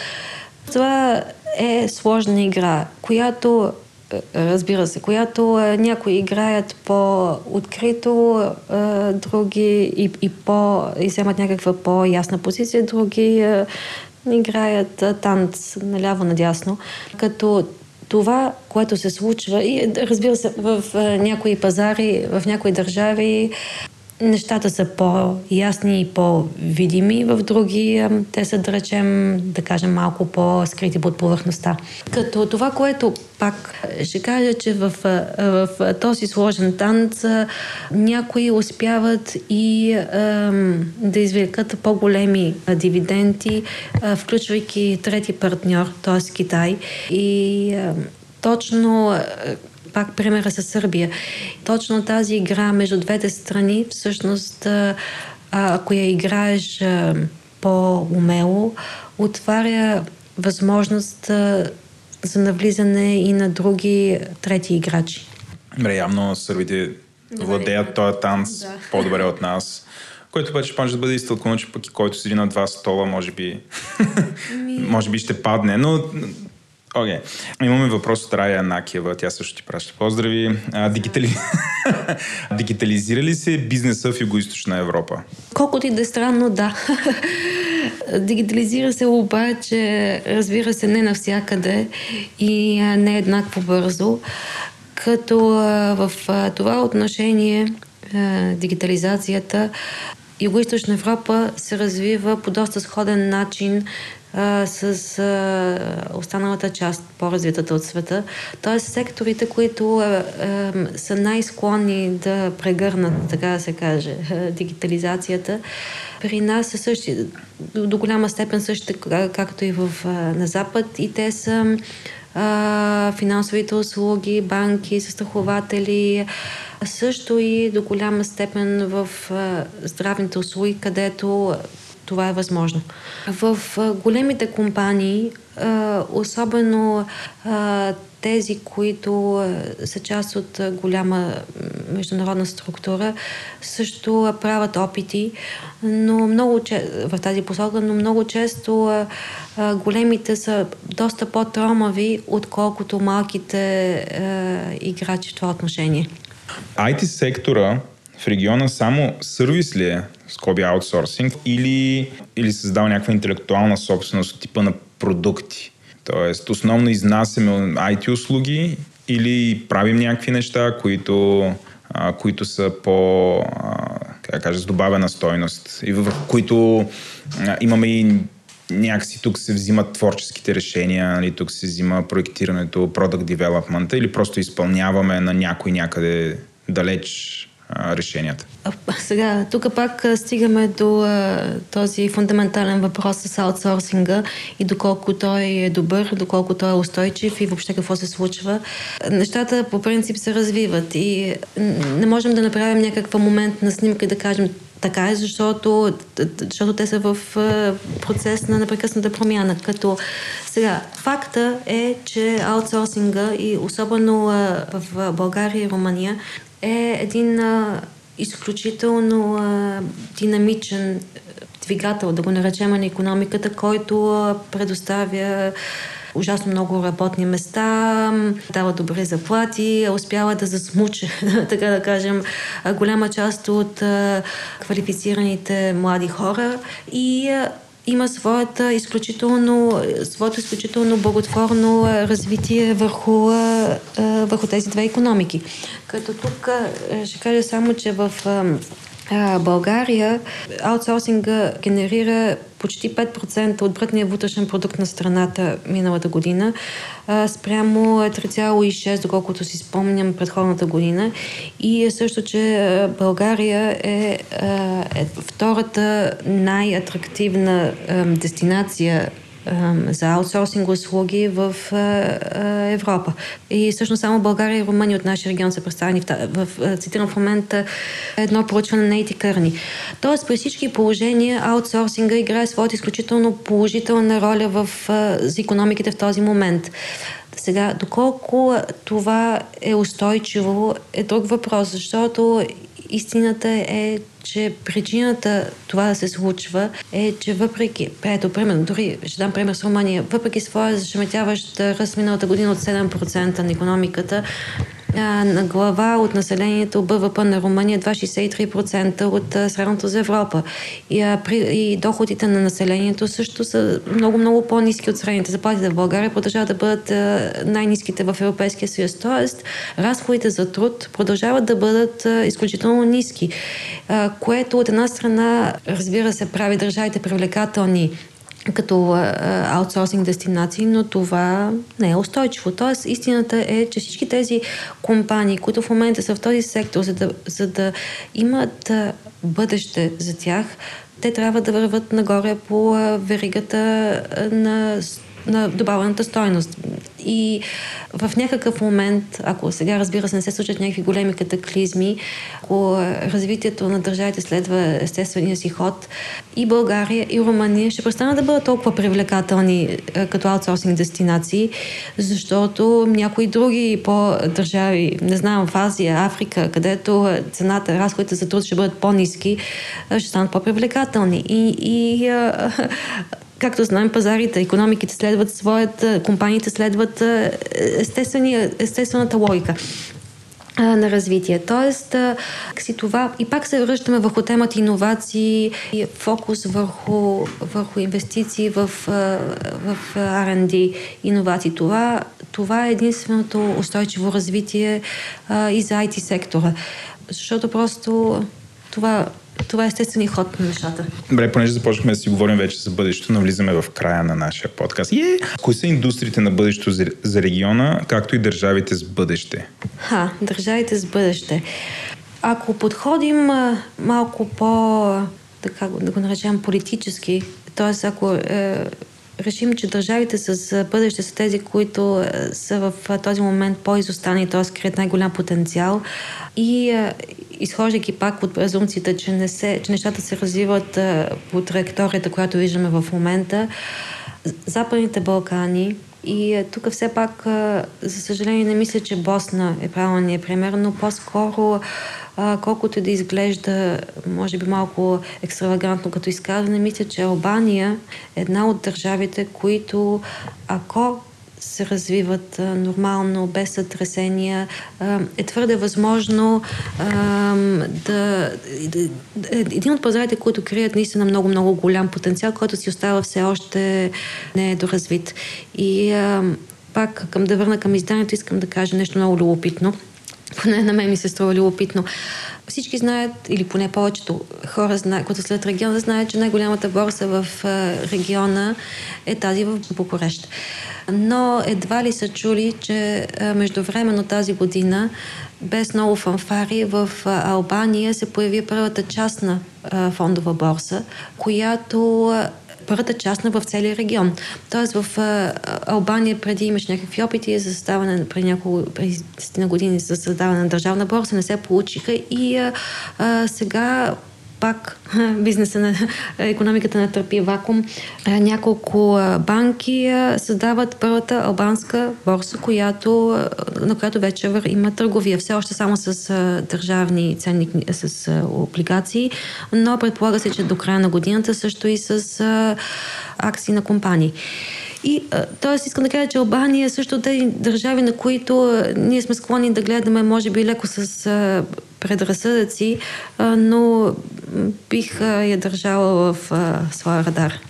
Това е сложна игра, която е, разбира се, която е, някои играят по-открито, е, други и, и, по, и вземат някаква по-ясна позиция, други играят танц наляво-надясно. Като това, което се случва, и разбира се, в някои пазари, в някои държави нещата са по-ясни и по-видими, в други те са, да речем, да кажем, малко по-скрити под повърхността. Като това, което пак ще кажа, че в, в, този сложен танц някои успяват и ем, да извлекат по-големи дивиденти, е, включвайки трети партньор, т.е. Китай. И ем, точно пак примера с Сърбия. Точно тази игра между двете страни, всъщност, ако я играеш по-умело, отваря възможност за навлизане и на други трети играчи. Добре, явно сърбите владеят този танц да. по-добре от нас. Който обаче може да бъде изтълкувано, че пък и който седи на два стола, може би, Ми... може би ще падне, но Окей. Okay. Имаме въпрос от Рая Накиева. Тя също ти праща поздрави. А, дигитали... Дигитализира ли се бизнеса в Юго-Источна Европа? Колкото и да е странно, да. Дигитализира се обаче, разбира се, не навсякъде и не еднакво бързо. Като в това отношение дигитализацията Юго-Источна Европа се развива по доста сходен начин а, с а, останалата част, по-развитата от света. Тоест секторите, които а, а, са най-склонни да прегърнат, така да се каже, дигитализацията, при нас са същи, до, до голяма степен същите, както и в, а, на Запад. И те са а, финансовите услуги, банки, застрахователи, също и до голяма степен в а, здравните услуги, където това е възможно. В големите компании, особено тези, които са част от голяма международна структура, също правят опити, но много в тази посока, но много често големите са доста по-тромави, отколкото малките играчи в това отношение. IT сектора в региона само сервис ли е, скоби аутсорсинг, или, или създава някаква интелектуална собственост от типа на продукти? Тоест, основно изнасяме IT услуги или правим някакви неща, които, а, които са по, а, как кажа, с добавена стойност и в които а, имаме и някакси тук се взимат творческите решения, нали, тук се взима проектирането, product development или просто изпълняваме на някой някъде далеч решенията. Сега, тук пак стигаме до а, този фундаментален въпрос с аутсорсинга и доколко той е добър, доколко той е устойчив и въобще какво се случва. Нещата по принцип се развиват и не можем да направим някаква моментна снимка и да кажем така е, защото, защото те са в процес на непрекъсната промяна. Като сега, факта е, че аутсорсинга и особено в България и Румъния е един изключително а, динамичен двигател, да го наречем на економиката, който а, предоставя ужасно много работни места, дава добри заплати, успява да засмуче, така да кажем, голяма част от квалифицираните млади хора. И има своята изключително, своето изключително благотворно развитие върху, върху тези две економики. Като тук ще кажа само, че в България аутсорсинга генерира почти 5% от брътния вътрешен продукт на страната миналата година, спрямо 3,6%, доколкото си спомням предходната година. И е също, че България е, е втората най-атрактивна дестинация за аутсорсинг услуги в Европа. И всъщност само България и Румъния от нашия регион са представени в, в цитирам в момента едно проучване на Ейти Кърни. Тоест, при всички положения аутсорсинга играе своята изключително положителна роля в, за економиките в този момент. Сега, доколко това е устойчиво, е друг въпрос, защото истината е, че причината това да се случва е, че въпреки, ето, примерно, дори ще дам пример с Румъния, въпреки своя зашеметяващ ръст миналата година от 7% на економиката, на глава от населението БВП на Румъния 2,63% от средното за Европа. И, а, при, и доходите на населението също са много-много по-низки от средните. Заплатите в България продължават да бъдат а, най-низките в Европейския съюз. Тоест, разходите за труд продължават да бъдат а, изключително ниски, а, което от една страна, разбира се, прави държавите привлекателни като аутсорсинг дестинации, но това не е устойчиво. Тоест, истината е, че всички тези компании, които в момента са в този сектор, за да, за да имат бъдеще за тях, те трябва да върват нагоре по веригата на на добавената стойност. И в някакъв момент, ако сега разбира се не се случат някакви големи катаклизми, ако развитието на държавите следва естествения си ход, и България, и Румъния ще престанат да бъдат толкова привлекателни като аутсорсинг дестинации, защото някои други по-държави, не знам, в Азия, Африка, където цената, разходите за труд ще бъдат по-низки, ще станат по-привлекателни. И, и както знаем, пазарите, економиките следват своята, компаниите следват естествената логика на развитие. Тоест, си това и пак се връщаме върху темата иновации и фокус върху, върху инвестиции в, в R&D, иновации. Това, това е единственото устойчиво развитие и за IT сектора. Защото просто това това е естествения ход на нещата. Добре, понеже започнахме да си говорим вече за бъдещето, навлизаме в края на нашия подкаст. Е! Кои са индустриите на бъдещето за региона, както и държавите с бъдеще? Ха, държавите с бъдеще. Ако подходим малко по, така да го наречем, политически, т.е. ако е, решим, че държавите с бъдеще са тези, които са в този момент по-изостани, т.е. крият най-голям потенциал и изхождайки пак от презумцията, че, не се, че нещата се развиват по траекторията, която виждаме в момента, Западните Балкани и тук все пак, за съжаление, не мисля, че Босна е правилният пример, но по-скоро колкото да изглежда, може би малко екстравагантно като изказване, мисля, че Албания е една от държавите, които ако се развиват а, нормално, без сътресения, е твърде възможно а, да, да... Един от пазарите, които крият наистина много-много голям потенциал, който си остава все още не е доразвит. И а, пак към да върна към изданието, искам да кажа нещо много любопитно. Поне на мен ми се струва любопитно. Всички знаят, или поне повечето хора, знаят, които след региона, знаят, че най-голямата борса в региона е тази в Букурещ но едва ли са чули, че междувременно тази година, без много фанфари, в Албания се появи първата частна фондова борса, която първата частна в целия регион. Тоест в Албания преди имаш някакви опити за създаване, преди няколко, преди години за създаване на държавна борса, не се получиха и а, а, сега пак бизнеса на економиката на търпи вакуум. Няколко банки създават първата албанска борса, която, на която вече има търговия. Все още само с държавни ценни, с облигации, но предполага се, че до края на годината също и с акции на компании. И, т.е. искам да кажа, че Албания е също тези държави, на които ние сме склонни да гледаме, може би леко с предразсъдъци, но бих я държала в своя радар.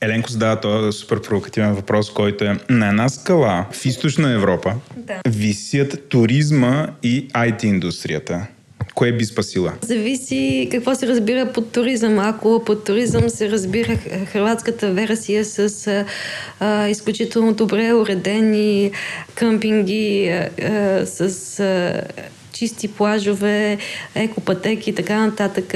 Еленко задава този супер провокативен въпрос, който е на една скала в източна Европа да. висят туризма и IT индустрията. Кое би спасила? Зависи какво се разбира под туризъм. Ако под туризъм се разбира хрватската версия с а, изключително добре уредени къмпинги, а, а, с а, чисти плажове, екопътеки и така нататък.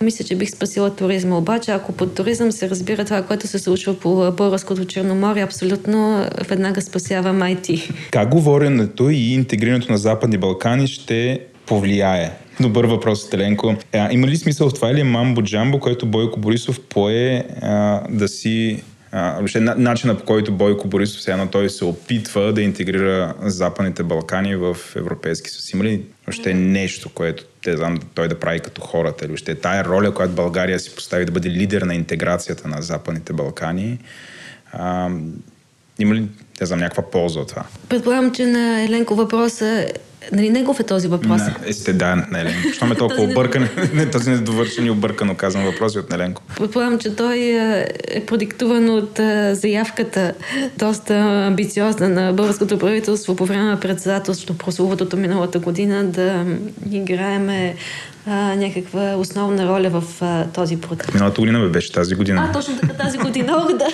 Мисля, че бих спасила туризма. Обаче, ако под туризъм се разбира това, което се случва по българското Черноморие, абсолютно веднага спасявам IT. Как говоренето и интегрирането на Западни Балкани ще повлияе Добър въпрос, Теленко. А, има ли смисъл в това или е мамбо джамбо, който Бойко Борисов пое а, да си въобще начина по който Бойко Борисов сега той се опитва да интегрира Западните Балкани в Европейски съюз. Има ли въобще нещо, което те знам той да прави като хората или въобще тая роля, която България си постави да бъде лидер на интеграцията на Западните Балкани? А, има ли, не знам, някаква полза от това? Предполагам, че на Еленко въпроса Нали негов е този въпрос? Не, сте да, Неленко. Що ме толкова объркан? Не, този недовършен и объркано казвам въпроси от Неленко. Предполагам, че той е, е продиктуван от заявката, доста амбициозна на българското правителство по време на председателството, прословутото миналата година, да играеме а, някаква основна роля в а, този процес. Миналата година бе беше тази година. А, точно така тази година. Ох, да,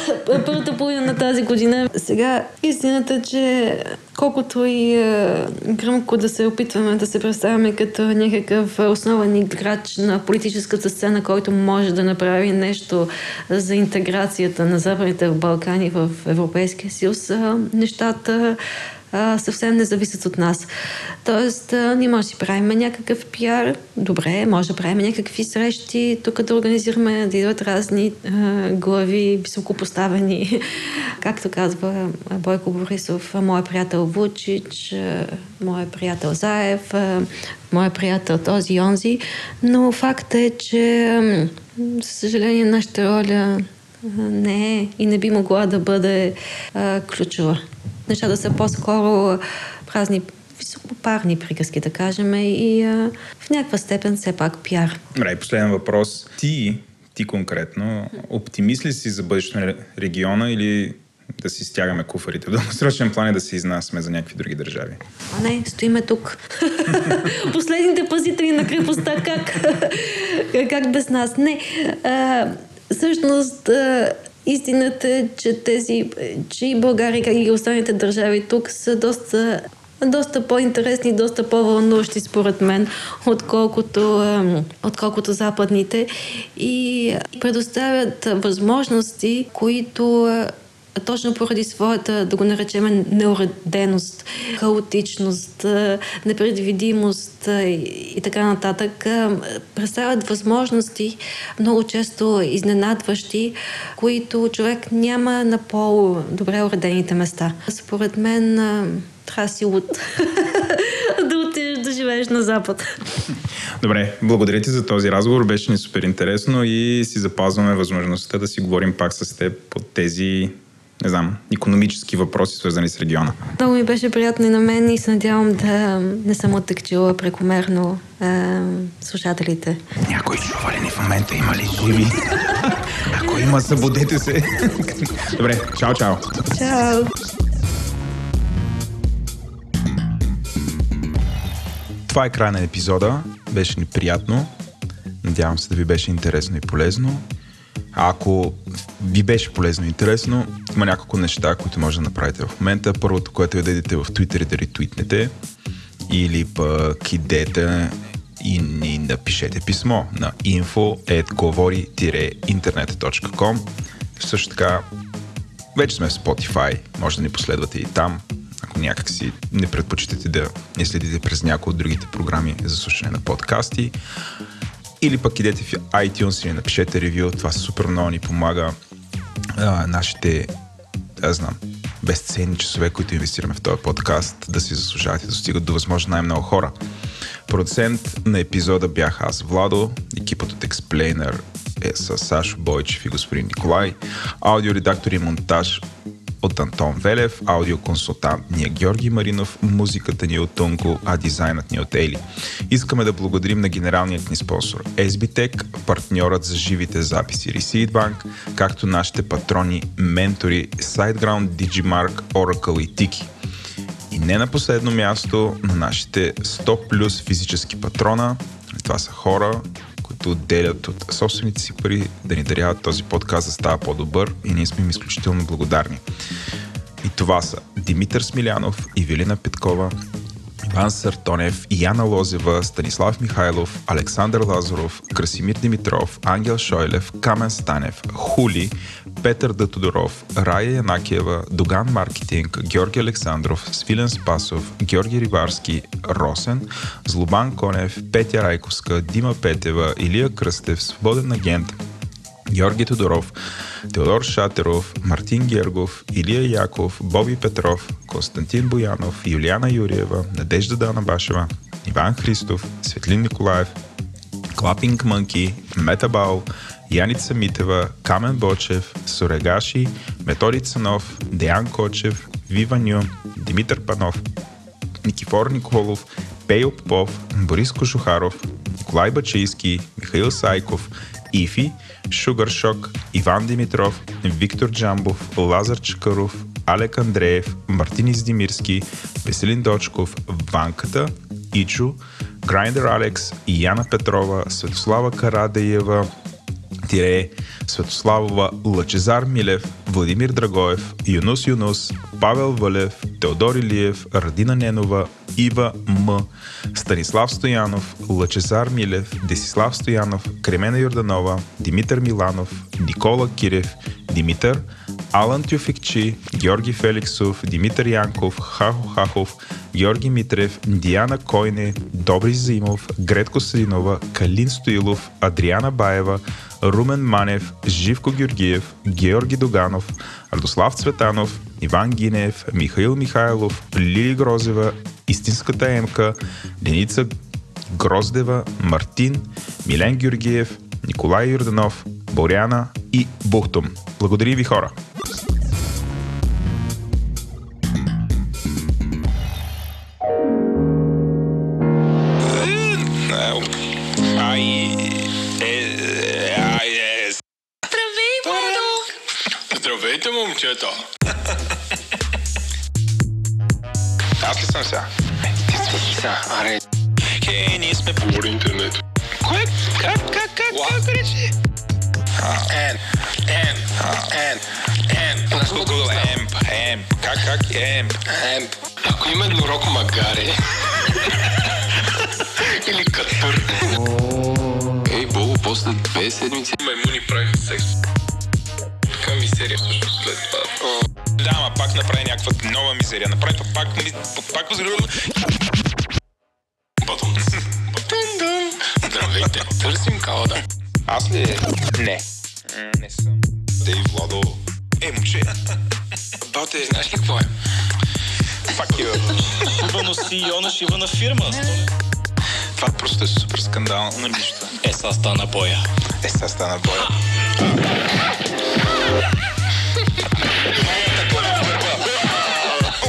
първата половина на тази година. Сега истината, че колкото и е, гръмко да се опитваме да се представяме като някакъв основен играч на политическата сцена, който може да направи нещо за интеграцията на Западните Балкани в Европейския съюз, е, нещата съвсем не зависят от нас. Тоест, ние може да си правим някакъв пиар, добре, може да правим някакви срещи, тук да организираме, да идват разни а, глави, високопоставени, както казва Бойко Борисов, моят приятел Вучич, моят приятел Заев, моят приятел този и онзи, но факт е, че за съжаление нашата роля не е и не би могла да бъде а, ключова нещата са по-скоро празни високопарни приказки, да кажем, и а, в някаква степен все пак пиар. Добре, последен въпрос. Ти, ти конкретно, оптимист ли си за бъдещето на региона или да си стягаме куфарите в дългосрочен план и да се изнасяме за някакви други държави? А не, стоиме тук. Последните пазители на крепостта, как? как без нас? Не. А, всъщност, а, Истината е, че тези, че и България, и останалите държави тук са доста доста по-интересни, доста по-вълнуващи според мен, отколкото, отколкото западните. И предоставят възможности, които точно поради своята, да го наречем, неуреденост, хаотичност, непредвидимост и така нататък, представят възможности, много често изненадващи, които човек няма на по-добре уредените места. Според мен трябва си луд да отидеш да живееш на Запад. Добре, благодаря ти за този разговор. Беше ни супер интересно и си запазваме възможността да си говорим пак с теб по тези не знам, економически въпроси, свързани с региона. Много ми беше приятно и на мен и се надявам да не съм оттъкчила прекомерно е, слушателите. Някой чува ли ни в момента? Има ли живи? Ако има, събудете се. Добре, чао, чао. Чао. Това е край на епизода. Беше ни приятно. Надявам се да ви беше интересно и полезно. Ако ви беше полезно и интересно, има няколко неща, които може да направите в момента. Първото, което е да идете в Twitter и да ретвитнете или пък идете и ни напишете писмо на info.govori-internet.com Също така, вече сме в Spotify, може да ни последвате и там, ако някак си не предпочитате да не следите през някои от другите програми за слушане на подкасти. Или пък идете в iTunes и напишете ревю. Това супер много ни помага а, нашите, да знам, безценни часове, които инвестираме в този подкаст, да си заслужават и да стигат до възможно най-много хора. Продуцент на епизода бях аз, Владо, екипът от Explainer е с Сашо Бойчев и господин Николай, аудиоредактор и монтаж от Антон Велев, аудиоконсултант ни е Георги Маринов, музиката ни е от Тунко, а дизайнът ни е от Ели. Искаме да благодарим на генералният ни спонсор SBTech, партньорът за живите записи Receipt Bank, както нашите патрони, ментори SiteGround, Digimark, Oracle и Tiki. И не на последно място на нашите 100 плюс физически патрона. Това са хора, които отделят от собствените си пари да ни даряват този подкаст да става по-добър и ние сме им изключително благодарни. И това са Димитър Смилянов, Ивелина Петкова, Иван Сартонев, Яна Лозева, Станислав Михайлов, Александър Лазаров, Красимир Димитров, Ангел Шойлев, Камен Станев, Хули, Петър Датодоров, Рая Янакиева, Доган Маркетинг, Георги Александров, Свилен Спасов, Георги Риварски, Росен, Злобан Конев, Петя Райковска, Дима Петева, Илия Кръстев, Свободен агент, Георги Тодоров, Теодор Шатеров, Мартин Гергов, Илия Яков, Боби Петров, Константин Боянов, Юлиана Юриева, Надежда Дана Башева, Иван Христов, Светлин Николаев, Клапинг Мънки, Метабал, Яница Митева, Камен Бочев, Сорегаши, Методи Цанов, Деян Кочев, Вива Ню, Димитър Панов, Никифор Николов, Пейо Попов, Борис Кошухаров, Николай Бачийски, Михаил Сайков, Ифи, Шугар Шок, Иван Димитров, Виктор Джамбов, Лазар Чакаров, Алек Андреев, Мартин Издимирски, Веселин Дочков, Ванката, Ичо, Грайндер Алекс, Яна Петрова, Светослава Карадеева, Тире, Светославова, Лъчезар Милев, Владимир Драгоев, Юнус Юнус, Павел Вълев, Теодор Илиев, Радина Ненова, Ива М, Станислав Стоянов, Лъчезар Милев, Десислав Стоянов, Кремена Йорданова, Димитър Миланов, Никола Кирев, Димитър, Алан Тюфикчи, Георги Феликсов, Димитър Янков, Хахо Хахов, Георги Митрев, Диана Койне, Добри Зимов, Гретко Сединова, Калин Стоилов, Адриана Баева, Румен Манев, Живко Георгиев, Георги Доганов, Радослав Цветанов, Иван Гинев, Михаил Михайлов, Лили Грозева, Истинската емка, Деница Гроздева, Мартин, Милен Георгиев, Николай Юрданов, Боряна и Бухтум. Благодаря ви хора! Здравейте, момчета! Аз ли съм сега? Аре. Хей, ние сме по интернет. Кое? Как, как, как, как речи? Ен, ен, ен, ен. Google Емп, Емп. Как, как? Емп. Ен. Ако има еднорог магаре. Или катър. Ей, Бобо, после две седмици маймуни правиха секс. Така мистерия всъщност след това. Да, ама пак направи някаква нова мизерия. Направи пак, пак, пак, пак Батон. Здравейте. Търсим калада. Аз ли? Не. Не съм. Те Владо. Е, момче. Бате, знаеш ли какво е? Fuck you. Шибано си Йона Шибана фирма. Това просто е супер скандал. на нали? нищо. Е, сега стана боя. Е, сега стана боя.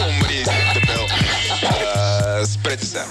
Умри. Спрете се.